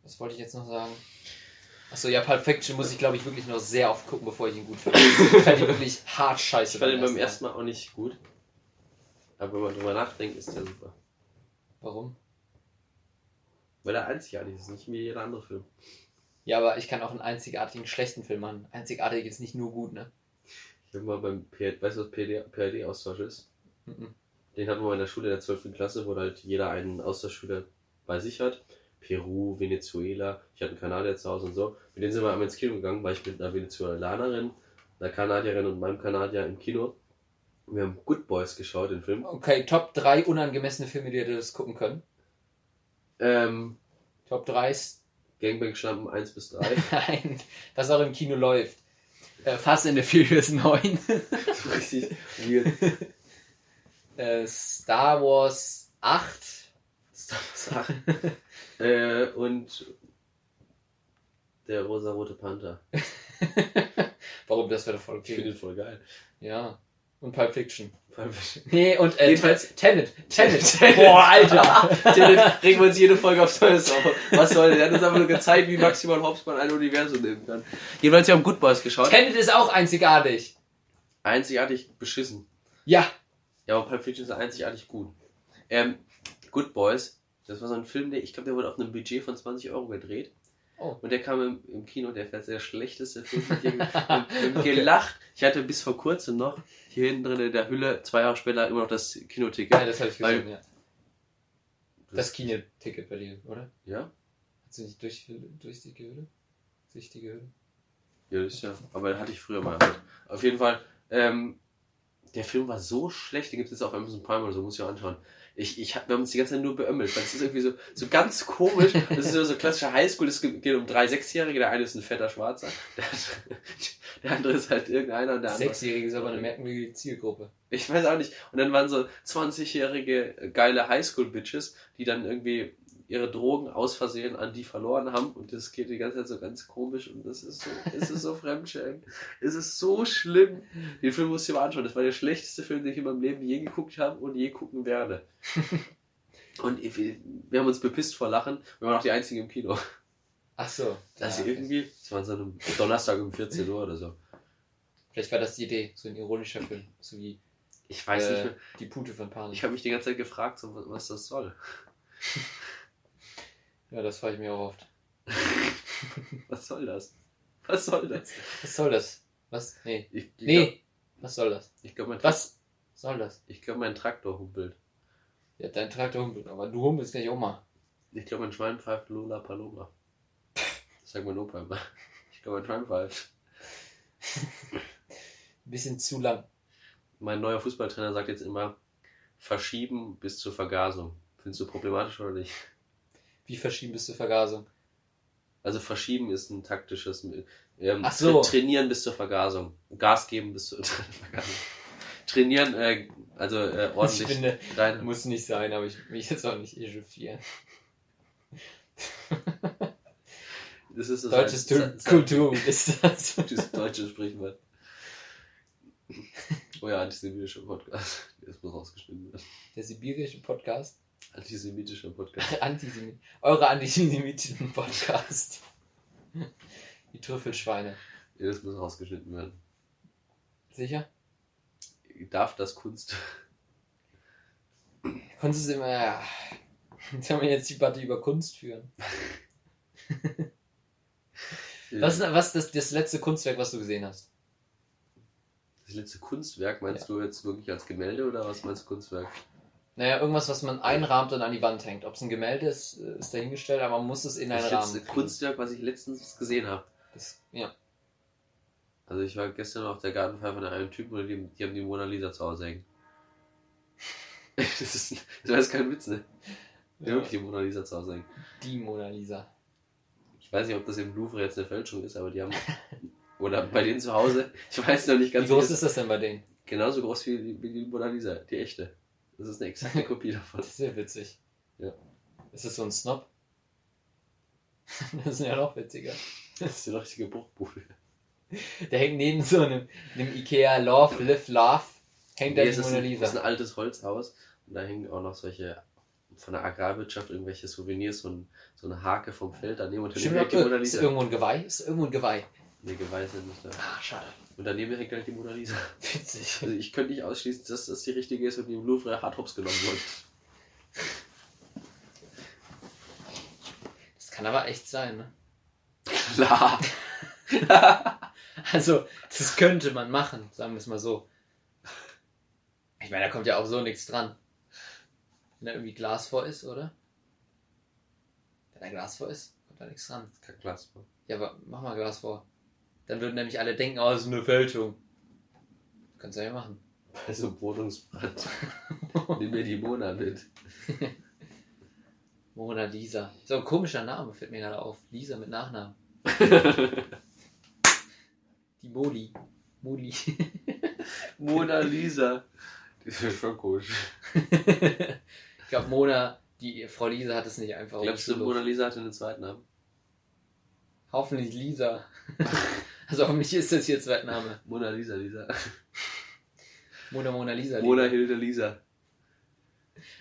Was wollte ich jetzt noch sagen? Achso, ja, Pulp Fiction muss ich, glaube ich, wirklich noch sehr oft gucken, bevor ich ihn gut finde. Ich fand ihn wirklich hart scheiße. Ich fand ihn beim ersten Mal auch nicht gut. Aber wenn man drüber nachdenkt, ist der super. Warum? Weil er einzigartig ist, nicht wie jeder andere Film. Ja, aber ich kann auch einen einzigartigen schlechten Film machen. Einzigartig ist nicht nur gut, ne? Ich habe mal beim PhD, weißt du, was PhD-Austausch ist? Mhm. Den hatten wir in der Schule in der 12. Klasse, wo halt jeder einen Austauschschüler bei sich hat. Peru, Venezuela, ich hatte einen Kanadier zu Hause und so. Mit denen sind wir einmal ins Kino gegangen, weil ich mit einer Venezuelanerin, einer Kanadierin und meinem Kanadier im Kino. Wir haben Good Boys geschaut, den Film. Okay, Top 3 unangemessene Filme, die ihr das gucken können. Ähm, Top 3 ist Gangbang Schlampen 1 bis 3. Nein, was auch im Kino läuft. Äh, Fast in the Furious 9. Richtig weird. äh, Star Wars 8. Star Wars 8. äh, und der rosa-rote Panther. Warum? Das wäre doch voll Ich finde okay. den voll geil. Ja. Und Pulp Fiction. Pulp Fiction. Nee, und äh, Jedenfalls- Tenet. Tenet. Tenet. Boah, Alter. Tenet regen wir uns jede Folge aufs Neue auf. Was soll der? Der hat uns einfach nur gezeigt, wie maximal Hobbs man ein Universum nehmen kann. Jedenfalls, wir haben Good Boys geschaut. Tenet ist auch einzigartig. Einzigartig beschissen. Ja. Ja, aber Pulp Fiction ist einzigartig gut. Ähm, Good Boys, das war so ein Film, der, ich glaube, der wurde auf einem Budget von 20 Euro gedreht. Oh. Und der kam im, im Kino, der war der schlechteste Film. Ich habe gelacht. Ich hatte bis vor kurzem noch hier hinten drin in der Hülle, zwei Jahre später, immer noch das Kinoticket. Ja, das habe ich gesehen, ja. Das Kinoticket bei dir, oder? Ja? Hast du nicht durch, durchsichtige Hülle? Sichtige Hülle? Ja, das ist ja. Aber hatte ich früher mal. Halt. Auf jeden Fall, ähm, der Film war so schlecht, den gibt es jetzt auf Amazon Prime oder so, muss ich auch anschauen. Ich, ich hab, wir haben uns die ganze Zeit nur beömmelt, weil es ist irgendwie so, so ganz komisch. Das ist so, so klassische Highschool, es geht um drei Sechsjährige, der eine ist ein fetter Schwarzer, der, der andere ist halt irgendeiner und der andere. Sechsjährige ist aber eine merkwürdige Zielgruppe. Ich weiß auch nicht. Und dann waren so 20-jährige geile Highschool-Bitches, die dann irgendwie ihre Drogen aus Versehen an die verloren haben und das geht die ganze Zeit so ganz komisch und das ist so, es ist so fremdschämend. Es ist so schlimm. Den Film musst du dir mal anschauen. Das war der schlechteste Film, den ich in meinem Leben je geguckt habe und je gucken werde. Und wir haben uns bepisst vor Lachen. Wir waren auch die einzigen im Kino. Ach so. Das Ja, irgendwie, das war so einem Donnerstag um 14 Uhr oder so. Vielleicht war das die Idee, so ein ironischer Film. So wie Ich weiß nicht äh, mehr. die Pute von Panik. Ich habe mich die ganze Zeit gefragt, so, was das soll. ja, das frage ich mir auch oft. Was soll das? Was soll das? Was soll das? Was? Nee. Ich, ich Nee. Was soll das? Ich glaube, mein, Was soll das? ich glaub, mein Traktor humpelt. Ja, dein Traktor humpelt, aber du humpelst nicht Oma. Ich glaube, mein Schwein pfeift Lola Paloma. Das sagt mein Opa immer. Ich glaube, mein Schwein pfeift. Bisschen zu lang. Mein neuer Fußballtrainer sagt jetzt immer, verschieben bis zur Vergasung. Findest du problematisch oder nicht? Wie verschieben bis zur Vergasung? Also verschieben ist ein taktisches. Ähm, Ach so. tra- Trainieren bis zur Vergasung. Gas geben bis zur Vergasung. Trainieren, äh, also äh, Ich ordentlich finde, rein. muss nicht sein, aber ich will mich jetzt auch nicht echauffieren. Das ist so Deutsches Kultur ist das. Dieses deutsche Sprichwort. Oh ja, antisemitischer Podcast. Das muss rausgeschnitten werden. Der sibirische Podcast. Antisemitischer Podcast. Antisemit. Eure antisemitischen Podcast. Die Trüffelschweine. Ja, das muss rausgeschnitten werden. Sicher? Darf das Kunst? Kunst ist immer. Ja. Sollen wir jetzt die Debatte über Kunst führen? Was ist was ist das, das letzte Kunstwerk, was du gesehen hast? Das letzte Kunstwerk, meinst Ja. du jetzt wirklich als Gemälde oder was meinst du Kunstwerk? Naja, irgendwas, was man einrahmt und an die Wand hängt. Ob es ein Gemälde ist, äh, ist dahingestellt, aber man muss es in einen Das Rahmen. kriegen. Kunstwerk, was ich letztens gesehen habe. Das, ja. Also ich war gestern auf der Gartenfeier von einem Typen und die, die haben die Mona Lisa zu Hause hängen. Das ist, das ist kein Witz, ne? Wirklich die Mona Lisa zu Hause hängen. Die Mona Lisa. Ich weiß nicht, ob das im Louvre jetzt eine Fälschung ist, aber die haben. Oder bei denen zu Hause. Ich weiß noch nicht Wie ganz groß wie ist das denn bei denen? Genauso groß wie, wie die Mona Lisa, die echte. Das ist eine exakte Kopie davon. Das ist ja witzig. Ja. Ist das so ein Snob? das ist ja noch witziger. Das ist eine richtige Bruchbude. Der hängt neben so einem, einem Ikea Love, Live, Love, hängt da Nee, die ist Mona Lisa. das ist ein altes Holzhaus und da hängen auch noch solche von der Agrarwirtschaft irgendwelche Souvenirs, so, ein, so eine Hake vom Feld daneben und Stimmt, die Mona ist Lisa. irgendwo ein Geweih? Ist irgendwo ein Geweih? Nee, Geweih sind nicht da. Ah, schade. Und daneben hängt halt die Mona Lisa. Witzig. Also ich könnte nicht ausschließen, dass das die richtige ist und die im Louvre hart hops genommen wurde. Das kann aber echt sein, ne? Klar. Also, das könnte man machen, sagen wir es mal so. Ich meine, da kommt ja auch so nichts dran. Wenn da irgendwie Glas vor ist, oder? Wenn da Glas vor ist, kommt da nichts dran. Kein Glas. Ja, aber mach mal Glas vor. Dann würden nämlich alle denken, oh, das ist eine Fälschung. Kannst du ja machen. Also Wohnungsbrand. Nimm mir die Mona mit. Mona Lisa. So ein komischer Name, fällt mir gerade auf. Lisa mit Nachnamen. Die Moli. Moli. Mona Lisa. Das ist schon komisch. ich glaube, Mona, die Frau Lisa hat es nicht einfach Glaubst du. Mona Lisa hatte einen zweiten Namen? Hoffentlich Lisa. also hoffentlich ist das ihr Zweitname. Mona Lisa, Lisa. Mona Mona Lisa. Liebe. Mona Hilde Lisa.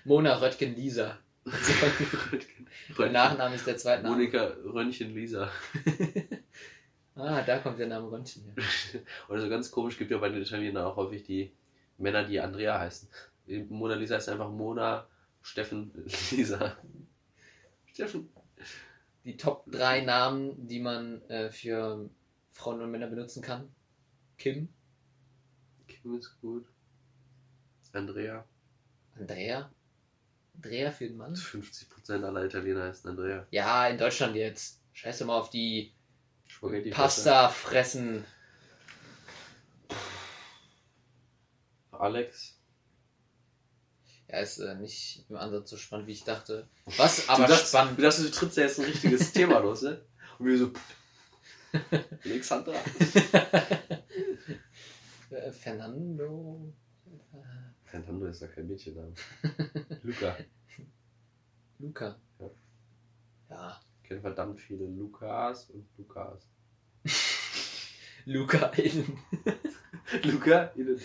Mona Röttgen Lisa. Der Nachname ist der zweite Name. Monika Röntgen Lisa. Ah, da kommt der Name Röntgen her. Oder so ganz komisch gibt ja bei den Italienern auch häufig die Männer, die Andrea heißen. Mona Lisa ist einfach Mona Steffen Lisa. Steffen. Die Top 3 Namen, die man äh, für Frauen und Männer benutzen kann. Kim, Kim ist gut. Andrea. Andrea. Andrea für den Mann? 50% aller Italiener heißen Andrea. Ja, in Deutschland jetzt. Scheiße mal auf die Spaghetti. Pasta fressen. Alex. Ja, ist äh, nicht im Ansatz so spannend, wie ich dachte. Was aber du dachtest, spannend. Du dachtest, du trittst ja jetzt ein richtiges Thema los, ne? Und wir so. Alexandra. Äh, Fernando. Fernando ist ja kein Mädchenname. Luca. Luca. Ja. Ja. Ich kenne verdammt viele Lukas und Lukas. Luca in Luca? Innen.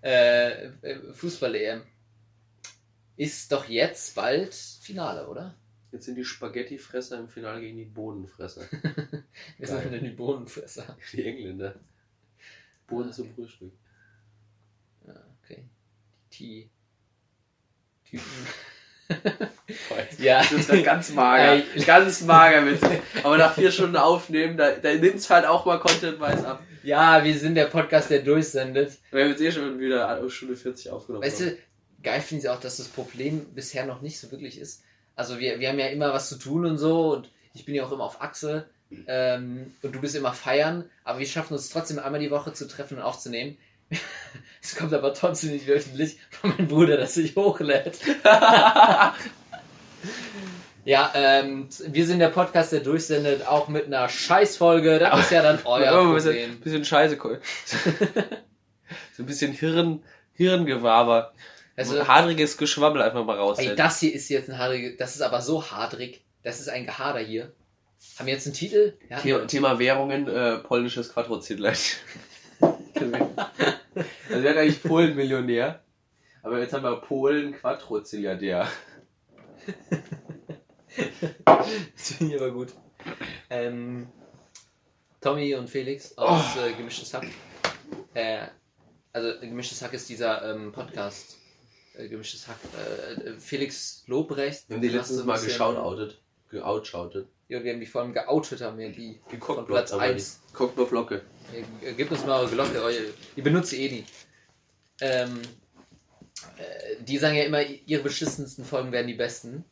äh, äh, Fußball-EM. Ist doch jetzt bald Finale, oder? Jetzt sind die Spaghettifresser im Finale gegen die Bodenfresser. Wir Geil. sind denn die Bodenfresser. Die Engländer. Boden Ah, zum okay. Frühstück. Ja, okay. Die Typen. Ja. Das ist dann ganz mager. Ganz mager mit. Aber nach vier Stunden aufnehmen, da, da nimmt's halt auch mal Content-wise ab. ja, wir sind der Podcast, der durchsendet. Wir haben jetzt eh schon wieder eine Stunde 40 aufgenommen. Weißt du, geil finde ich auch, dass das Problem bisher noch nicht so wirklich ist. Also wir, wir haben ja immer was zu tun und so und ich bin ja auch immer auf Achse ähm, und du bist immer feiern, aber wir schaffen uns trotzdem einmal die Woche zu treffen und aufzunehmen. Es kommt aber trotzdem nicht wöchentlich, weil mein Bruder das nicht hochlädt. Ja, ähm, wir sind der Podcast, der durchsendet, auch mit einer Scheißfolge. Das ist ja dann euer Ja, ein bisschen, Problem. bisschen Scheiße. so ein bisschen Hirn, Hirngewaber. Also, Hadriges Geschwabbel einfach mal raus. ey, das hier ist jetzt ein hadrig, das ist aber so hadrig. Das ist ein Gehader hier. Haben wir jetzt einen Titel? Ja, Thema, Thema Währungen, äh, polnisches Quadrozilgleich. also wir hatten eigentlich Polen Millionär, aber jetzt haben wir Polen Quadrozilliardär. Das finde ich aber gut. Ähm, Tommy und Felix aus Oh. äh, Gemischtes Hack. Äh, also Gemischtes Hack ist dieser ähm, Podcast. Äh, Gemischtes Hack. Äh, Felix Lobrecht. Wir haben die ein mal geschautoutet. Geoutschoutet. Ja, wir haben die vor allem geoutet, haben wir die. Von Platz aber 1. die Cockblocke. Ihr- Gebt uns mal eure Glocke, eure, ihr benutzt eh nie. Ähm, äh, die sagen ja immer, ihre beschissensten Folgen werden die besten.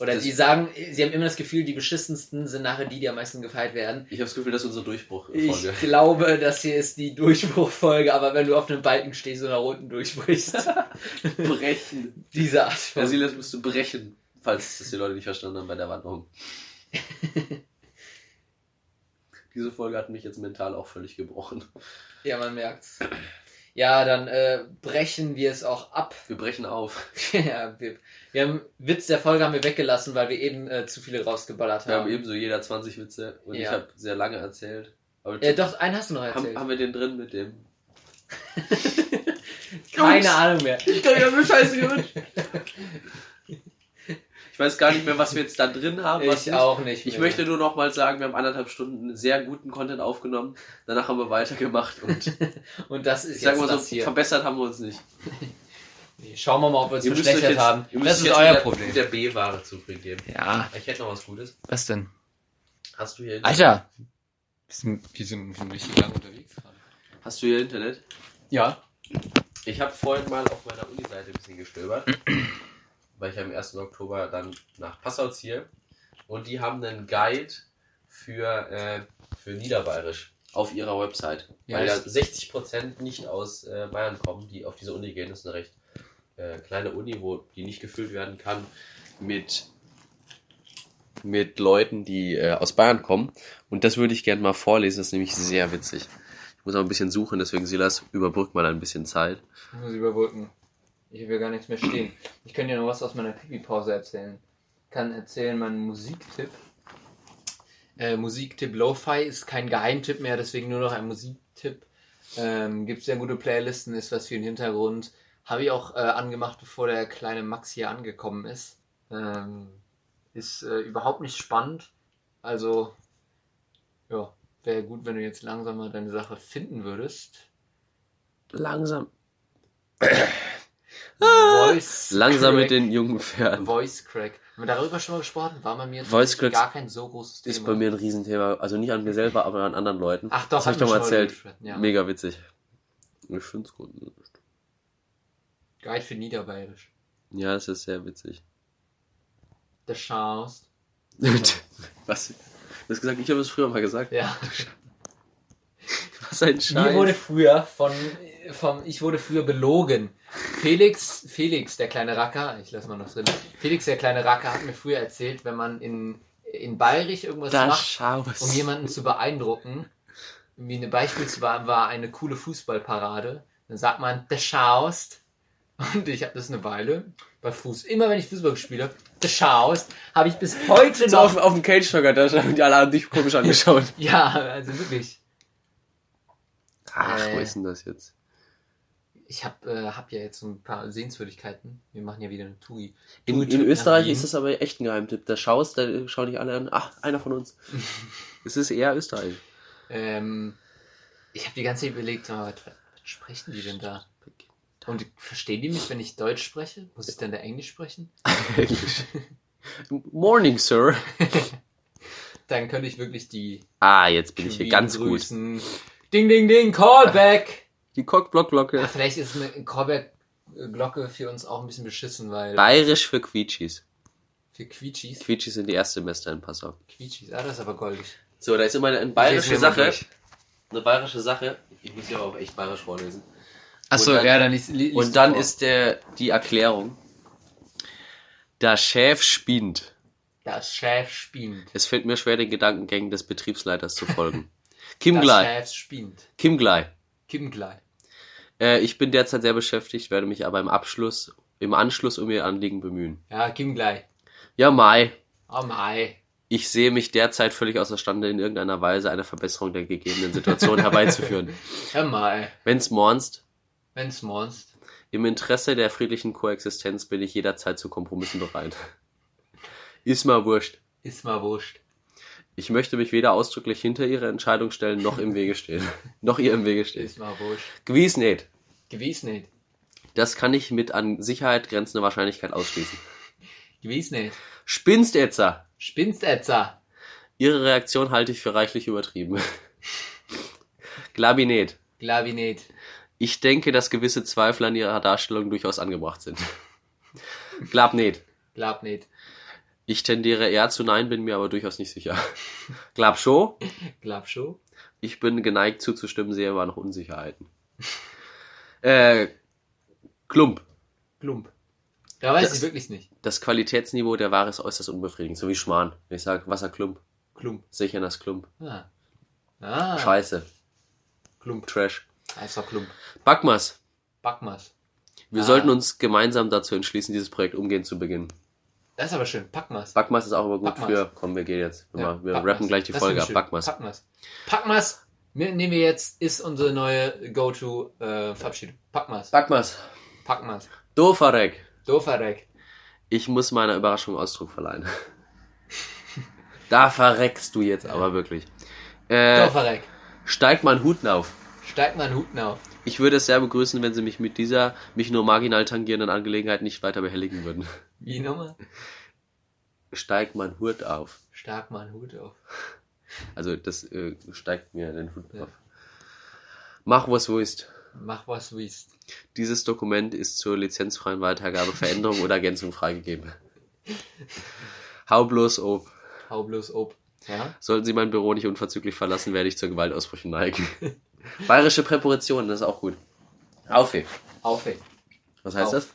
Oder Das- die sagen, sie haben immer das Gefühl, die beschissensten sind nachher die, die am meisten gefeiert werden. Ich habe das Gefühl, das ist unsere Ich Durchbruchfolge. glaube, das hier ist die Durchbruchfolge, aber wenn du auf einem Balken stehst und nach unten durchbrichst, Brechen. diese Art von. Ja, Silas musst du brechen, falls das die Leute nicht verstanden haben bei der Wanderung. Diese Folge hat mich jetzt mental auch völlig gebrochen. Ja, man merkt's. Ja, dann äh, brechen wir es auch ab. Wir brechen auf. ja, wir, wir haben Witz der Folge haben wir weggelassen, weil wir eben äh, zu viele rausgeballert Wir haben haben. ebenso jeder 20 Witze und ich Ja. habe sehr lange erzählt. Aber Ja, doch, einen hast du noch haben, erzählt. haben wir den drin mit dem. Keine. Ahnung mehr. Ich glaube, ich habe mir Scheiße gewünscht. Ich weiß gar nicht mehr, was wir jetzt da drin haben. Ich auch nicht. Ich mehr. möchte nur noch mal sagen, wir haben anderthalb Stunden sehr guten Content aufgenommen. Danach haben wir weitergemacht und ich Und das ist jetzt mal so, hier. verbessert haben wir uns nicht. Schauen wir mal, ob wir uns verschlechtert jetzt, haben. ihr müsst Das ist jetzt euer mit der, Problem. Mit der B-Ware zufrieden geben. Ja. Ich hätte noch was Gutes. Was denn? Hast du hier Alter! Wir sind, wir sind, richtig lange unterwegs gerade. Hast du hier Internet? Ja. Ich habe vorhin mal auf meiner Uni-Seite ein bisschen gestöbert, weil ich am 1. Oktober dann nach Passau ziehe. Und die haben einen Guide für, äh, für Niederbayerisch auf ihrer Website. Ja, weil ja das- 60% nicht aus äh, Bayern kommen, die auf diese Uni gehen. Das ist eine recht äh, kleine Uni, wo die nicht gefüllt werden kann mit, mit Leuten, die äh, aus Bayern kommen. Und das würde ich gerne mal vorlesen, das ist nämlich sehr witzig. Ich muss auch ein bisschen suchen, deswegen Silas, überbrück mal ein bisschen Zeit. Ich muss überbrücken. Ich will gar nichts mehr stehen. Ich kann dir noch was aus meiner Pipi-Pause erzählen. Ich kann erzählen meinen Musiktipp. Äh, Musiktipp Lo-Fi ist kein Geheimtipp mehr, deswegen nur noch ein Musiktipp. Ähm, gibt sehr gute Playlisten, ist was für den Hintergrund. Habe ich auch äh, angemacht, bevor der kleine Max hier angekommen ist. Ähm, ist äh, überhaupt nicht spannend. Also, ja, wäre gut, wenn du jetzt langsam mal deine Sache finden würdest. Langsam. Voice Langsam mit Crack. den jungen Pferden. Voice Crack. Haben wir darüber schon mal gesprochen? War bei mir Voice Cracks gar kein so großes Thema. Ist bei mir ein Riesenthema. Also nicht an mir selber, aber an anderen Leuten. Ach doch, das habe ich doch mal schon mal erzählt. Ja. Mega witzig. Ich finde es gut. Guide für Niederbayerisch. Ja, es ist sehr witzig. Der Chance. Was? Du hast gesagt, ich habe es früher mal gesagt. Ja. Was ein Mir wurde Scheiß. früher von, vom, ich wurde früher belogen. Felix, Felix, der kleine Racker, ich lasse mal noch drin. Felix, der kleine Racker, hat mir früher erzählt, wenn man in, in Bayerisch irgendwas Da macht, schaust. um jemanden zu beeindrucken, wie eine beispielsweise war eine coole Fußballparade, dann sagt man, der schaust. Und ich habe das eine Weile bei Fuß. Immer wenn ich Fußball gespielt habe, der schaust, habe ich bis heute So noch. auf, auf dem Cage-Talker, da haben die alle haben dich komisch angeschaut. Ja, also wirklich. Ach, wo Äh. ist denn das jetzt? Ich habe äh, hab ja jetzt so ein paar Sehenswürdigkeiten. Wir machen ja wieder eine Touri. In, in Österreich ist das aber echt ein Geheimtipp. Da schaust, da schauen dich alle an. Ach, einer von uns. Es ist eher Österreich. Ähm, ich habe die ganze Zeit überlegt, was, was sprechen die denn da? Und verstehen die mich, wenn ich Deutsch spreche? Muss ich dann da Englisch sprechen? Englisch. Morning, Sir. Dann könnte ich wirklich die Ah, jetzt bin ich hier Queen ganz gut. grüßen. Ding, ding, ding, Callback! Die Cockblockglocke. Ja, vielleicht ist eine Callback-Glocke für uns auch ein bisschen beschissen, weil Bayerisch für Quietschis. für Quietschis. Quietschis sind die Erstsemester in Passau. Quietschis, ah, das ist aber goldig. So, da ist immer eine Lesen bayerische Sache. Eine bayerische Sache. Ich muss ja auch echt bayerisch vorlesen. Achso, Und dann- ja, dann liest, li- liest Und dann vor. ist der, die Erklärung. Der Chef spinnt. Das Chef spinnt. Es fällt mir schwer, den Gedankengängen des Betriebsleiters zu folgen. Kim Das Glei. Chef spinnt. Kim Glei. Kim Glei. Äh, ich bin derzeit sehr beschäftigt, werde mich aber im Abschluss, im Anschluss um ihr Anliegen bemühen. Ja, Kim Glei. Ja, Mai. Oh mei. Ich sehe mich derzeit völlig außerstande, in irgendeiner Weise eine Verbesserung der gegebenen Situation herbeizuführen. Ja mei. Wenn's mornst, Wenn's monst. im Interesse der friedlichen Koexistenz bin ich jederzeit zu Kompromissen bereit. Ist mal wurscht. Ist mal wurscht. Ich möchte mich weder ausdrücklich hinter ihre Entscheidung stellen, noch im Wege stehen. noch ihr im Wege stehen. Ist mal wurscht. Gewiss nicht. Gewiss nicht. Das kann ich mit an Sicherheit grenzender Wahrscheinlichkeit ausschließen. Gewiss nicht. Spinst etza. Spinnst etza. Ihre Reaktion halte ich für reichlich übertrieben. Nicht. Glaub ich denke, dass gewisse Zweifel an ihrer Darstellung durchaus angebracht sind. Glaub nicht. Glaub nicht. Ich tendiere eher zu Nein, bin mir aber durchaus nicht sicher. Glaub schon. Glaub schon. Ich bin geneigt zuzustimmen, sehe aber noch Unsicherheiten. Äh, Klump. Klump. Da weiß Das- ich wirklich nicht. Das Qualitätsniveau der Ware ist äußerst unbefriedigend, so wie Schmarrn. Wenn ich sage Wasserklump, Klump. sicher das Klump. Ah. Ah. Scheiße. Klump. Trash. Einfach Klump. Backmas. Backmas. Wir Ah. sollten uns gemeinsam dazu entschließen, dieses Projekt umgehend zu beginnen. Das ist aber schön. Packmas. Backmas ist auch immer gut Backmas. für, komm, wir gehen jetzt. Wir, Ja, wir Packmas. rappen gleich die Das Folge ab. Backmas. Packmas. Packmas. Mir- Nehmen wir jetzt, ist unsere neue Go-To äh. Packmas. Backmas. Packmas. Dofarek. Dofarek. Ich muss meiner Überraschung Ausdruck verleihen. da verreckst du jetzt aber wirklich. Äh, Dofarek. steigt mein Hut auf. Steigt mal einen Hut auf. Ich würde es sehr begrüßen, wenn Sie mich mit dieser, mich nur marginal tangierenden Angelegenheit nicht weiter behelligen würden. Wie nochmal? Steigt mein Hut auf. Mal einen Hut auf. Also das äh, steigt mir den Hut Ja. auf. Mach was du willst. Mach was du willst. Dieses Dokument ist zur lizenzfreien Weitergabe, Veränderung oder Ergänzung freigegeben. Hau bloß ob. Hau bloß ob. Ja? Sollten Sie mein Büro nicht unverzüglich verlassen, werde ich zur Gewaltausbrüchen neigen. Bayerische Präpositionen, das ist auch gut. Aufhe. Auf, ey. Was heißt Auf. das?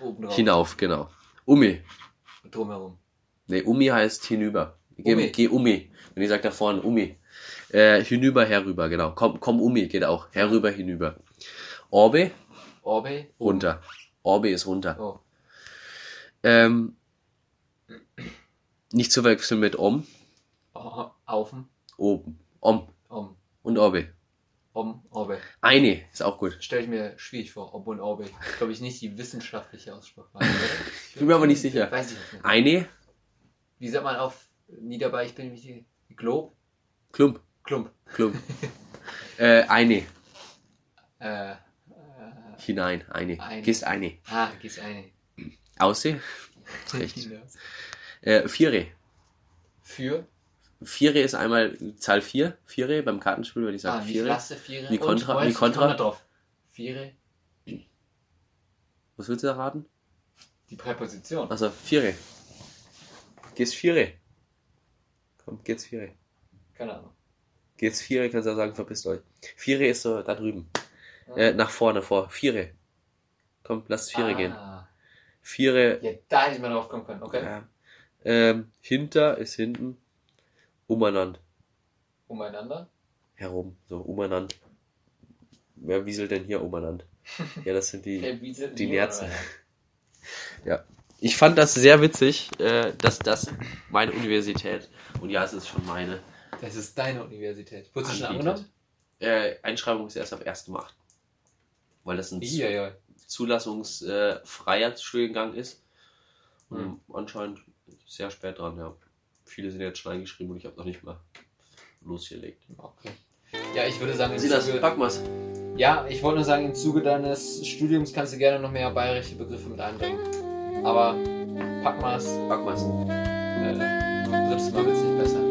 Oben drauf. Hinauf, genau. Umi. Drumherum. Nee, Umi heißt hinüber. Geh Umi. Geh Umi. Wenn ich sage da vorne Umi. Äh, hinüber, herüber, genau. Komm, komm Umi geht auch. Herüber, hinüber. Orbe, Orbe. runter. Orbe ist runter. Oh. Ähm, nicht zu wechseln mit Om. oh. Aufen. Oben. Om. Um. Und Orbe. Om, Orbe. Eine ist auch gut. Stelle ich mir schwierig vor, Om und Orbe. Glaube ich nicht die wissenschaftliche Aussprache. Ich bin mir aber nicht sicher. Weiß ich nicht. Eine, Wie sagt man auf Niederbei, ich bin nämlich die Glob? Klump, Klump. Klump. äh, eine, Äh, äh, hinein, eine. Eine. Gehst eine. ah, gehst eine. Ausseh, rechts. Äh, Viere. Für? Viere ist einmal Zahl 4. Viere beim Kartenspiel würde ich Ah, sagen wie Viere. Klasse, Viere. Wie Kontra- wie Kontra? drauf. Viere, Was willst du da raten? die Präposition. Also Viere. Gehst Viere. Komm, geht's Viere. Keine Ahnung. Geht's Viere, kannst du auch sagen, verpisst euch. Viere ist so da drüben. Äh, nach vorne vor. Viere. Komm, lasst Viere ah, gehen. Viere. Ja, da hätte ich mal drauf kommen können. Okay. Ja. Ähm, hinter ist hinten. Umeinander. Umeinander. Herum. So, umeinander. Wer wieselt denn hier umeinander? Ja, das sind die. Die Nerzen. Ja. Ich fand das sehr witzig, äh, dass das meine Universität, und ja, es ist schon meine, Das ist deine Universität. Wurdest du schon angenommen? äh, Einschreibung ist erst ab 1.8. Weil das ein Ja, ja. zulassungsfreier Studiengang ist. Hm. Und anscheinend sehr spät dran, ja. Viele sind jetzt schon eingeschrieben und ich habe noch nicht mal losgelegt. Okay. Ja, ich würde sagen, im Silas, Zuge, pack mal's. ja, ich wollte nur sagen, im Zuge deines Studiums kannst du gerne noch mehr bayerische Begriffe mit einbringen. Aber Packmaß, Pack mal's. äh, drittes Mal wird es nicht besser.